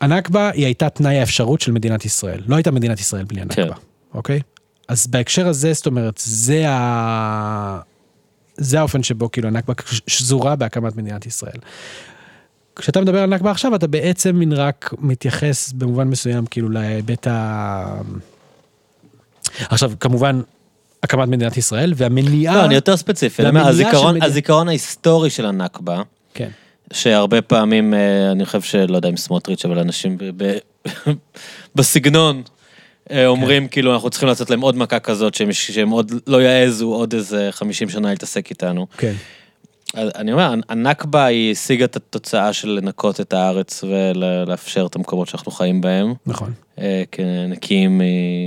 הנכבה היא הייתה תנאי האפשרות של מדינת ישראל, לא הייתה מדינת ישראל בלי הנכבה, כן. אוקיי? אז בהקשר הזה, זאת אומרת, זה ה... זה האופן שבו כאילו הנכבה שזורה בהקמת מדינת ישראל. כשאתה מדבר על נכבה עכשיו, אתה בעצם מין רק מתייחס במובן מסוים כאילו להיבט ה... עכשיו, כמובן, הקמת מדינת ישראל והמניעה... לא, אני יותר ספציפי, אני אומר, הזיכרון- מדינת- הזיכרון ההיסטורי של הנכבה, כן. שהרבה פעמים, אה, אני חושב שלא יודע אם סמוטריץ', אבל אנשים ב- ב- בסגנון אה, אומרים כאילו אנחנו צריכים לעשות להם עוד מכה כזאת, שהם- שהם עוד לא יעזו עוד איזה 50 שנה להתעסק איתנו. כן. אני אומר, הנכבה היא השיגה את התוצאה של לנקות את הארץ ולאפשר את המקומות שאנחנו חיים בהם, נכון. אה, כנקיים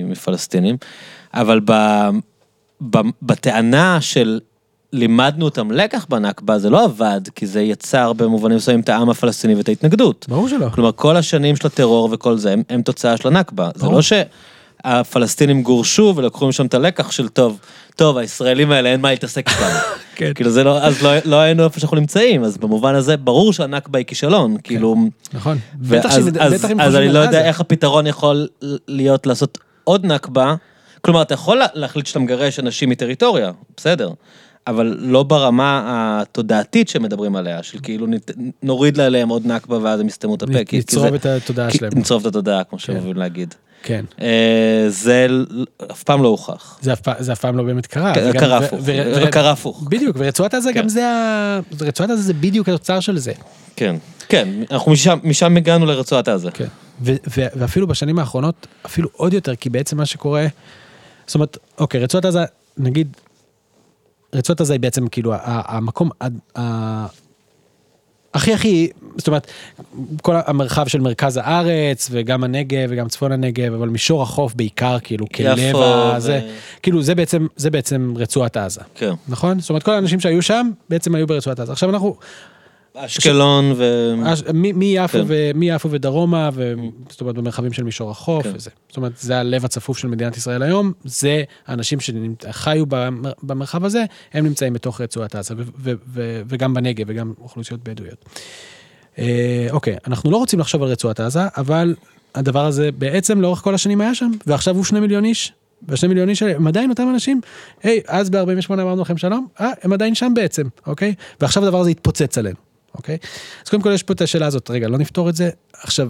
מפלסטינים, אבל בטענה של לימדנו אותם לקח בנכבה, זה לא עבד, כי זה יצר במובנים מסוימים את העם הפלסטיני ואת ההתנגדות. ברור שלא. כלומר, כל השנים של הטרור וכל זה, הם, הם תוצאה של הנכבה. זה. לא שהפלסטינים גורשו ולקחו משם את הלקח של טוב, טוב, הישראלים האלה אין מה להתעסק איתם. כן. כאילו זה לא, אז לא, לא היינו איפה שאנחנו נמצאים, אז במובן הזה, ברור שהנכבה היא כישלון, כאילו... נכון. ואז, בטח שזה- אז, בטח אם אז אני לא יודע. איך הפתרון יכול להיות לעשות עוד נכבה. כלומר, אתה יכול לה- להחליט שאתה מגרש אנשים מטריטוריה, בסדר. אבל לא ברמה התודעתית שמדברים עליה, של כאילו נוריד עליהם עוד נכבה ואז הם יסתמו את הפה. זה- את התודעה שלהם. נצרוב את התודעה, כמו שאוהבים להגיד. כן. אה, זה אף פעם לא הוכח. זה אף, פעם- לא באמת קרה. וגם- קרה הפוך, ו- קרה הפוך. בדיוק, ורצועת עזה כן. גם זה ה... רצועת עזה זה בדיוק התוצר של זה. כן, כן, אנחנו משם, הגענו לרצועת עזה. כן. ואפילו בשנים האחרונות, אפילו עוד יותר, כי בעצם מה שקורה, זאת אומרת, אוקיי, רצועת עזה, נגיד, רצועת עזה היא בעצם כאילו המקום הכי הכי, זאת אומרת, כל המרחב של מרכז הארץ, וגם הנגב, וגם צפון הנגב, אבל מישור החוף בעיקר, כאילו, כלב ה... זה, ו- כאילו, זה בעצם, זה בעצם רצועת עזה, כן. נכון? זאת אומרת, כל האנשים שהיו שם, בעצם היו ברצועת עזה. עכשיו אנחנו, אשקלון ו... מ- מיפו כן. ו- ודרומה, ו- זאת אומרת במרחבים של מישור החוף כן. וזה. זאת אומרת, זה הלב הצפוף של מדינת ישראל היום, זה האנשים שחיו במר- במרחב הזה, הם נמצאים בתוך רצועת עזה, ו- ו- ו- וגם בנגב וגם אוכלוסיות בדואיות. אה, אוקיי, אנחנו לא רוצים לחשוב על רצועת עזה, אבל הדבר הזה בעצם לאורך כל השנים היה שם, ועכשיו הוא שני מיליון איש. והשני מיליון איש האלה הם עדיין אותם אנשים, היי, אז ב-48 אמרנו לכם שלום, אה, הם עדיין שם בעצם, אוקיי? ועכשיו הדבר הזה התפוצץ עליהם, אוקיי? אז קודם כל יש פה את השאלה הזאת, רגע, לא נפתור את זה. עכשיו,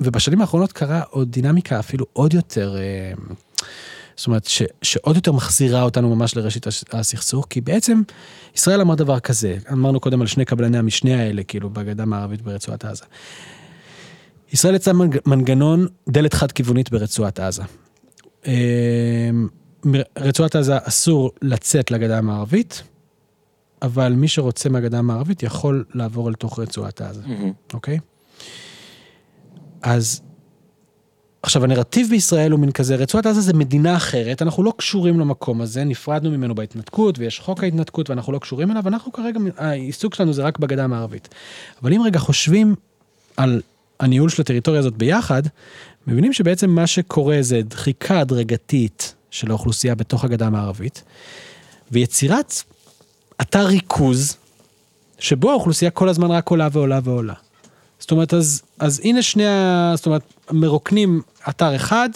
ובשנים האחרונות קרה עוד דינמיקה אפילו עוד יותר, אה, זאת אומרת, ש, שעוד יותר מחזירה אותנו ממש לראשית הס- הסכסוך, כי בעצם ישראל אמר דבר כזה, אמרנו קודם על שני קבלני המשנה האלה, כאילו, בגדה המערבית ברצועת עזה. ישראל יצאה מנג- מנגנון דלת חד-כיוונית ברצועת עזה. אה, רצועת עזה אסור לצאת לגדה המערבית, אבל מי שרוצה מהגדה המערבית יכול לעבור אל תוך רצועת עזה. אוקיי? אז עכשיו הנרטיב בישראל הוא מין כזה, רצועת עזה זה מדינה אחרת, אנחנו לא קשורים למקום הזה, נפרדנו ממנו בהתנתקות ויש חוק ההתנתקות ואנחנו לא קשורים אליו, אנחנו כרגע, העיסוק שלנו זה רק בגדה המערבית. אבל אם רגע חושבים על הניהול של הטריטוריה הזאת ביחד, מבינים שבעצם מה שקורה זה דחיקה הדרגתית של האוכלוסייה בתוך הגדה המערבית, ויצירת אתר ריכוז, שבו האוכלוסייה כל הזמן רק עולה ועולה ועולה. זאת אומרת, אז, אז הנה שני ה... זאת אומרת, מרוקנים אתר אחד,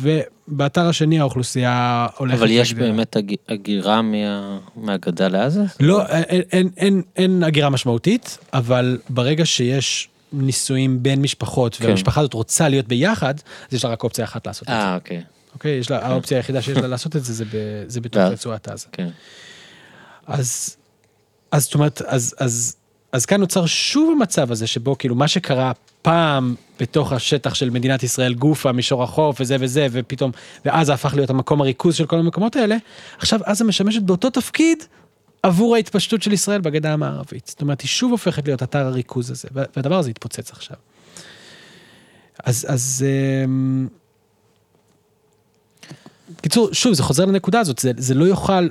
ובאתר השני האוכלוסייה הולכת... אבל יש וגדלה. באמת הג- הגירה מה- מהגדה לעזה? לא, אין, אין, אין, אין הגירה משמעותית, אבל ברגע שיש נישואים בין משפחות, כן. והמשפחה הזאת רוצה להיות ביחד, אז יש לה רק אופציה אחת לעשות את זה. אה, אוקיי, אוקיי? יש לה, האופציה היחידה שיש לה לעשות את זה, זה, ב, זה בתוך? רצועת עזה. כן. אז, אז זאת אומרת, אז, אז, אז כאן נוצר שוב המצב הזה שבו כאילו מה שקרה פעם בתוך השטח של מדינת ישראל גופה, מישור החוף וזה וזה, ופתאום, ועזה הפך להיות המקום הריכוז של כל המקומות האלה, עכשיו עזה משמשת באותו תפקיד עבור ההתפשטות של ישראל בגדה המערבית. זאת אומרת, היא שוב הופכת להיות אתר הריכוז הזה, וה- והדבר הזה התפוצץ עכשיו. אז, אז, אמ, קיצור, שוב, זה חוזר לנקודה הזאת, זה, זה לא יוכל,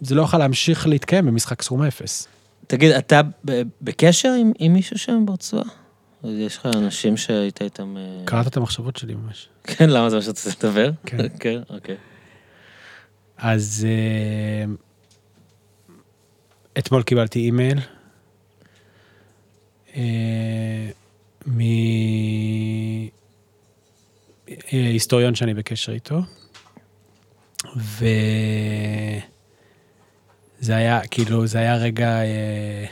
זה לא יוכל להמשיך להתקיים במשחק סכום אפס. תגיד, אתה בקשר עם, עם מישהו שם ברצועה? יש לך אנשים שהיית איתם... אה, קראת את המחשבות שלי ממש. כן, למה זה מה שרציתי לדבר? כן. כן, אוקיי. אז אה, אתמול קיבלתי אימייל אה, מהיסטוריון שאני בקשר איתו, וזה היה, כאילו, זה היה רגע, אה,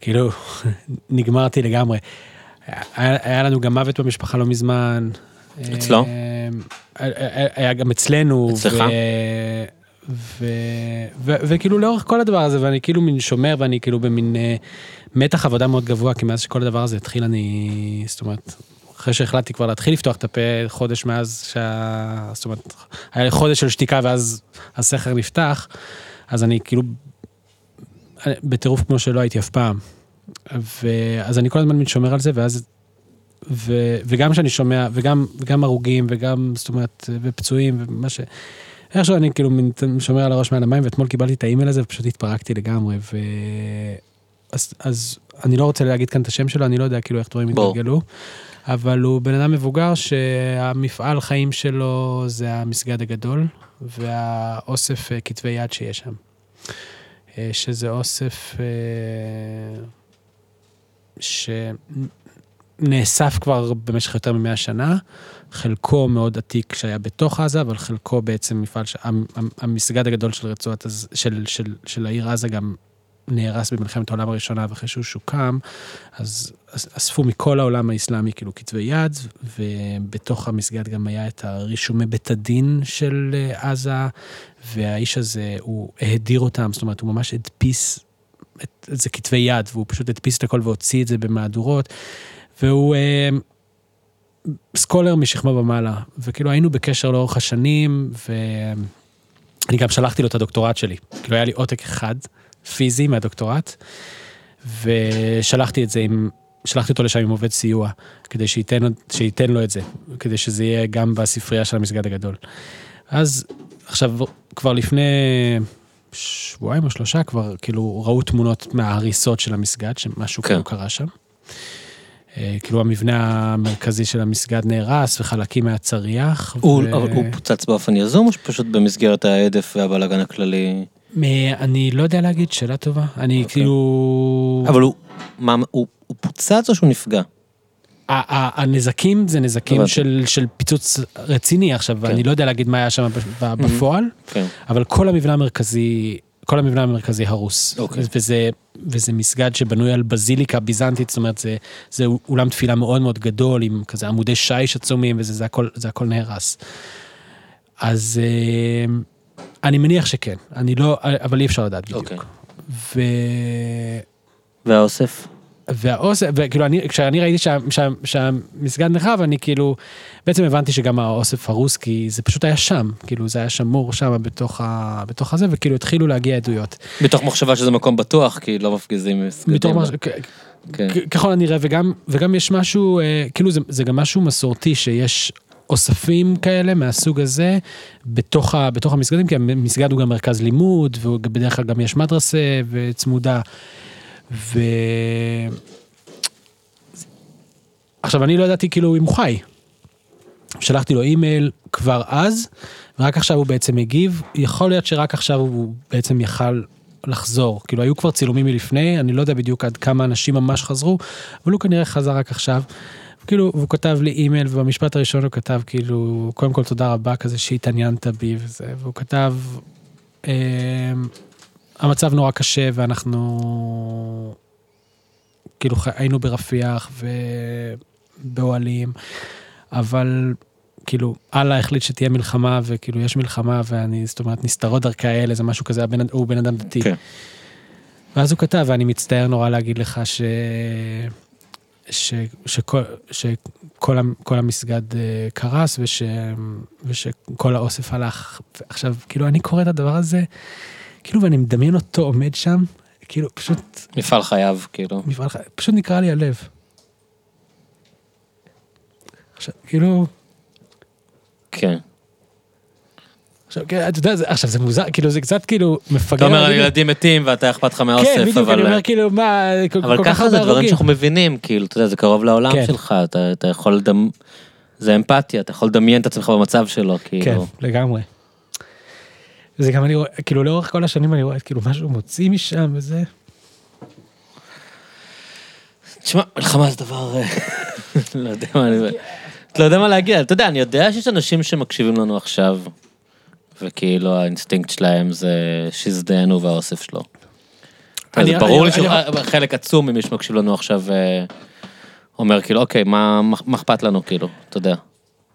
כאילו, נגמרתי לגמרי. היה, היה לנו גם מוות במשפחה לא מזמן. אצלו? אה, היה היה גם אצלנו. אצלך? ו... וכאילו לאורך כל הדבר הזה, ואני כאילו מין שומר, ואני כאילו במין אה, מתח עבודה מאוד גבוה, כי מאז שכל הדבר הזה התחיל, אני, זאת אומרת, אחרי שהחלטתי כבר להתחיל לפתוח את הפה, חודש מאז שה... זאת אומרת, היה לי חודש של שתיקה ואז הסכר נפתח, אז אני כאילו בטירוף כמו שלא הייתי אף פעם. ואז אני כל הזמן שומר על זה, ואז... ו, וגם כשאני שומע, וגם, וגם הרוגים, וגם, זאת אומרת, ופצועים, ומה ש... איכשהו אני כאילו שומר על הראש מעל המים, ואתמול קיבלתי את האימייל הזה ופשוט התפרקתי לגמרי, ו... אז, אז אני לא רוצה להגיד כאן את השם שלו, אני לא יודע כאילו איך דברים ברור. אבל הוא בן אדם מבוגר שהמפעל חיים שלו זה המסגד הגדול, והאוסף אה, כתבי יד שיש שם. אה, שזה אוסף אה, שנאסף כבר במשך יותר ממאה שנה, חלקו מאוד עתיק שהיה בתוך עזה, אבל חלקו בעצם מפעל, המסגד הגדול של רצועת, של, של, של העיר עזה גם נהרס במלחמת העולם הראשונה, ואחרי שהוא שוקם, אז אס- אספו מכל העולם האסלאמי כאילו כתבי יד, ובתוך המסגד גם היה את הרישומי בית הדין של אה, עזה, והאיש הזה, הוא הדיר אותם, זאת אומרת, הוא ממש הדפיס את, את זה כתבי יד, והוא פשוט הדפיס את הכל והוציא את זה במהדורות, והוא אה, סקולר משכמו ומעלה, וכאילו היינו בקשר לאורך השנים, ואני גם שלחתי לו את הדוקטורט שלי, כאילו היה לי עותק אחד, פיזי מהדוקטורט, ושלחתי את זה עם, שלחתי אותו לשם עם עובד סיוע, כדי שייתן, שייתן לו את זה, כדי שזה יהיה גם בספרייה של המסגד הגדול. אז עכשיו, כבר לפני שבועיים או שלושה כבר, כאילו, ראו תמונות מההריסות של המסגד, שמשהו כן. כאילו קרה שם. אה, כאילו המבנה המרכזי של המסגד נהרס וחלקים מהצריח. הוא, ו- הוא פוצץ באופן יזום, או שפשוט במסגרת ההדף והבלאגן הכללי? אני לא יודע להגיד, שאלה טובה. אני אוקיי. כאילו... אבל הוא, מה, הוא, הוא פוצץ או שהוא נפגע? הנזקים זה נזקים. של, של פיצוץ רציני עכשיו, כן. אני לא יודע להגיד מה היה שם בפועל, כן. אבל כל המבנה המרכזי, כל המבנה המרכזי הרוס. אוקיי. וזה, וזה מסגד שבנוי על בזיליקה ביזנטית, זאת אומרת, זה, זה אולם תפילה מאוד מאוד גדול, עם כזה עמודי שיש עצומים, וזה זה הכל, זה הכל נהרס. אז אה, אני מניח שכן, אני לא, אבל אי אפשר לדעת בדיוק. אוקיי. ו... והאוסף? והאוסף, וכאילו אני, כשאני ראיתי שה, שה, שהמסגד נחרב, אני כאילו, בעצם הבנתי שגם האוסף הרוס, כי זה פשוט היה שם, כאילו זה היה שמור שם בתוך, ה, בתוך הזה, וכאילו התחילו להגיע עדויות. מתוך מחשבה שזה מקום בטוח, כי לא מפגיזים מסגדים. מתוך כ- כן. ככל הנראה, וגם, וגם יש משהו, אה, כאילו זה, זה גם משהו מסורתי, שיש אוספים כאלה מהסוג הזה בתוך, ה, בתוך המסגדים, כי המסגד הוא גם מרכז לימוד, ובדרך כלל גם יש מדרסה וצמודה. ו... עכשיו, אני לא ידעתי כאילו אם הוא חי. שלחתי לו אימייל כבר אז, ורק עכשיו הוא בעצם הגיב. יכול להיות שרק עכשיו הוא בעצם יכל לחזור. כאילו, היו כבר צילומים מלפני, אני לא יודע בדיוק עד כמה אנשים ממש חזרו, אבל הוא כנראה חזר רק עכשיו. כאילו, והוא כתב לי אימייל, ובמשפט הראשון הוא כתב כאילו, קודם כל תודה רבה כזה שהתעניינת בי וזה, והוא כתב, אה, המצב נורא קשה ואנחנו, כאילו היינו ברפיח ובאוהלים, אבל כאילו, אללה החליט שתהיה מלחמה, וכאילו יש מלחמה, ואני, זאת אומרת, נסתרות דרכי האלה, זה משהו כזה, הבן, הוא בן אדם דתי. כן. ואז הוא כתב, ואני מצטער נורא להגיד לך ש... ש... שכל, שכל כל המסגד אה, קרס וש... ושכל האוסף הלך. עכשיו, כאילו, אני קורא את הדבר הזה, כאילו, ואני מדמיין אותו עומד שם, כאילו, פשוט, מפעל חייו, כאילו. מפעל ח... פשוט נקרע לי הלב. עכשיו, כאילו, כן. עכשיו, כן, אתה יודע, זה- עכשיו זה מוזר, כאילו, זה קצת כאילו מפגר. אתה אומר, הילדים מתים ואתה אכפת לך כן, מהאוסף, בדיוק, אבל... אני אומר כאילו, מה, כל אבל כל כך ככה הרבה זה דברים. שאנחנו מבינים, כאילו, אתה יודע, זה קרוב לעולם כן. שלך, אתה אתה יכול לדמ... זה אמפתיה, אתה יכול לדמיין את עצמך במצב שלו, כן, כאילו. לגמרי. זה גם אני רואה, כאילו לאורך כל השנים אני רואה כאילו משהו מוציא משם וזה. תשמע, מלחמה זה דבר... אה, לא יודע מה אני... לא יודע מה להגיד, אתה יודע, אני יודע שיש אנשים שמקשיבים לנו עכשיו, וכאילו האינסטינקט שלהם זה שיזדיינו והאוסף שלו. זה ברור לי שחלק עצום ממי שמקשיב לנו עכשיו אה, אומר כאילו, אוקיי, מה מה אכפת לנו, כאילו, אתה יודע.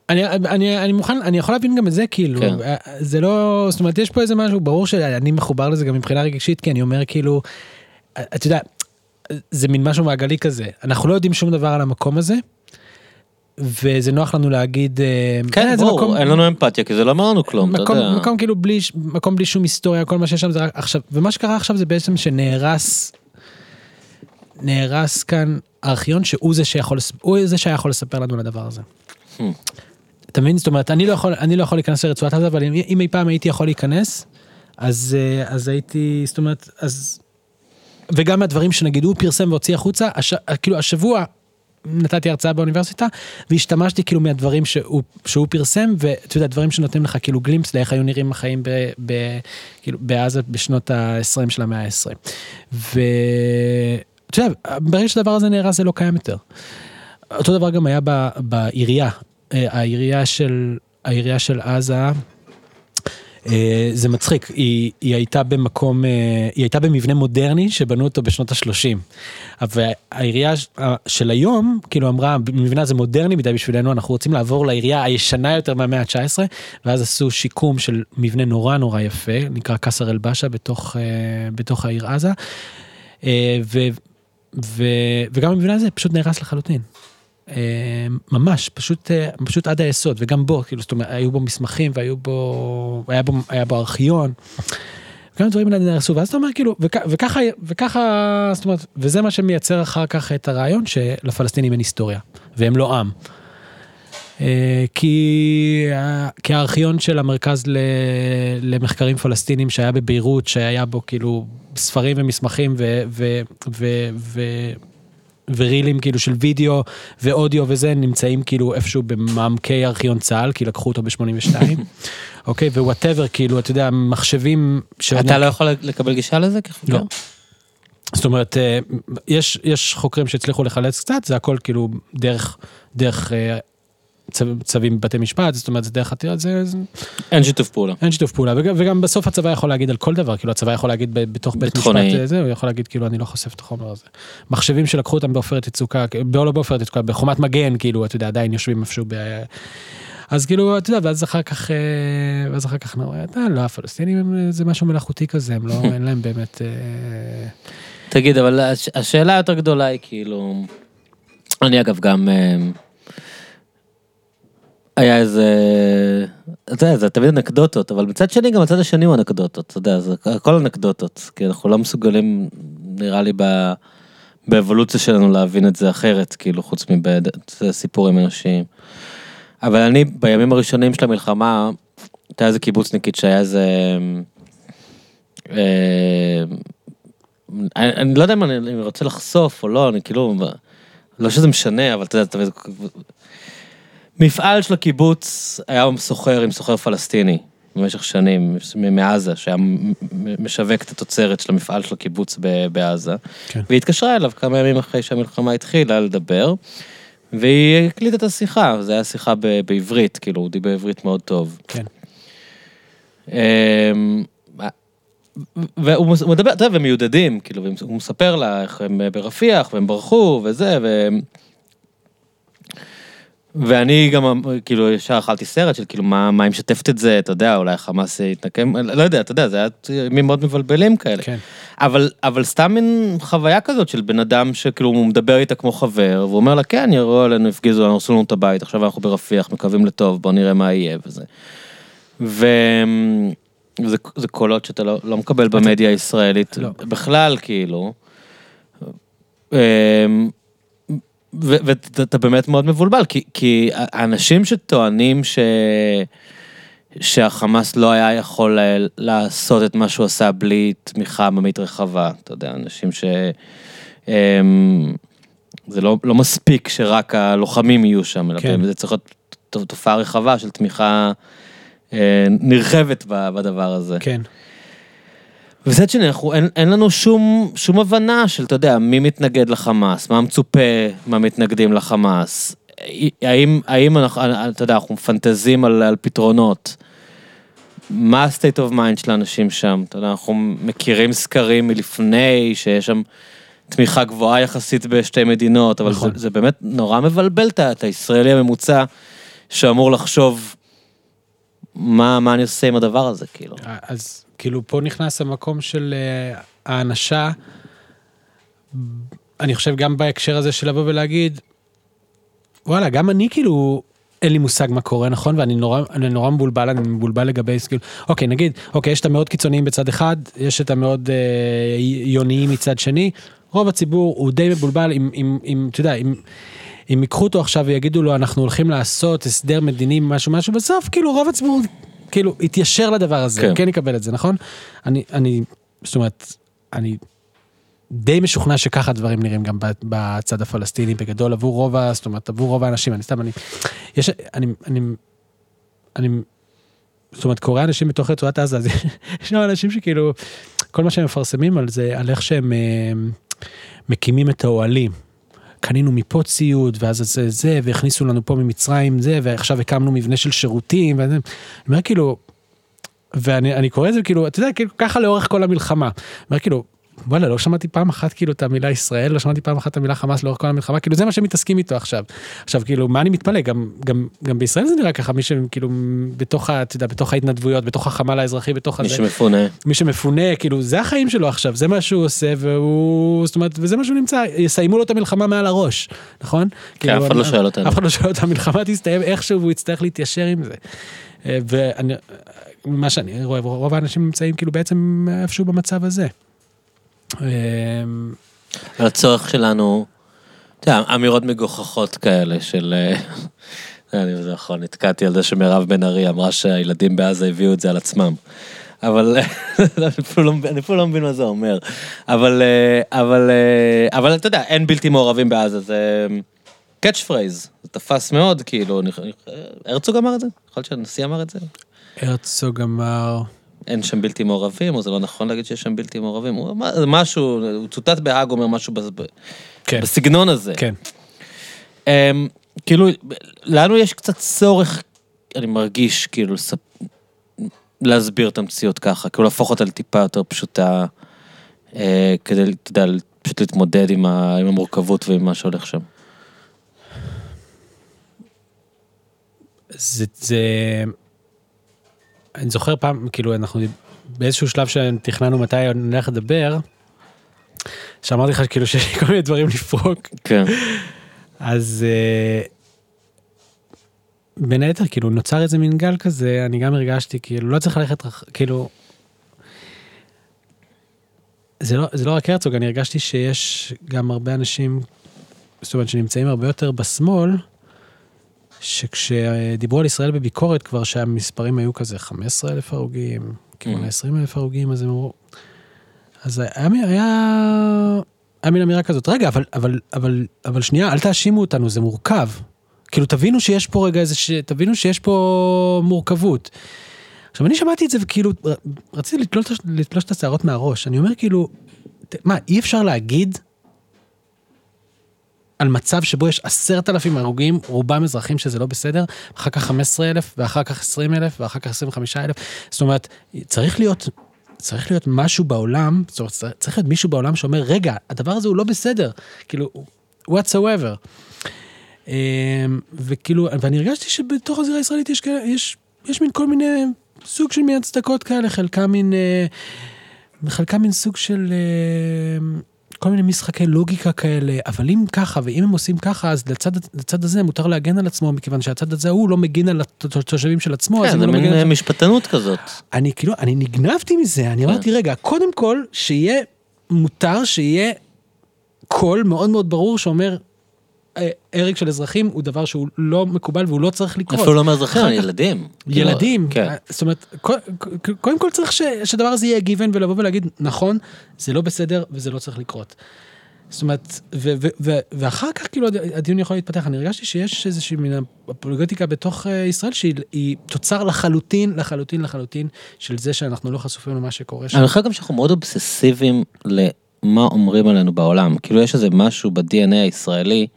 אני, אני, אני מוכן, אני יכול להבין גם את זה כאילו, כן. זה לא, זאת אומרת יש פה איזה משהו, ברור שאני מחובר לזה גם מבחינה רגשית, כי אני אומר כאילו, אתה יודע, זה מין משהו מעגלי כזה, אנחנו לא יודעים שום דבר על המקום הזה, וזה נוח לנו להגיד, אה, כן, אה, זה מקום- ברור, אין לנו אמפתיה, כי זה לא אומר לנו כלום, אתה מקום, יודע. מקום כאילו בלי, מקום בלי שום היסטוריה, כל מה שיש שם זה רק עכשיו, ומה שקרה עכשיו זה בעצם שנהרס, נהרס כאן ארכיון שהוא זה שיכול, הוא זה שהיה יכול לספר לנו על הדבר הזה. Hmm. אתה מבין? זאת אומרת, אני לא יכול, אני לא יכול להיכנס לרצועת עזה, אבל אם, אם אי פעם הייתי יכול להיכנס, אז, אה, אז הייתי, זאת אומרת, אז... וגם הדברים שנגיד הוא פרסם והוציא החוצה, הש, כאילו השבוע נתתי הרצאה באוניברסיטה, והשתמשתי כאילו מהדברים שהוא, שהוא פרסם, ואתה יודע, דברים שנותנים לך כאילו גלימפס לאיך היו נראים החיים ב, ב, כאילו, בעזה בשנות ה-20 של המאה ה-20. ואתה יודע, ברגע שהדבר הזה נהרס זה לא קיים יותר. אותו דבר גם היה ב, בעירייה, אה, העירייה של, העירייה של עזה, אה, זה מצחיק, היא, היא הייתה במקום, אה, היא הייתה במבנה מודרני שבנו אותו בשנות ה-30. אבל העירייה ש- ה- של היום, כאילו אמרה, המבנה הזה מודרני מדי בשבילנו, אנחנו רוצים לעבור לעירייה הישנה יותר מהמאה ה-19, ואז עשו שיקום של מבנה נורא נורא יפה, נקרא קאסר אל-באשה בתוך, אה, בתוך העיר עזה, אה, ו, ו, וגם המבנה הזה פשוט נהרס לחלוטין. אה, ממש, פשוט, פשוט עד היסוד, וגם בו, כאילו, זאת אומרת, היו בו מסמכים והיו בו, היה בו, היה בו ארכיון. גם דברים האלה נהרסו, ואז אתה אומר כאילו, וכ, וככה, וככה, זאת אומרת, וזה מה שמייצר אחר כך את הרעיון שלפלסטינים אין היסטוריה, והם לא עם. אה, כי, ה- כי הארכיון של המרכז ל, למחקרים פלסטינים שהיה בביירות, שהיה בו כאילו ספרים ומסמכים ו, ו, ו, ו, ורילים כאילו של וידאו ואודיו וזה נמצאים כאילו איפשהו במעמקי ארכיון צה"ל כי לקחו אותו ב-82 אוקיי ו whatever כאילו אתה יודע מחשבים שאני- אתה לא יכול לקבל גישה לזה כחוקר? לא. זאת אומרת אה, יש יש חוקרים שהצליחו לחלץ קצת זה הכל כאילו דרך דרך אה, צו, צווים בבתי משפט זאת אומרת זה דרך עתירה זה, אין שיתוף פעולה. אין שיתוף פעולה וגם, וגם בסוף הצבא יכול להגיד על כל דבר כאילו הצבא יכול להגיד בתוך בית. משפט אה, זה הוא יכול להגיד כאילו אני לא חושף את החומר הזה. מחשבים שלקחו אותם בעופרת יצוקה לא בעופרת יצוקה בחומת מגן כאילו אתה יודע עדיין יושבים איפשהו ב... אז כאילו אתה יודע ואז אחר כך אה, ואז אחר כך נורא אתה לא הפלסטינים הם, זה משהו מלאכותי כזה הם לא אין להם באמת. אה, תגיד, אבל הש- השאלה היותר גדולה היא כאילו, אני אגב גם, אה, היה איזה, אתה יודע, זה תמיד אנקדוטות, אבל מצד שני גם הצד השני הוא אנקדוטות, אתה יודע, זה הכל אנקדוטות, כי אנחנו לא מסוגלים, נראה לי, ב- באבולוציה שלנו להבין את זה אחרת, כאילו, חוץ מסיפורים אנושיים. אבל אני, בימים הראשונים של המלחמה, הייתה איזה קיבוצניקית שהיה איזה... אה, אני, אני לא יודע אם אני, אני רוצה לחשוף או לא, אני כאילו, לא שזה משנה, אבל אתה יודע, אתה מפעל של הקיבוץ היה סוחר עם סוחר פלסטיני במשך שנים, מעזה, שהיה משווק את התוצרת של המפעל של הקיבוץ בעזה, כן. והיא התקשרה אליו כמה ימים אחרי שהמלחמה התחילה לדבר, והיא הקליטה את השיחה, זו הייתה שיחה ב- בעברית, כאילו, הוא דיבר עברית מאוד טוב. כן. אמ, והוא מדבר, אתה יודע, והם מיודדים, כאילו, והם- הוא מספר לה איך הם ברפיח, והם ברחו, וזה, ו... ואני גם, כאילו, ישר אכלתי סרט של כאילו, מה, מה היא משתפת את זה, אתה יודע, אולי חמאס יתנקם, לא יודע, אתה יודע, זה היה ימים מאוד מבלבלים כאלה. כן. אבל, אבל סתם מין חוויה כזאת של בן אדם שכאילו הוא מדבר איתה כמו חבר, והוא אומר לה, כן, ירו עלינו, הפגיזו לנו, הרסו לנו את הבית, עכשיו אנחנו ברפיח, מקווים לטוב, בוא נראה מה יהיה וזה. ו... וזה זה קולות שאתה לא, לא מקבל במדיה הישראלית לא. בכלל, כאילו. ואתה באמת מאוד מבולבל, כי, כי האנשים שטוענים ש... שהחמאס לא היה יכול לעשות את מה שהוא עשה בלי תמיכה עממית רחבה, אתה יודע, אנשים ש... אמ, זה לא, לא מספיק שרק הלוחמים יהיו שם, אלא כן. זה צריך להיות תופעה רחבה של תמיכה אה, נרחבת בדבר הזה. כן. מצד שני, אנחנו, אין, אין לנו שום, שום הבנה של, אתה יודע, מי מתנגד לחמאס, מה מצופה מהמתנגדים לחמאס, האם, האם אנחנו, אתה יודע, אנחנו מפנטזים על, על פתרונות. מה ה-state of mind של האנשים שם? אתה יודע, אנחנו מכירים סקרים מלפני, שיש שם תמיכה גבוהה יחסית בשתי מדינות, אבל נכון. זה, זה באמת נורא מבלבל את הישראלי הממוצע, שאמור לחשוב מה, מה אני עושה עם הדבר הזה, כאילו. אז כאילו פה נכנס המקום של אה, האנשה, אני חושב גם בהקשר הזה של לבוא ולהגיד, וואלה, גם אני כאילו, אין לי מושג מה קורה, נכון? ואני נורא, אני נורא מבולבל, אני מבולבל לגבי, כאילו, אוקיי, נגיד, אוקיי, יש את המאוד קיצוניים בצד אחד, יש את המאוד אה, יוניים מצד שני, רוב הציבור הוא די מבולבל, אם, אם, אם אתה יודע, אם... אם ייקחו אותו עכשיו ויגידו לו אנחנו הולכים לעשות הסדר מדיני משהו משהו בסוף כאילו רוב הציבור כאילו יתיישר לדבר הזה כן. כן, יקבל את זה נכון אני אני זאת אומרת אני די משוכנע שככה הדברים נראים גם בצד הפלסטיני בגדול עבור רוב ה... זאת אומרת עבור רוב האנשים אני סתם אני יש אני אני אני זאת אומרת קורא אנשים בתוך רצועת עזה אז יש שם אנשים שכאילו כל מה שהם מפרסמים על זה על איך שהם אה, מקימים את האוהלים. קנינו מפה ציוד ואז זה זה והכניסו לנו פה ממצרים זה ועכשיו הקמנו מבנה של שירותים ואני אומר כאילו ואני אני קורא את זה כאילו אתה יודע כאילו ככה לאורך כל המלחמה. אני אומר כאילו וואלה לא שמעתי פעם אחת כאילו את המילה ישראל לא שמעתי פעם אחת את המילה חמאס לאורך כל המלחמה כאילו זה מה שהם מתעסקים איתו עכשיו. עכשיו כאילו מה אני מתפלא גם גם גם בישראל זה נראה ככה מי שכאילו בתוך אתה יודע בתוך ההתנדבויות בתוך החמ"ל האזרחי בתוך מי הזה. שמפונה. מי שמפונה כאילו זה החיים שלו עכשיו זה מה שהוא עושה והוא זאת אומרת וזה מה שהוא נמצא יסיימו לו את המלחמה מעל הראש נכון? כאילו, אף אחד לא שואל אותנו. אף אחד לא שואל אותנו המלחמה תסתיים איכשהו והוא יצטרך להתיישר עם זה. אה, ואני מה שאני רואה רוב האנשים נמצאים כאילו בעצם איפשהו במצב הזה. אה, על הצורך שלנו, אתה יודע, אמירות מגוחכות כאלה של... אה, אני זה נכון, נתקעתי על זה שמירב בן ארי אמרה שהילדים בעזה הביאו את זה על עצמם. אבל אני אפילו לא מבין- אני אפילו לא מבין מה זה אומר. אבל, אה, אבל, אה, אבל אתה יודע, אין בלתי מעורבים בעזה, זה catch phrase, זה תפס מאוד, כאילו, הרצוג אמר את זה? יכול להיות שהנשיא אמר את זה? הרצוג אמר אין שם בלתי מעורבים, או זה לא נכון להגיד שיש שם בלתי מעורבים, הוא אמר זה משהו, הוא צוטט בהאג, אומר משהו בס- ב- כן בסגנון הזה. כן אמ, כאילו, לנו יש קצת צורך, אני מרגיש, כאילו, לספ... להסביר את המציאות ככה, כאילו להפוך אותה לטיפה יותר פשוטה, אה, כדי, אתה יודע, פשוט להתמודד עם, ה... עם המורכבות ועם מה שהולך שם. זה, זה, אני זוכר פעם, כאילו אנחנו באיזשהו שלב שתכננו מתי נלך לדבר, שאמרתי לך כאילו שיש לי כל מיני דברים לפרוק, כן. אז אה, בין היתר כאילו נוצר איזה מין גל כזה, אני גם הרגשתי כאילו לא צריך ללכת, כאילו, זה לא, זה לא רק הרצוג, אני הרגשתי שיש גם הרבה אנשים, זאת אומרת שנמצאים הרבה יותר בשמאל, שכשדיברו על ישראל בביקורת כבר שהמספרים היו כזה 15 אלף הרוגים, כיוון Mm. ה-20 אלף הרוגים, אז הם אמרו... אז היה, היה, היה מין אמירה כזאת, רגע, אבל, אבל, אבל, אבל שנייה, אל תאשימו אותנו, זה מורכב. כאילו, תבינו שיש פה רגע איזה, ש... תבינו שיש פה מורכבות. עכשיו, אני שמעתי את זה וכאילו, רציתי לתלוש, לתלוש את השערות מהראש. אני אומר כאילו, מה, אי אפשר להגיד על מצב שבו יש עשרת אלפים הרוגים, רובם אזרחים שזה לא בסדר, אחר כך 15 אלף, ואחר כך 20 אלף, ואחר כך 25 אלף. זאת אומרת, צריך להיות, צריך להיות משהו בעולם, זאת אומרת, צריך להיות מישהו בעולם שאומר, רגע, הדבר הזה הוא לא בסדר, כאילו, whatsoever. אמ, וכאילו, ואני הרגשתי שבתוך הזירה הישראלית יש, כאלה- יש, יש מין כל מיני סוג של מין הצדקות כאלה, חלקם מין, אה, חלקם מין סוג של אה, כל מיני משחקי לוגיקה כאלה, אבל אם ככה, ואם הם עושים ככה, אז לצד, לצד הזה מותר להגן על עצמו, מכיוון שהצד הזה הוא לא מגן על התושבים של עצמו, אז כן, אם זה הוא לא מין מגן אה, משפטנות כזאת. אני כאילו, אני נגנבתי מזה, אני כן. אמרתי, רגע, קודם כל, שיהיה מותר, שיהיה קול מאוד מאוד ברור שאומר, הרג של אזרחים הוא דבר שהוא לא מקובל והוא לא צריך לקרות. אפילו לא מאזרחים, ילדים. ילדים, כן. אה, זאת אומרת, קודם כל צריך שהדבר הזה יהיה גיוון ולבוא ולהגיד, נכון, זה לא בסדר וזה לא צריך לקרות. זאת אומרת, ו- ו- ו- ואחר כך כאילו הד- הדיון יכול להתפתח, אני הרגשתי שיש איזושהי מין אפולוגטיקה בתוך אה, ישראל שהיא היא תוצר לחלוטין, לחלוטין, לחלוטין, של זה שאנחנו לא חשופים למה שקורה שם. אני חושב גם שאנחנו מאוד אובססיביים למה אומרים עלינו בעולם. כאילו יש איזה משהו ב-DNA הישראלי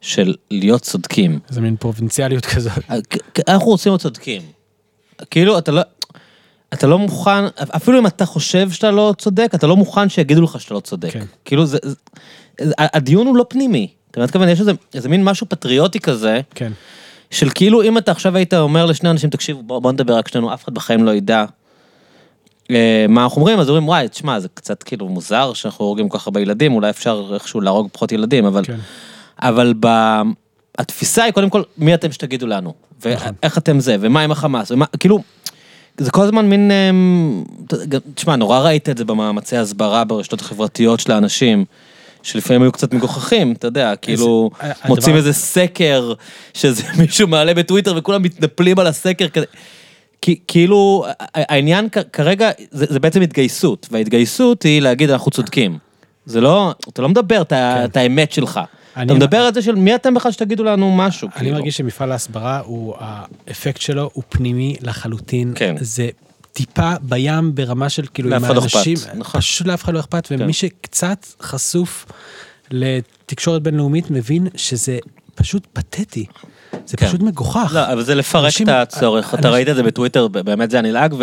של להיות צודקים. זה מין פרובינציאליות כזאת. כ- אנחנו רוצים להיות צודקים. כאילו אתה לא, אתה לא מוכן, אפילו אם אתה חושב שאתה לא צודק, אתה לא מוכן שיגידו לך שאתה לא צודק. כן. כאילו זה, זה, הדיון הוא לא פנימי. אתה מתכוון, יש איזה, איזה מין משהו פטריוטי כזה, כן. של כאילו אם אתה עכשיו היית אומר לשני אנשים, תקשיבו, בוא, בוא נדבר רק שנינו, אף אחד בחיים לא ידע אה, מה אנחנו אומרים, אז אומרים, וואי, תשמע, זה קצת כאילו מוזר שאנחנו הורגים כל כך הרבה ילדים, אולי אפשר איכשהו להרוג פחות ילדים, אבל, כן. אבל ב... התפיסה היא קודם כל, מי אתם שתגידו לנו. ואיך אתם זה, ומה עם החמאס, ומה, כאילו, זה כל הזמן מין, אמ, תשמע, נורא ראית את זה במאמצי הסברה ברשתות החברתיות של האנשים. שלפעמים היו קצת מגוחכים, אתה יודע, כאילו, הדבר- מוצאים איזה סקר, שזה מישהו מעלה בטוויטר וכולם מתנפלים על הסקר כזה. כאילו, העניין כרגע, זה, זה בעצם התגייסות, וההתגייסות היא להגיד אנחנו צודקים. זה לא, אתה לא מדבר את, כן. את האמת שלך. אתה מדבר על זה של מי אתם בכלל שתגידו לנו משהו. אני כאילו. מרגיש שמפעל ההסברה האפקט שלו הוא פנימי לחלוטין. כן. זה טיפה בים ברמה של כאילו, לאף אחד לא אכפת. פשוט לאף אחד לא אכפת, כן. ומי שקצת חשוף לתקשורת בינלאומית מבין שזה פשוט פתטי. זה כן. פשוט מגוחך. לא, אבל זה לפרק אנשים- את הצורך, אתה אנשים- ראית את זה בטוויטר, באמת זה היה נלעג,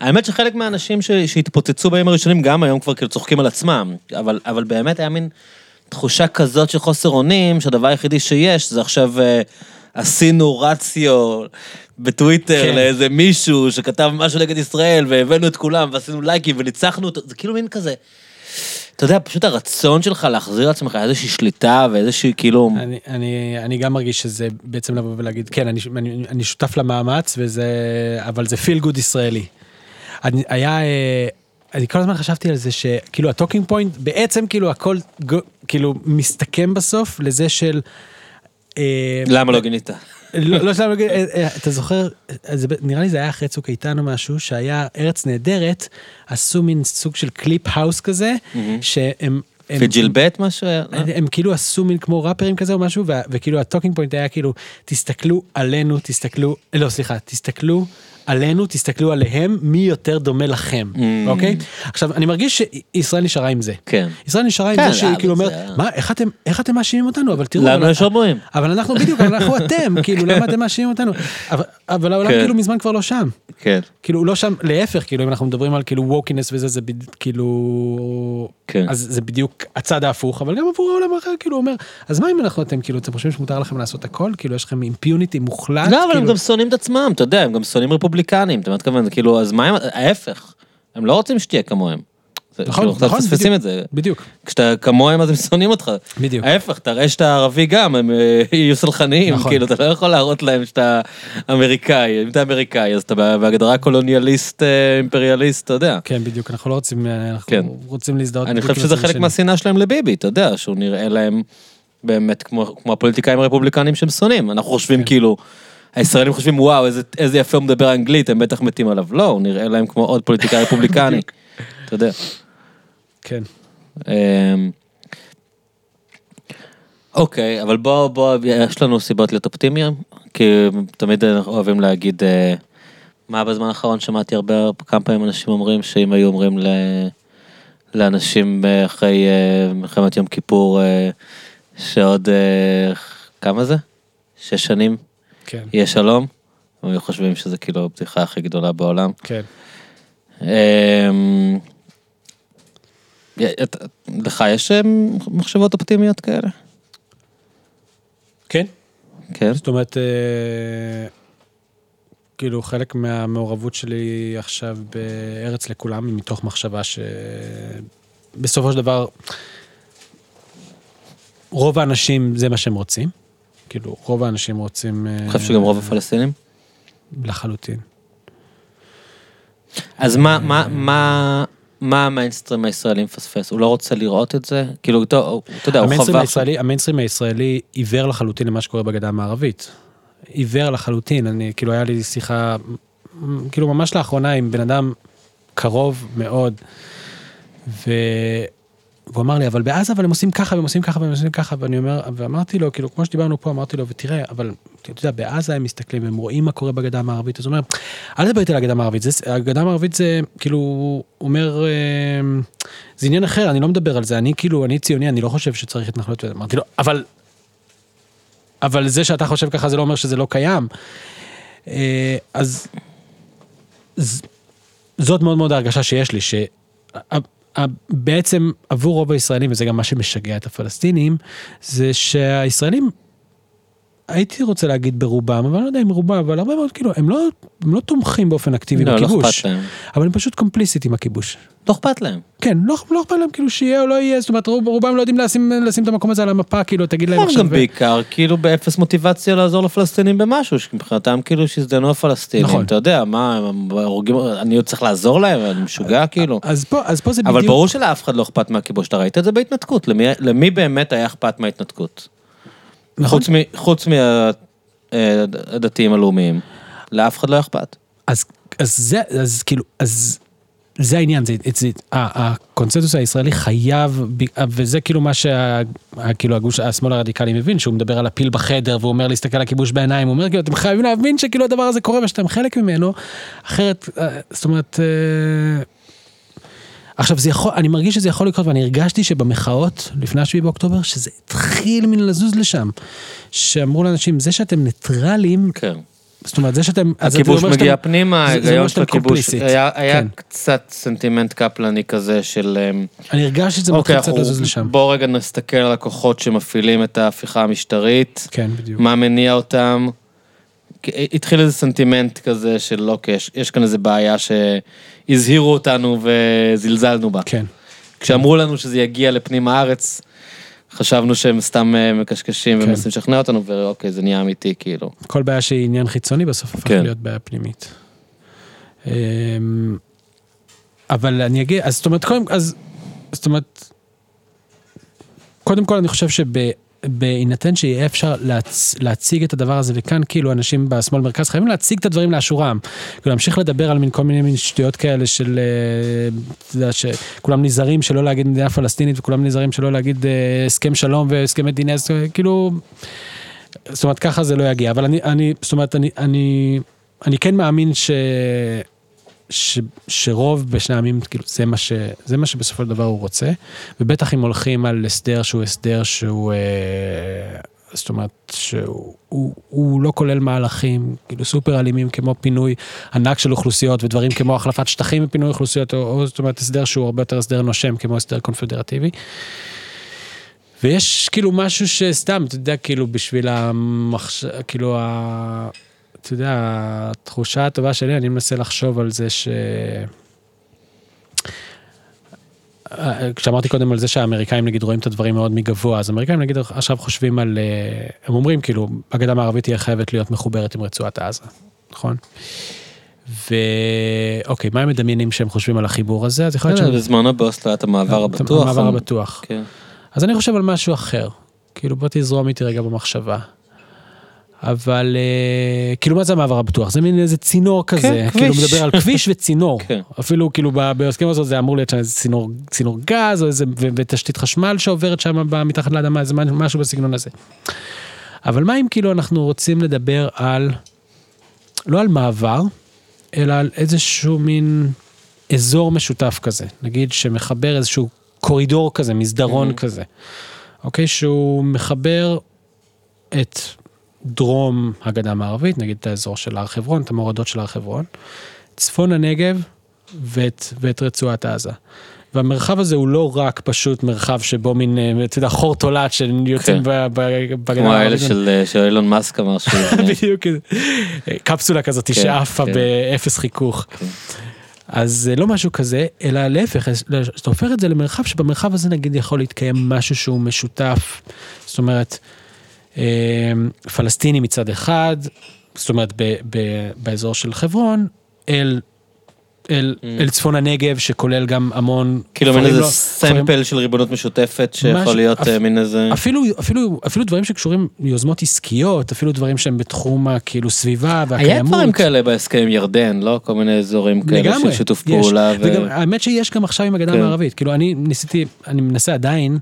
והאמת שחלק מהאנשים ש- שהתפוצצו בימים הראשונים גם היום כבר כאילו צוחקים על עצמם, אבל, אבל באמת היה מין תחושה כזאת של חוסר אונים, שהדבר היחידי שיש זה עכשיו אה, עשינו ratio בטוויטר כן. לאיזה מישהו שכתב משהו נגד ישראל, והבאנו את כולם, ועשינו לייקים וניצחנו אותו, זה כאילו מין כזה. אתה יודע, פשוט הרצון שלך להחזיר לעצמך איזושהי שליטה ואיזושהי כאילו... אני, אני, אני גם מרגיש שזה בעצם לבוא ולהגיד, כן, אני, אני, אני שותף למאמץ, וזה, אבל זה feel good ישראלי. אני, היה, אה, אני כל הזמן חשבתי על זה שכאילו ה talking point, בעצם כאילו הכל כאילו מסתכם בסוף לזה של... אה, למה לא גינית? לא, לא שלנו, אה, אה, אתה זוכר, אה, נראה לי זה היה אחרי צוק איתן או משהו, שהיה ארץ נהדרת, עשו מין סוג של קליפ האוס כזה, שהם... הם- וג'ילבט משהו היה? לא? הם כאילו עשו מין כמו ראפרים כזה או משהו וכאילו ה talking point היה כאילו תסתכלו עלינו תסתכלו לא סליחה תסתכלו עלינו תסתכלו עליהם מי יותר דומה לכם Mm. אוקיי עכשיו אני מרגיש שישראל נשארה עם זה. כן. ישראל נשארה עם כן, זה שהיא אבל כאילו אומרת מה איך אתם מאשימים אותנו אבל תראו לנו יש הומואים. אבל אנחנו בדיוק אנחנו אתם כאילו למה אתם מאשימים אותנו אבל- העולם כן. כאילו מזמן כבר לא שם. כן. כאילו הוא לא שם להפך כאילו אם אנחנו מדברים על כאילו ווקינס וזה זה כאילו כן. אז זה בדיוק הצד ההפוך אבל גם עבור העולם האחר כאילו אומר אז מה אם אנחנו אתם כאילו אתם חושבים שמותר לכם לעשות הכל כאילו יש לכם אימפיוניטי מוחלט לא, אבל הם כאילו, גם שונאים את עצמם, אתה יודע, הם גם שונאים רפובליקנים, אתה מתכוון, זה כאילו, אז מה הם, ההפך, הם לא רוצים שתהיה כמוהם. נכון, כאילו, נכון, מפספסים בדיוק. את זה. בדיוק כשאתה כמוהם אז הם שונאים אותך. בדיוק. ההפך, תראה שאתה ערבי גם, הם אה, יהיו סלחניים, נכון. כאילו, אתה לא יכול להראות להם שאתה אמריקאי, אם אתה אמריקאי, אז אתה בהגדרה קולוניאליסט, אה, אימפריאליסט, אתה יודע. כן בדיוק אנחנו לא רוצים אנחנו כן. רוצים להזדהות. אני חושב שזה חלק. מהשנאה שלהם לביבי, אתה יודע, שהוא נראה להם באמת כמו, כמו הפוליטיקאים הרפובליקנים שהם שונאים. אנחנו חושבים כן. כאילו, הישראלים חושבים וואו, איזה, איזה יפה הוא מדבר אנגלית, הם בטח מתים עליו. לא, הוא נראה להם כמו עוד פוליטיקאי רפובליקני. אתה יודע. כן אמ, אוקיי, אבל בוא, בוא, יש לנו סיבות להיות אופטימיים, כי תמיד אנחנו אוהבים להגיד, אה, מה בזמן האחרון שמעתי הרבה, כמה פעמים אנשים אומרים שאם היו אומרים ל... לאנשים אחרי אה, מלחמת יום כיפור, אה, שעוד, כמה זה? שש שנים כן, יהיה שלום? הם היו חושבים שזה כאילו הבדיחה הכי גדולה בעולם. כן. אמ, לך יש אמ, מחשבות אופטימיות כאלה? כן. כן. זאת אומרת, אה, כאילו חלק מהמעורבות שלי עכשיו בארץ לכולם היא מתוך מחשבה שבסופו של דבר רוב האנשים זה מה שהם רוצים. כאילו רוב האנשים רוצים... אה, אני חושב שגם רוב הפלסטינים. לחלוטין. אז מה, מה, מה, מה המיינסטרים הישראלי מפספס? הוא לא רוצה לראות את זה? כאילו, אתה יודע, הוא חווה... הישראלי, המיינסטרים הישראלי עיוור לחלוטין למה שקורה בגדה המערבית. עיוור לחלוטין, אני, כאילו היה לי שיחה, כאילו ממש לאחרונה עם בן אדם קרוב מאוד, ו... והוא אמר לי, אבל בעזה, אבל הם עושים ככה, והם עושים ככה, והם עושים ככה, ואני אומר, ואמרתי לו, כאילו, כמו שדיברנו פה, אמרתי לו, ותראה, אבל, אתה יודע, בעזה הם מסתכלים, הם רואים מה קורה בגדה המערבית, אז הוא אומר, אל תדבר איתי על הגדה המערבית, הגדה המערבית זה, כאילו, הוא אומר, אה, זה עניין אחר, אני לא מדבר על זה, אני כאילו, אני ציוני, אני לא חושב שצריך התנחלות, אמרתי לו, אבל, אבל זה שאתה חושב ככה, זה לא אומר שזה לא קיים. אה, אז, זאת מאוד מאוד ההרגשה שיש לי, שבעצם עבור רוב הישראלים, וזה גם מה שמשגע את הפלסטינים, זה שהישראלים, הייתי רוצה להגיד ברובם, אבל אני לא יודע אם רובם, אבל הרבה מאוד, כאילו, הם לא, הם לא תומכים באופן אקטיבי לא, לא בכיבוש, אכפת להם. אבל הם פשוט קומפליסט עם הכיבוש. לא אכפת להם. כן, לא, לא אכפת להם כאילו שיהיה או לא יהיה, זאת אומרת רוב, רובם לא יודעים לשים, לשים את המקום הזה על המפה, כאילו תגיד להם הם עכשיו... גם בעיקר כאילו באפס מוטיבציה לעזור לפלסטינים במשהו, שמבחינתם כאילו שיזדיינו הפלסטינים, נכון. אתה יודע, מה, הם הורגים, אני עוד צריך לעזור להם, אני משוגע כאילו. אז פה, אז פה זה בדיוק... אבל ברור שלאף אחד לא אכפת מהכיבוש, אתה ראית את זה בהתנתקות, למי, למי באמת היה אכפת מההתנתקות? נכון. חוץ, מהדתיים הלאומיים, לאף אחד לא אכפת. אז, אז זה, אז כאילו, אז זה העניין, זה, זה, ה- הקונסנזוס הישראלי חייב, וזה כאילו מה. ה- כאילו הגוש, השמאל הרדיקלי מבין, שהוא מדבר על הפיל בחדר, והוא אומר להסתכל על הכיבוש בעיניים, הוא אומר כאילו, אתם חייבים להבין שכאילו הדבר הזה קורה ושאתם חלק ממנו, אחרת, אה, זאת אומרת... עכשיו זה יכול, אני מרגיש שזה יכול לקרות ואני הרגשתי שבמחאות לפני השביעי באוקטובר שזה התחיל מן לזוז לשם. שאמרו לאנשים זה שאתם ניטרלים, כן. זאת אומרת זה שאתם, הכיבוש מגיע שאתם- פנימה, ההיגיון של הכיבוש. היה, היה כן. קצת סנטימנט קפלני כזה של... אמ, אני הרגשתי שזה אוקיי, מתחיל קצת לזוז לשם. בוא רגע נסתכל על הכוחות שמפעילים את ההפיכה המשטרית, כן, בדיוק. מה מניע אותם. התחיל איזה סנטימנט כזה של אוקיי, יש, יש כאן איזה בעיה שהזהירו אותנו וזלזלנו בה. כן. כשאמרו לנו שזה יגיע לפנים הארץ, חשבנו שהם סתם אה, מקשקשים כן. ומנסים לשכנע אותנו, ואוקיי, זה נהיה אמיתי, כאילו. כל בעיה שהיא עניין חיצוני בסוף הפך כן. להיות בעיה פנימית. אמ, אבל אני אגיד, אז זאת אומרת, קודם, אז, זאת אומרת, קודם כל אני חושב שבהינתן שיהיה אפשר להצ, להציג את הדבר הזה, וכאן כאילו אנשים בשמאל מרכז חייבים להציג את הדברים לאשורם. כאילו להמשיך לדבר על מין כל מיני מין שטויות כאלה של, אה, אתה יודע, שכולם נזהרים שלא להגיד מדינה פלסטינית, וכולם נזהרים שלא להגיד אה, הסכם שלום והסכם מדינה, אז כאילו... זאת אומרת, ככה זה לא יגיע, אבל אני, אני זאת אומרת, אני, אני, אני כן מאמין ש, ש, שרוב בשני העמים, כאילו, זה מה, ש, זה מה שבסופו של דבר הוא רוצה, ובטח אם הולכים על הסדר שהוא הסדר שהוא, אה, זאת אומרת, שהוא הוא, הוא לא כולל מהלכים, כאילו, סופר אלימים כמו פינוי ענק של אוכלוסיות, ודברים כמו החלפת שטחים ופינוי אוכלוסיות, או, או זאת אומרת, הסדר שהוא הרבה יותר הסדר נושם, כמו הסדר קונפדרטיבי. ויש כאילו משהו שסתם, אתה יודע, כאילו בשביל המחש... כאילו ה... אתה יודע, התחושה הטובה שלי, אני מנסה לחשוב על זה ש... כשאמרתי קודם על זה שהאמריקאים נגיד רואים את הדברים מאוד מגבוה, אז האמריקאים נגיד עכשיו חושבים על, אה, הם אומרים כאילו, הגדה המערבית תהיה חייבת להיות מחוברת עם רצועת עזה, נכון? ואוקיי, מה הם מדמיינים שהם חושבים על החיבור הזה? אז יכול להיות שהם... בזמנו באוסלו היה את המעבר הבטוח. המעבר הבטוח. כן. אז אני חושב על משהו אחר. כאילו בוא תזרום איתי רגע במחשבה. אבל אה, כאילו מה זה המעבר הבטוח? זה מין איזה צינור כזה, כן, כאילו כביש. מדבר על כביש וצינור. כן. אפילו כאילו בהסכם הזאת זה אמור להיות שם איזה צינור, צינור גז או איזה ו- ותשתית חשמל שעוברת שם מתחת לאדמה, איזה משהו- בסגנון הזה. אבל מה אם כאילו אנחנו רוצים לדבר על, לא על מעבר, אלא על איזשהו מין אזור משותף כזה, נגיד שמחבר איזשהו קורידור כזה, מסדרון Mhm. כזה. אוקיי? שהוא מחבר את דרום הגדה המערבית, נגיד את האזור של הר חברון, את המורדות של הר חברון, צפון הנגב ואת, ואת רצועת עזה. והמרחב הזה הוא לא רק פשוט מרחב שבו מין, אה, אתה יודע, חור תולעת שיוצאים כן. בגדה כמו האלה. של אה, של אילון מאסק אמר שהוא... בדיוק, קפסולה כזאת כן, שעפה כן. באפס חיכוך. אז זה לא משהו כזה, אלא להפך, אתה הופך את זה למרחב שבמרחב הזה נגיד יכול להתקיים משהו שהוא משותף, זאת אומרת, אה, פלסטיני מצד אחד, זאת אומרת ב, ב, באזור של חברון, אל, אל, אל צפון הנגב שכולל גם המון, Mm. כאילו מין איזה לא- סמפל של ריבונות משותפת שיכול משהו- להיות אפ- אה, מין איזה... אפילו, אפילו, אפילו דברים שקשורים ליוזמות עסקיות, אפילו דברים שהם בתחום הכאילו סביבה היה והקיימות. דברים כאלה בהסכם עם ירדן, לא? כל מיני אזורים כאלה לגמרי, של שיתוף יש. פעולה. ו- וגם, האמת שיש גם עכשיו עם הגדה כן. המערבית, כאילו אני ניסיתי, אני מנסה עדיין,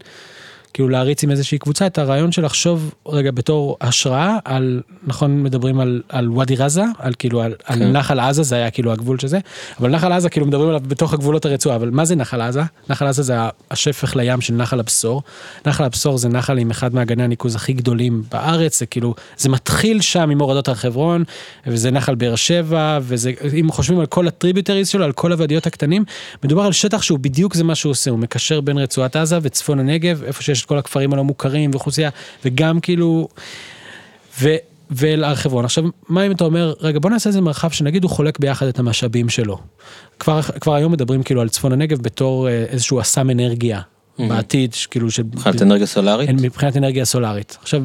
כאילו להריץ עם איזושהי קבוצה את הרעיון של לחשוב רגע בתור השראה על, נכון מדברים על, על ואדי רזה, על כאילו על, על כן. נחל עזה, זה היה כאילו הגבול של זה, אבל נחל עזה כאילו מדברים עליו בתוך הגבולות הרצועה, אבל מה זה נחל עזה? נחל עזה זה השפך לים של נחל הבשור, נחל הבשור זה נחל עם אחד מהגני הניקוז הכי גדולים בארץ, זה כאילו, זה מתחיל שם עם הורדות הר חברון, וזה נחל באר שבע, וזה, אם חושבים על כל הטריביוטריז שלו, על כל הוואדיות הקטנים, מדובר על שטח שהוא בדיוק זה מה שהוא עושה, הוא מקשר בין רצועת עזה וצפון הנגב, איפה שיש כל הכפרים הלא מוכרים ואוכלוסייה, וגם כאילו, ו... ואל הר חברון. עכשיו, מה אם אתה אומר, רגע, בוא נעשה איזה מרחב שנגיד הוא חולק ביחד את המשאבים שלו. כבר, כבר היום מדברים כאילו על צפון הנגב בתור אה, איזשהו אסם אנרגיה. בעתיד, כאילו של... מבחינת אנרגיה סולארית? מבחינת אנרגיה סולארית. עכשיו,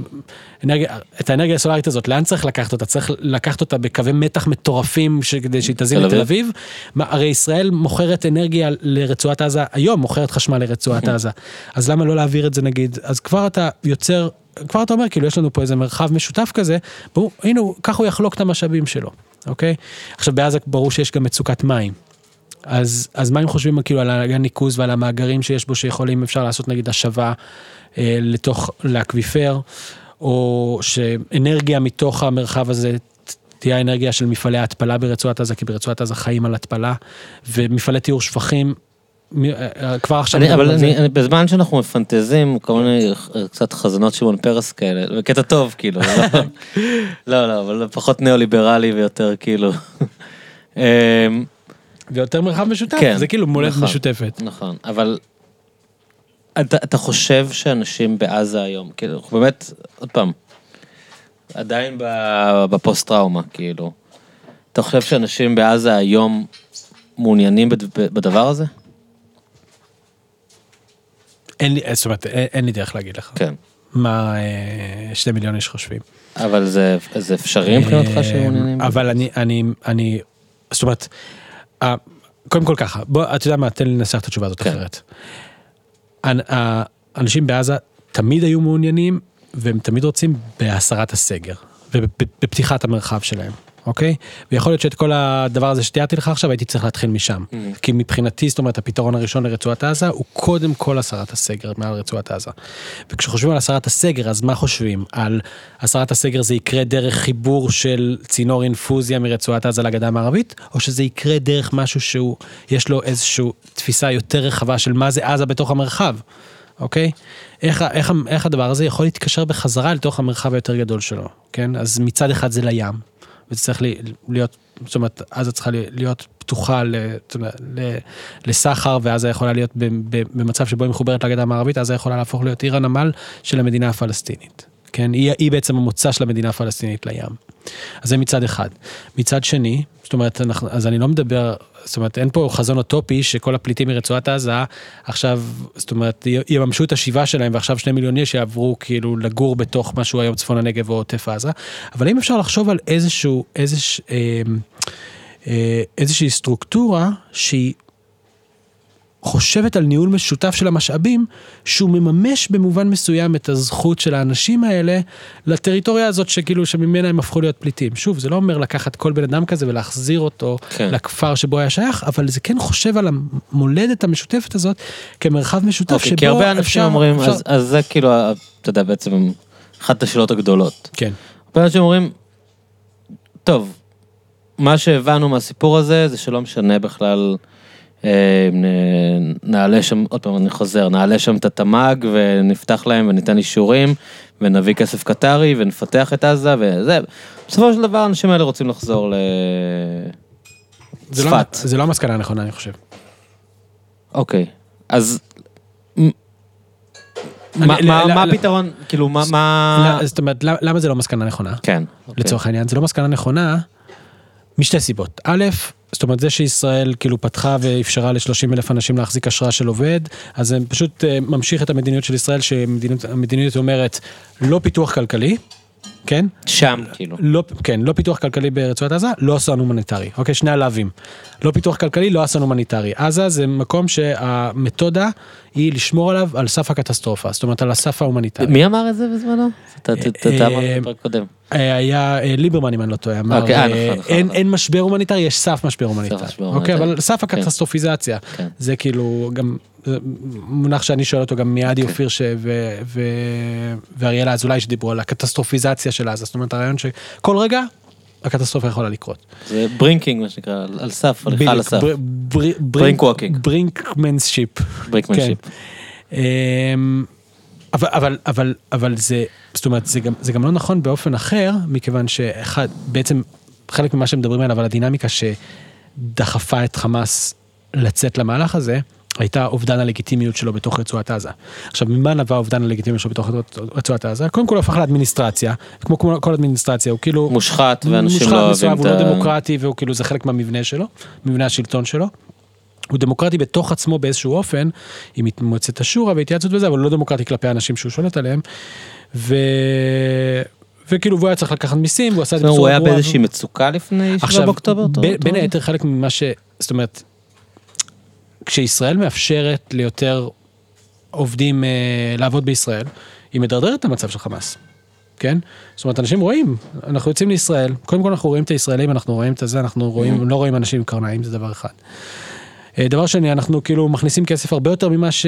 אנרגיה, את האנרגיה הסולארית הזאת, לאן צריך לקחת אותה? צריך לקחת אותה בקווי מתח מטורפים ש- כדי שהיא תזין תל לתל אביב. מה, הרי ישראל מוכרת אנרגיה לרצועת עזה, היום מוכרת חשמל לרצועת עזה. אז למה לא להעביר את זה נגיד? אז כבר אתה יוצר, כבר אתה אומר, כאילו יש לנו פה איזה מרחב משותף כזה, בואו, הנה, ככה הוא יחלוק את המשאבים שלו, אוקיי? עכשיו בעזה ברור שיש גם מצוקת מים. אז, אז מה הם חושבים כאילו על הניקוז ועל המאגרים שיש בו שיכולים אפשר לעשות נגיד השבה אה, לתוך לאקוויפר או שאנרגיה מתוך המרחב הזה תהיה האנרגיה של מפעלי ההתפלה ברצועת עזה כי ברצועת עזה חיים על התפלה ומפעלי טיהור שפכים. מ- אה, אה, כבר עכשיו אני, אבל. אני, אני, בזמן שאנחנו מפנטזים, כל מיני אה, קצת חזונות שמעון פרס כאלה, בקטע טוב כאילו, לא, לא, לא, אבל פחות ניאו-ליברלי ויותר כאילו. ויותר מרחב משותף כן, זה כאילו מולדת נכון. משותפת. נכון, אבל אתה, אתה חושב שאנשים בעזה היום, כאילו, אנחנו באמת, עוד פעם, עדיין בפוסט טראומה, כאילו, אתה חושב שאנשים בעזה היום מעוניינים בד- בדבר הזה? אין לי, זאת אומרת אין, אין לי דרך להגיד לך כן. מה אה, שני מיליון איש חושבים. אבל זה, זה אפשרי מבחינתך שהם מעוניינים? אה, אבל אני, אני, אני, זאת אומרת, קודם כל ככה, בוא, אתה יודע מה, תן לי לנסח את התשובה הזאת כן. אחרת. אנ- האנשים בעזה תמיד היו מעוניינים, והם תמיד רוצים בהסרת הסגר, ובפתיחת המרחב שלהם. אוקיי? ויכול להיות שאת כל הדבר הזה שתיארתי לך עכשיו הייתי צריך להתחיל משם. Mm. כי מבחינתי, זאת אומרת, הפתרון הראשון לרצועת עזה הוא קודם כל הסרת הסגר מעל רצועת עזה. וכשחושבים על הסרת הסגר, אז מה חושבים? על הסרת הסגר זה יקרה דרך חיבור של צינור אינפוזיה מרצועת עזה לגדה המערבית, או שזה יקרה דרך משהו שהוא, יש לו איזושהי תפיסה יותר רחבה של מה זה עזה בתוך המרחב. אוקיי? איך, איך, איך הדבר הזה יכול להתקשר בחזרה לתוך המרחב היותר גדול שלו, כן? אז מצד אחד זה לים, לי- להיות, זאת אומרת, עזה צריכה להיות פתוחה לסחר, ועזה יכולה להיות במצב שבו היא מחוברת לגדה המערבית, עזה יכולה להפוך להיות עיר הנמל של המדינה הפלסטינית. כן, היא, היא בעצם המוצא של המדינה הפלסטינית לים. אז זה מצד אחד. מצד שני, זאת אומרת, אנחנו, אז אני לא מדבר, זאת אומרת, אין פה חזון אוטופי שכל הפליטים מרצועת עזה עכשיו, זאת אומרת, יממשו את השיבה שלהם ועכשיו שני מיליון איש יעברו כאילו לגור בתוך משהו היום צפון הנגב או עוטף עזה, אבל אם אפשר לחשוב על איזשהו, איזוש, אה, אה, איזושהי סטרוקטורה שהיא חושבת על ניהול משותף של המשאבים, שהוא מממש במובן מסוים את הזכות של האנשים האלה לטריטוריה הזאת שכאילו שממנה הם הפכו להיות פליטים. שוב, זה לא אומר לקחת כל בן אדם כזה ולהחזיר אותו כן. לכפר שבו היה שייך, אבל זה כן חושב על המולדת המשותפת הזאת כמרחב משותף אוקיי, שבו כי הרבה אנשים אפשר- אומרים, אפשר- אז, אז זה כאילו, אתה יודע, בעצם אחת השאלות הגדולות. כן, הרבה אנשים אומרים, טוב, מה שהבנו מהסיפור הזה זה שלא משנה בכלל נעלה שם, עוד פעם אני חוזר, נעלה שם את התמ"ג ונפתח להם וניתן אישורים ונביא כסף קטרי ונפתח את עזה וזה. בסופו של דבר האנשים האלה רוצים לחזור זה לא- לצפת. זה לא המסקנה הנכונה, אני חושב. אוקיי, אז מה- לא- לא- הפתרון, כאילו מה. לא, זאת אומרת, למה- למה זה לא מסקנה נכונה? כן. אוקיי. לצורך העניין, זה לא מסקנה נכונה משתי סיבות. א', זאת אומרת, זה שישראל כאילו פתחה ואפשרה ל-30 אלף אנשים להחזיק אשרה של עובד, אז זה פשוט אה, ממשיך את המדיניות של ישראל, שהמדיניות אומרת לא פיתוח כלכלי, כן? שם, כאילו. לא, כן, לא פיתוח כלכלי ברצועת עזה, לא אסון הומניטרי. אוקיי, שני הלאווים. לא פיתוח כלכלי, לא אסון הומניטרי. עזה זה מקום שהמתודה היא לשמור עליו על סף הקטסטרופה, זאת אומרת על הסף ההומניטרי. מי אמר את זה בזמנו? אתה אה, אמרת בפרק קודם. אה, היה אה, ליברמן אם אני לא טועה, אמר אוקיי, נכון, נכון, אין- נכון. אין משבר הומניטרי, יש סף משבר הומניטרי. אוקיי. אבל סף הקטסטרופיזציה, כן. זה כאילו גם מונח שאני שואל אותו גם מעדי אופיר ש- ו- ו- ואריאלה אזולאי שדיברו על הקטסטרופיזציה של עזה, זאת אומרת הרעיון שכל רגע הקטסטרופה יכולה לקרות. זה brinking, מה שנקרא, על- סף, הליכה על הסף. brink walking. brinkmanship. brinkmanship. אמ, אבל אבל אבל אבל זה זאת אומרת זה גם זה גם לא נכון באופן אחר מכיוון שאחד בעצם חלק ממה שמדברים עליו על הדינמיקה שדחפה את חמאס לצאת למהלך הזה. הייתה אובדן הלגיטימיות שלו בתוך רצועת עזה. עכשיו, ממה נבע אובדן הלגיטימיות שלו בתוך רצועת עזה? קודם כל הוא הפך לאדמיניסטרציה, כמו כל אדמיניסטרציה, הוא כאילו... מושחת, ואנשים מושחת, לא אוהבים מסואב, את הוא לא ה... דמוקרטי, והוא כאילו, זה חלק מהמבנה שלו, מבנה השלטון שלו. הוא דמוקרטי בתוך עצמו באיזשהו אופן, עם מועצת השורא והתייעצות וזה, אבל הוא לא דמוקרטי כלפי האנשים שהוא שולט עליהם. ו... וכאילו, והוא היה צריך לקחת מיסים, והוא עשה את זה אומרת, הוא בצורה היה. באיזושהי מצוקה לפני 7 באוקטובר? בין-? היתר חלק ממה ש... זאת אומרת, כשישראל מאפשרת ליותר עובדים אה, לעבוד בישראל, היא מדרדרת את המצב של חמאס. כן? זאת אומרת, אנשים רואים, אנחנו יוצאים לישראל, קודם כל אנחנו רואים את הישראלים, אנחנו רואים את הזה, אנחנו רואים, לא רואים אנשים עם קרניים, זה דבר אחד. אה, דבר שני, אנחנו כאילו מכניסים כסף הרבה יותר ממה ש...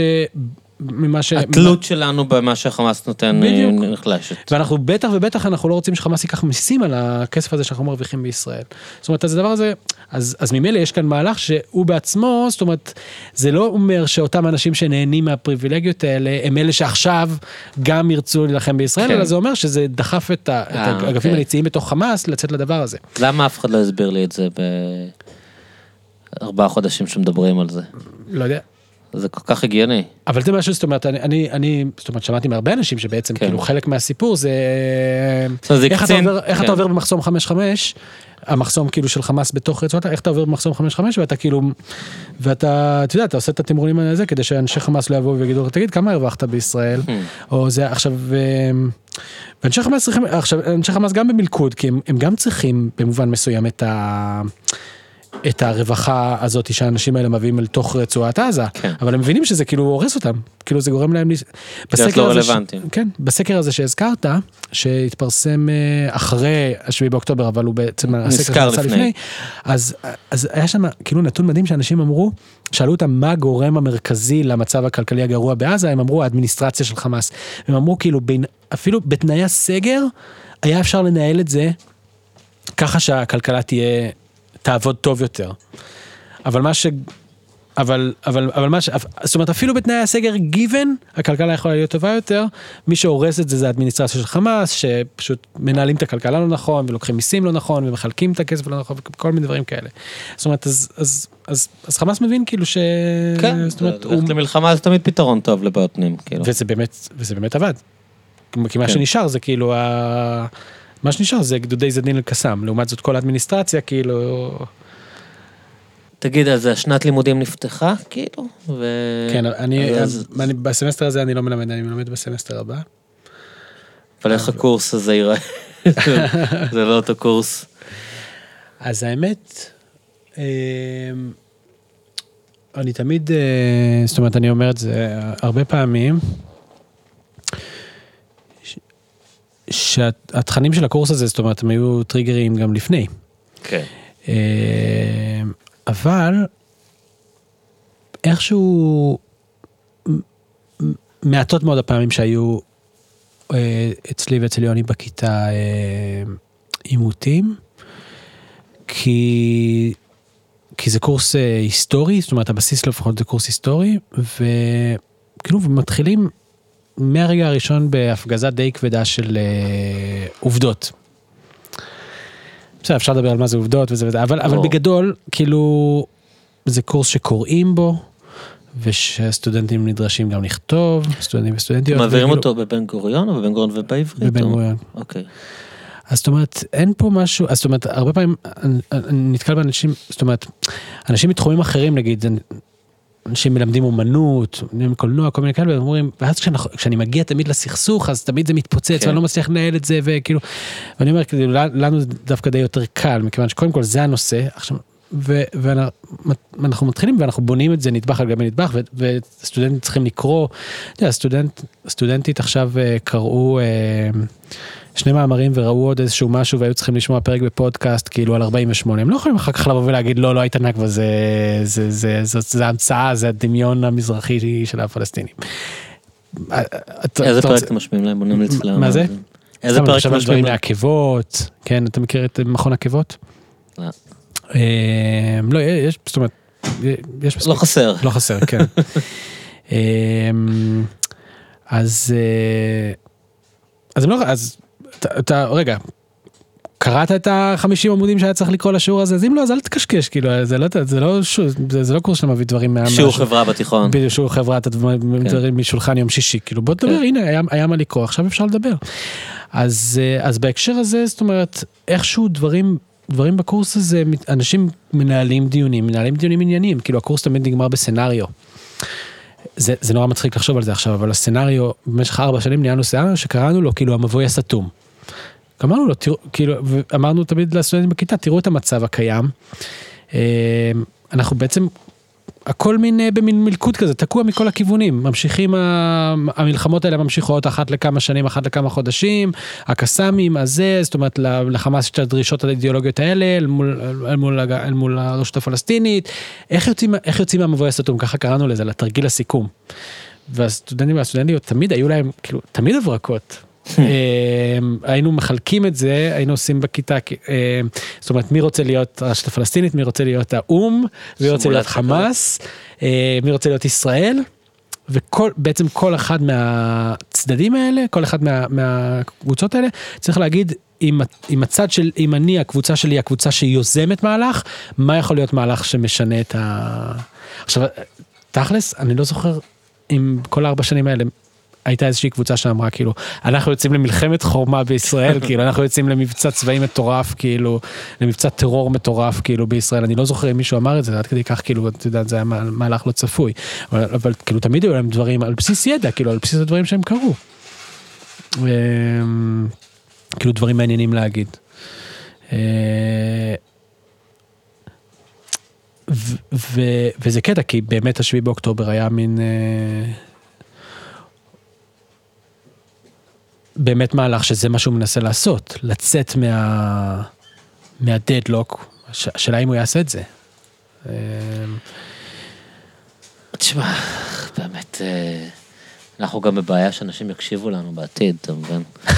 ממה ש... התלות שלנו במה שהחמאס נותן אה, בדיוק. נחלשת. ואנחנו בטח ובטח אנחנו לא רוצים שחמאס ייקח מיסים על הכסף הזה שאנחנו מרוויחים בישראל. זאת אומרת, אז הדבר הזה, אז, אז ממילא יש כאן מהלך שהוא בעצמו, זאת אומרת, זה לא אומר שאותם אנשים שנהנים מהפריבילגיות האלה, הם אלה שעכשיו גם ירצו להילחם בישראל, כן. אלא זה אומר שזה דחף את, ה, את אה, האגפים אוקיי. הניציים בתוך חמאס לצאת לדבר הזה. למה אף אחד לא הסביר לי את זה בארבעה חודשים שמדברים על זה? לא יודע. זה כל כך הגיוני. אבל זה משהו, זאת אומרת, אני, אני, אני זאת אומרת, שמעתי מהרבה אנשים שבעצם כן. כאילו חלק מהסיפור זה, זאת אומרת, זה איך, אתה קצין- עובר, איך כן. אתה עובר במחסום 5-5, המחסום כאילו של חמאס בתוך רצועת, איך אתה עובר במחסום 5-5 ואתה כאילו, ואתה, אתה יודע, אתה עושה את התמרונים הזה כדי שאנשי חמאס לא יבואו ויגידו לך, תגיד, כמה הרווחת בישראל? Hmm. או זה עכשיו, אה, ואנשי חמאס צריכים, עכשיו, אנשי חמאס גם במלכוד, כי הם, הם גם צריכים במובן מסוים את ה... את הרווחה הזאת שהאנשים האלה מביאים אל תוך רצועת עזה, כן. אבל הם מבינים שזה כאילו הורס אותם, כאילו זה גורם להם, להיות לא הזה ש- רלוונטיים. כן, בסקר הזה שהזכרת, שהתפרסם אה, אחרי השביעי באוקטובר, אבל הוא בעצם הסקר נזכר לפני. לפני, אז, אז היה שם כאילו נתון מדהים שאנשים אמרו, שאלו אותם מה הגורם המרכזי למצב הכלכלי הגרוע בעזה, הם אמרו האדמיניסטרציה של חמאס. הם אמרו כאילו בין, אפילו בתנאי הסגר, היה אפשר לנהל את זה ככה שהכלכלה תהיה, תעבוד טוב יותר. אבל מה ש... אבל, אבל, אבל מה ש... זאת אומרת, אפילו בתנאי הסגר גיוון, הכלכלה יכולה להיות טובה יותר. מי שהורס את זה זה האדמיניסטרציה של חמאס, שפשוט מנהלים את הכלכלה לא נכון, ולוקחים מיסים לא נכון, ומחלקים את הכסף לא נכון, וכל מיני דברים כאלה. זאת אומרת, אז, אז, אז, אז חמאס מבין כאילו ש... כן, זאת אומרת, הוא... למלחמה זה תמיד פתרון טוב לבעיות פנים, כאילו. וזה באמת, וזה באמת עבד. כי מה כן. שנשאר זה כאילו, ה... מה שנשאר זה גדודי עז א-דין אל-קסאם, לעומת זאת כל האדמיניסטרציה כאילו, תגיד, אז השנת לימודים נפתחה, כאילו? ו... כן, אני, אז- אני, בסמסטר הזה אני לא מלמד, אני מלמד בסמסטר הבא. אבל איך הקורס הזה ייראה? זה לא אותו קורס. אז האמת, אה, אני תמיד, אה, זאת אומרת, אני אומר את זה הרבה פעמים, ש- שהתכנים של הקורס הזה, זאת אומרת, הם היו טריגרים גם לפני. כן. אה, אבל איכשהו מעטות מאוד הפעמים שהיו אה, אצלי ואצל יוני בכיתה אה, עימותים, כי כי זה קורס היסטורי, זאת אומרת הבסיס לפחות זה קורס היסטורי, וכאילו מתחילים מהרגע הראשון בהפגזה די כבדה של אה, עובדות. בסדר, אפשר לדבר על מה זה עובדות וזה וזה, אבל, אבל ברור. בגדול, כאילו, זה קורס שקוראים בו, ושהסטודנטים נדרשים גם לכתוב, סטודנטים וסטודנטיות. מעבירים וכאילו- אותו בבן גוריון או בבן גוריון ובעברית? בבן או- גוריון. אוקיי. אז זאת אומרת, אין פה משהו, אז זאת אומרת, הרבה פעמים אני, אני נתקל באנשים, זאת אומרת, אנשים מתחומים אחרים, נגיד, אנשים מלמדים אומנות, מלמדים קולנוע, כל מיני כאלה, והם אומרים, ואז כשאנחנו, כשאני מגיע תמיד לסכסוך, אז תמיד זה מתפוצץ, כן. ואני לא מצליח לנהל את זה, וכאילו, ואני אומר, כאילו, לנו זה דווקא די יותר קל, מכיוון שקודם כל זה הנושא, עכשיו, ו- ואנחנו מתחילים ואנחנו בונים את זה נדבך על גבי נדבך, ו- וסטודנטים צריכים לקרוא, אתה יודע, סטודנט, סטודנטית עכשיו אה, קראו, אה, שני מאמרים וראו עוד איזשהו משהו והיו צריכים לשמוע פרק בפודקאסט כאילו על 48 הם לא יכולים אחר כך לבוא ולהגיד לא לא הייתה נכבה זה זה זה זה זה המצאה זה הדמיון המזרחי של הפלסטינים. אה, אתה- איזה פרק אתם משמיעים להם? בוא נמליץ להם. מה זה? איזה פרק אתם דברים משמיעים להם? מעכבות כן אתה מכיר את מכון עקבות? לא. אה, לא יש זאת אומרת יש מספיק. לא חסר. לא חסר, כן. אמ, אז אה, אז הם לא, אז אתה- רגע, קראת את החמישים עמודים שהיה צריך לקרוא לשיעור הזה? אז אם לא, אז אל תקשקש, כאילו, זה לא, זה לא, זה זה לא קורס שמביא דברים מה... שיעור מה- חברה בתיכון. בדיוק, שיעור חברה, אתה דברים משולחן יום שישי, כאילו בוא תדבר, כן. הנה, היה- היה מה לקרוא, עכשיו אפשר לדבר. אז אה, אז בהקשר הזה, זאת אומרת, איכשהו דברים... דברים בקורס הזה, אנשים מנהלים דיונים, מנהלים דיונים ענייניים, כאילו הקורס תמיד נגמר בסצנריו. זה, זה נורא מצחיק לחשוב על זה עכשיו, אבל הסצנריו, במשך ארבע שנים ניהלנו סצנריו שקראנו לו כאילו המבוי הסתום. אמרנו לו, תראו, כאילו, ואמרנו תמיד לסטודנטים בכיתה, תראו את המצב הקיים. אה, אנחנו בעצם, הכל מין, אה, במין מלכוד כזה, תקוע מכל הכיוונים. ממשיכים, המלחמות האלה ממשיכות אחת לכמה שנים, אחת לכמה חודשים, הקסאמים, הזה, זאת אומרת, לחמאס יש את הדרישות האידיאולוגיות האלה, אל מול, אל מול, אל מול הרשות הפלסטינית. איך יוצאים, איך יוצאים מהמבוי הסתום? ככה קראנו לזה, לתרגיל הסיכום. והסטודנטים והסטודנטיות תמיד היו להם, כאילו, תמיד הברקות. אה, היינו מחלקים את זה, היינו עושים בכיתה, אה, זאת אומרת, מי רוצה להיות הרשת הפלסטינית, מי רוצה להיות האו"ם, מי רוצה להיות חמאס, אה, מי רוצה להיות ישראל, וכל, בעצם כל אחד מהצדדים האלה, כל אחד מה, מהקבוצות האלה, צריך להגיד, אם, אם הצד של, אם אני, הקבוצה שלי, הקבוצה שיוזמת מהלך, מה יכול להיות מהלך שמשנה את ה... עכשיו, תכלס, אני לא זוכר אם כל הארבע שנים האלה הייתה איזושהי קבוצה שאמרה כאילו אנחנו יוצאים למלחמת חורמה בישראל כאילו אנחנו יוצאים למבצע צבאי מטורף כאילו למבצע טרור מטורף כאילו בישראל אני לא זוכר אם מישהו אמר את זה עד כדי כך כאילו אתה יודע זה היה מה- מהלך לא צפוי אבל, אבל כאילו תמיד היו להם דברים על בסיס ידע כאילו על בסיס הדברים שהם קרו. אמ, כאילו דברים מעניינים להגיד. אה, ו- ו- וזה קטע כי באמת השביעי באוקטובר היה מין אה, באמת מהלך שזה מה שהוא מנסה לעשות לצאת מה מהדדלוק השאלה אם הוא יעשה את זה. אה, תשמע, באמת, אה, אנחנו גם בבעיה שאנשים יקשיבו לנו בעתיד, אתה מבין?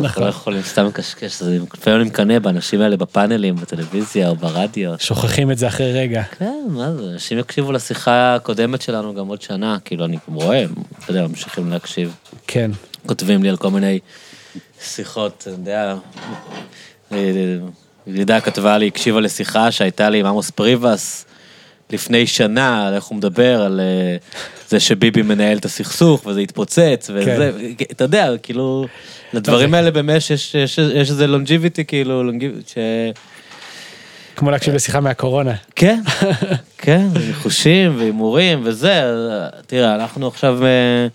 אנחנו לא יכולים סתם לקשקש, לפעמים אני מקנא באנשים האלה בפאנלים, בטלוויזיה או ברדיו. שוכחים את זה אחרי רגע. כן, מה זה, אנשים יקשיבו לשיחה הקודמת שלנו גם עוד שנה, כאילו אני רואה, אתה יודע, ממשיכים להקשיב. כן. כותבים לי על כל מיני שיחות, אתה יודע, אה, ידידה כתבה לי, הקשיבה לשיחה שהייתה לי עם עמוס פריבס לפני שנה, על איך הוא מדבר, על אה, זה שביבי מנהל את הסכסוך וזה התפוצץ, וזה, אתה יודע, כאילו, לדברים האלה באמת יש, יש, יש איזה longevity, כאילו, longevity, ש... כמו להקשיב לשיחה מהקורונה. כן, כן, ניחושים והימורים וזה, תראה, אנחנו עכשיו אה,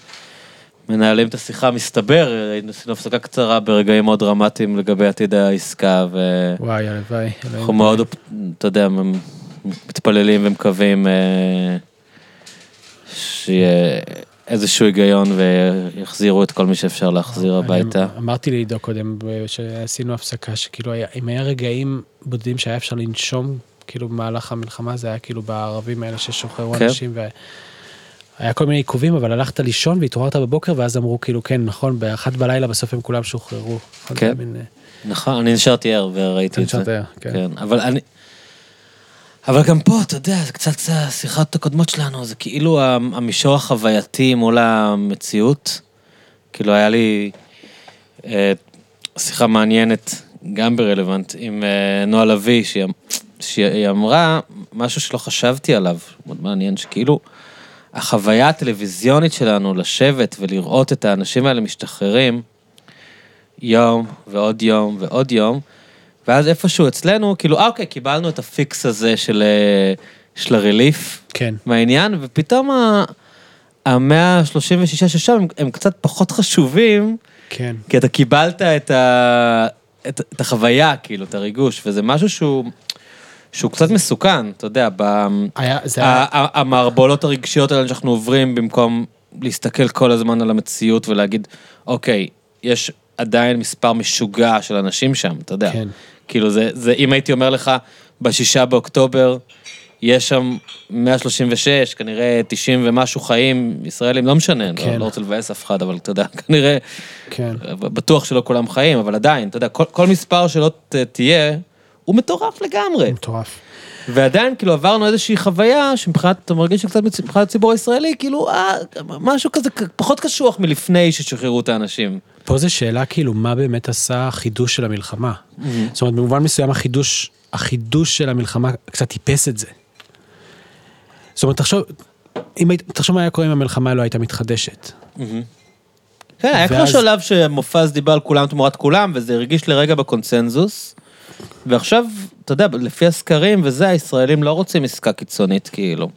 מנהלים את השיחה, מסתבר, עשינו הפסקה קצרה ברגעים מאוד דרמטיים לגבי עתיד העסקה, ואנחנו וואי הלוואי. אלוהים. מאוד, אתה יודע, מתפללים ומקווים אה, שיהיה איזשהו היגיון ויחזירו את כל מי שאפשר להחזיר הביתה. אמרתי לעידו קודם שעשינו הפסקה שכאילו אם היה רגעים בודדים שהיה אפשר לנשום כאילו במהלך המלחמה זה היה כאילו בערבים האלה ששוחררו כן. אנשים והיה כל מיני עיכובים אבל הלכת לישון והתעוררת בבוקר ואז אמרו כאילו כן נכון באחת בלילה בסוף הם כולם שוחררו. כן. מין, אה, נכון, אני נשארתי ער וראיתי את נשארת זה. ער, כן. כן, אבל אני... אבל גם פה, אתה יודע, זה קצת קצת השיחות הקודמות שלנו, זה כאילו המישור החווייתי מול המציאות. כאילו, היה לי אה, שיחה מעניינת, גם ברלוונט, עם אה, נועה לביא, שהיא, שהיא אמרה משהו שלא חשבתי עליו, מאוד מעניין, שכאילו, החוויה הטלוויזיונית שלנו לשבת ולראות את האנשים האלה משתחררים, יום ועוד יום ועוד יום, ואז איפשהו אצלנו, כאילו, אה, אוקיי, קיבלנו את ה fix הזה של, אה, של ה relief כן. מהעניין, ופתאום ה- ה-136 ששם הם, הם קצת פחות חשובים, כן. כי אתה קיבלת את, ה... את, את החוויה, כאילו, את הריגוש, וזה משהו שהוא, שהוא קצת מסוכן, אתה יודע, ב... היה, זה המערבולות הרגשיות האלה שאנחנו עוברים במקום להסתכל כל הזמן על המציאות ולהגיד, אוקיי, יש עדיין מספר משוגע של אנשים שם, אתה יודע. כן. כאילו זה, זה, אם הייתי אומר לך, בשישה באוקטובר, יש שם 136, כנראה 90 ומשהו חיים ישראלים, לא משנה, כן. כן. לא, לא רוצה לבאס אף אחד, אבל אתה יודע, כנראה, כן. בטוח שלא כולם חיים, אבל עדיין, אתה יודע, כל, כל מספר שלא ת- תהיה, הוא מטורף לגמרי. מטורף. ועדיין כאילו עברנו איזושהי חוויה שמבחינת, אתה מרגיש שקצת מבחינת הציבור הישראלי, כאילו, אה, משהו כזה פחות קשוח מלפני ששחררו את האנשים. פה זו שאלה כאילו, מה באמת עשה החידוש של המלחמה? זאת אומרת, במובן מסוים החידוש, החידוש של המלחמה קצת טיפס את זה. זאת אומרת, תחשוב, אם היית, תחשוב מה היה קורה אם המלחמה לא הייתה מתחדשת. כן, היה כמו שלב שמופז דיבר על כולם תמורת כולם, וזה הרגיש לרגע בקונצנזוס. ועכשיו, אתה יודע, לפי הסקרים וזה, הישראלים לא רוצים עסקה קיצונית, כאילו.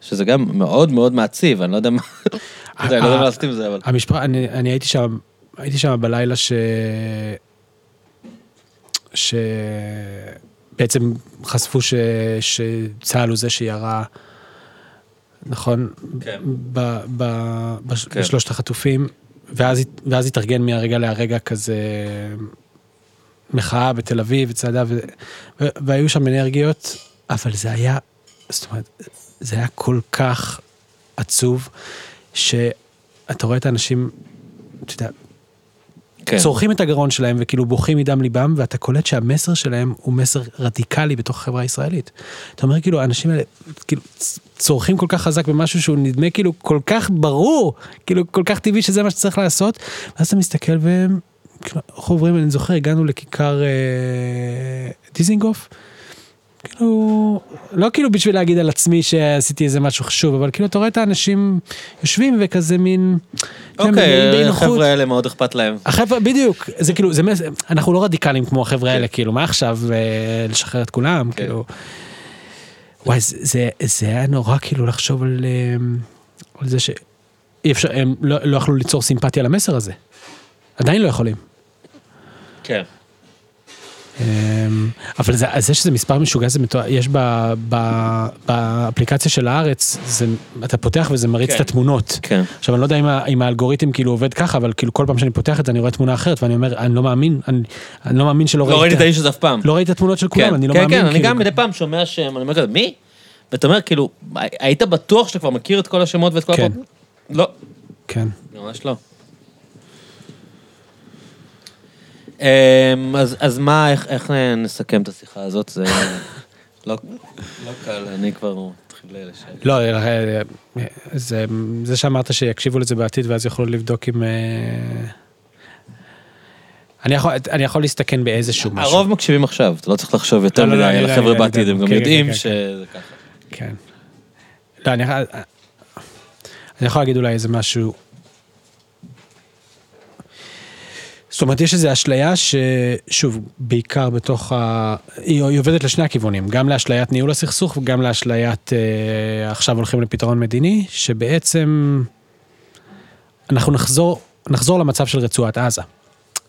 שזה גם מאוד מאוד מעציב, אני לא יודע מה... אתה יודע, אני לא יודע מה לעשות עם זה, אבל... המשפחה, אני, אני הייתי שם, הייתי שם בלילה ש... שבעצם חשפו ש... שצה"ל הוא זה שירה, נכון? כן. ב... ב... בש... כן. בשלושת החטופים, ואז, ואז התארגן מהרגע להרגע כזה מחאה בתל אביב, צעדה, ו... ו... והיו שם אנרגיות, אבל זה היה, זאת אומרת, זה היה כל כך עצוב, שאתה רואה את האנשים, אתה יודע, כן. צורכים את הגרון שלהם וכאילו בוכים מדם ליבם, ואתה קולט שהמסר שלהם הוא מסר רדיקלי בתוך החברה הישראלית. אתה אומר כאילו, האנשים האלה כאילו צורכים כל כך חזק במשהו שהוא נדמה כאילו כל כך ברור, כאילו כל כך טבעי שזה מה שצריך לעשות, ואז אתה מסתכל והם, איך עוברים, אני זוכר, הגענו לכיכר אה, דיזינגוף. כאילו, לא כאילו בשביל להגיד על עצמי שעשיתי איזה משהו חשוב, אבל כאילו אתה רואה את האנשים יושבים וכזה מין... אוקיי, באי-נוחות. החבר'ה האלה מאוד אכפת להם. החבר'ה, בדיוק, זה כאילו, זה, מס- אנחנו לא רדיקליים כמו החבר'ה האלה, כאילו, מה עכשיו, אה, לשחרר את כולם, כן. כאילו. וואי, זה, זה, זה היה נורא כאילו לחשוב על, אה, על זה שאי אפשר, הם לא, לא יכלו ליצור סימפתיה למסר הזה. עדיין לא יכולים. כן. אמ, אבל זה, זה שזה מספר משוגע זה מתואר, יש ב, ב, באפליקציה של הארץ, זה, אתה פותח וזה מריץ כן. את התמונות. כן. עכשיו אני לא יודע אם, אם האלגוריתם כאילו עובד ככה, אבל כאילו כל פעם שאני פותח את זה אני רואה תמונה אחרת ואני אומר, אני לא מאמין, אני, אני לא מאמין שלא לא ראיתי את האיש הזה אף פעם. לא ראיתי את התמונות של כולם, כן, אני לא כן, מאמין. כן, אני כאילו. גם מדי פעם שומע שם, אני אומר כזה, מי? ואתה אומר, כאילו, היית בטוח שאתה כבר מכיר את כל השמות ואת כל כן. הפרטים? לא, כן. ממש לא. אז, אז מה, איך, נסכם את השיחה הזאת? זה לא, לא קל, אני כבר מתחיל לשאול. לא, אה, זה, זה שאמרת שיקשיבו לזה בעתיד ואז יוכלו לבדוק אם... אה, אני יכול, אני יכול להסתכן באיזשהו משהו. הרוב מקשיבים עכשיו, אתה לא צריך לחשוב יותר לא, לא, מדי לא, אני על יודע, החבר'ה יודע, בעתיד, הם גם כן, כן, יודעים כן, שזה ככה. כן. לא, אני, אני יכול להגיד אולי איזה משהו. זאת אומרת, יש איזו אשליה ששוב, בעיקר בתוך ה... היא, היא עובדת לשני הכיוונים, גם לאשליית ניהול הסכסוך וגם לאשליית אה, עכשיו הולכים לפתרון מדיני, שבעצם אנחנו נחזור, נחזור למצב של רצועת עזה.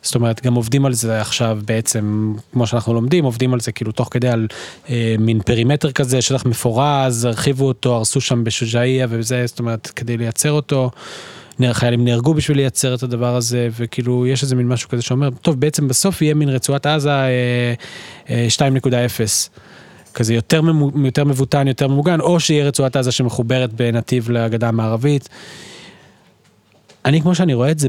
זאת אומרת, גם עובדים על זה עכשיו בעצם, כמו שאנחנו לומדים, עובדים על זה כאילו תוך כדי על אה, מין פרימטר כזה, שטח מפורז, הרחיבו אותו, הרסו שם בשוג'אעיה וזה, זאת אומרת, כדי לייצר אותו. חיילים נהרגו בשביל לייצר את הדבר הזה, וכאילו יש איזה מין משהו כזה שאומר, טוב, בעצם בסוף יהיה מין רצועת עזה אה, אה, 2.0. כזה יותר, ממו, יותר מבוטן, יותר ממוגן, או שיהיה רצועת עזה שמחוברת בנתיב לגדה המערבית. אני, כמו שאני רואה את זה,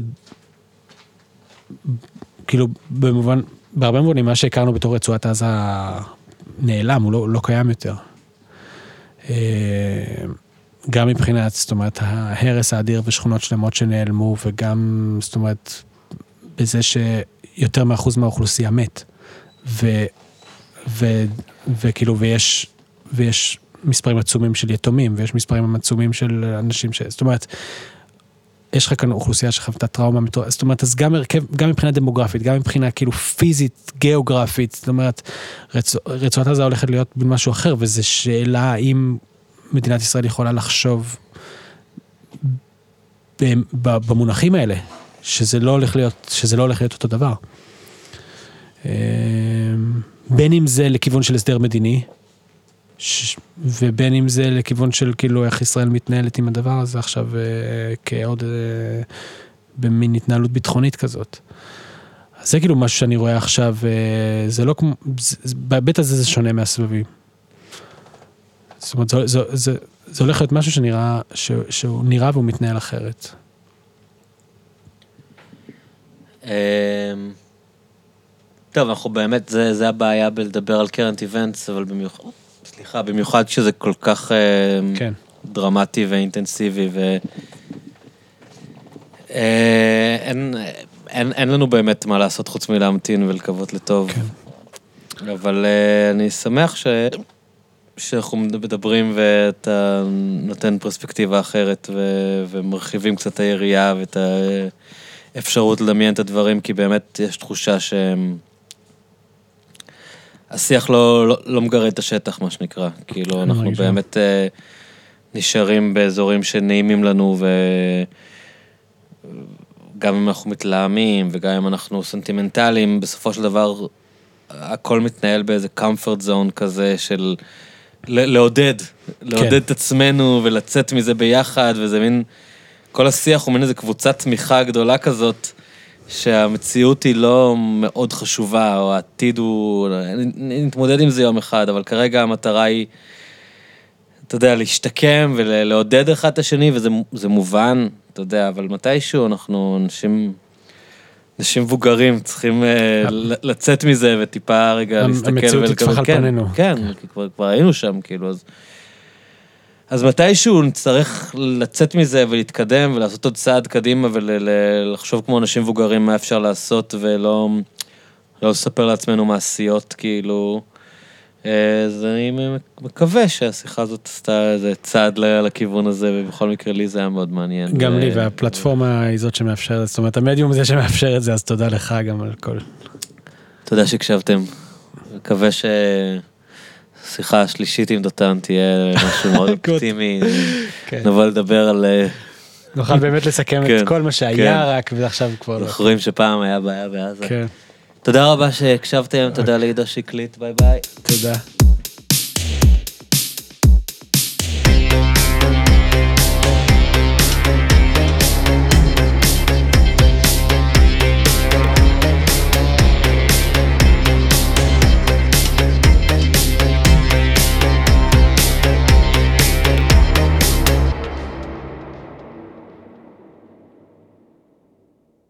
כאילו, במובן, בהרבה מובנים, מה שהכרנו בתור רצועת עזה נעלם, הוא לא, לא קיים יותר. גם מבחינת, זאת אומרת, ההרס האדיר ושכונות שלמות שנעלמו, וגם, זאת אומרת, בזה שיותר מאחוז מהאוכלוסייה מת. ו, ו, וכאילו, ויש, ויש מספרים עצומים של יתומים, ויש מספרים עצומים של אנשים ש... זאת אומרת, יש לך כאן אוכלוסייה שחוותה טראומה מטורפת, זאת אומרת, אז גם הרכב, גם מבחינה דמוגרפית, גם מבחינה כאילו פיזית, גיאוגרפית, זאת אומרת, רצוע, רצועת עזה הולכת להיות משהו אחר, וזו שאלה האם מדינת ישראל יכולה לחשוב במונחים האלה, שזה לא הולך להיות, שזה לא הולך להיות אותו דבר. אמ, בין אם זה לכיוון של הסדר מדיני. ובין אם זה לכיוון של כאילו איך ישראל מתנהלת עם הדבר הזה עכשיו אה, כעוד אה, במין התנהלות ביטחונית כזאת. אז זה כאילו משהו שאני רואה עכשיו, אה, זה לא כמו, בהיבט הזה זה שונה מהסבבים. זאת אומרת, זה, זה, זה, זה הולך להיות משהו שנראה, ש, שהוא נראה והוא מתנהל אחרת. אמ, טוב, אנחנו באמת, זה, זה הבעיה בלדבר על קרנט איבנטס, אבל במיוחד, סליחה, במיוחד כשזה כל כך אמ, כן. דרמטי ואינטנסיבי, ו... אה, אין, אין, אין לנו באמת מה לעשות חוץ מלהמתין ולקוות לטוב. כן. אבל uh, אני שמח ש... שאנחנו מדברים ואתה נותן פרספקטיבה אחרת ו... ומרחיבים קצת את היריעה ואת האפשרות לדמיין את הדברים, כי באמת יש תחושה שהם... השיח לא, לא, לא מגרד את השטח, מה שנקרא. כאילו, אנחנו מרגיש באמת uh, נשארים באזורים שנעימים לנו, וגם אם אנחנו מתלהמים, וגם אם אנחנו סנטימנטליים, בסופו של דבר, הכל מתנהל באיזה comfort zone כזה של לעודד, לעודד את עצמנו ולצאת מזה ביחד, וזה מין, כל השיח הוא מין איזה קבוצת תמיכה גדולה כזאת. שהמציאות היא לא מאוד חשובה, או העתיד הוא... נתמודד עם זה יום אחד, אבל כרגע המטרה היא, אתה יודע, להשתקם ולעודד אחד את השני, וזה מובן, אתה יודע, אבל מתישהו אנחנו אנשים... אנשים מבוגרים צריכים אה, לצאת מזה וטיפה רגע להסתכל המציאות תטפח על כן, פנינו. כן, כי כבר כבר היינו שם, כאילו, אז... אז מתישהו נצטרך לצאת מזה ולהתקדם ולעשות עוד צעד קדימה ולחשוב כמו אנשים מבוגרים מה אפשר לעשות ולא לא לספר לעצמנו מעשיות, כאילו. אז אני מקווה שהשיחה הזאת עשתה איזה צעד לכיוון הזה, ובכל מקרה לי זה היה מאוד מעניין. גם ו- לי, והפלטפורמה היא זאת שמאפשרת, זאת אומרת, המדיום זה שמאפשר את זה, אז תודה לך גם על כל... תודה שהקשבתם. מקווה שהשיחה השלישית עם דותן תהיה משהו מאוד אופטימי. כן. נבוא לדבר על... אה, נוכל באמת לסכם כן, את כל מה כן. שהיה רק, ועכשיו כבר לא. זוכרים שפעם היה בעיה בעזה. תודה רבה שהקשבתם, תודה לעידו שיקליט, ביי ביי. תודה.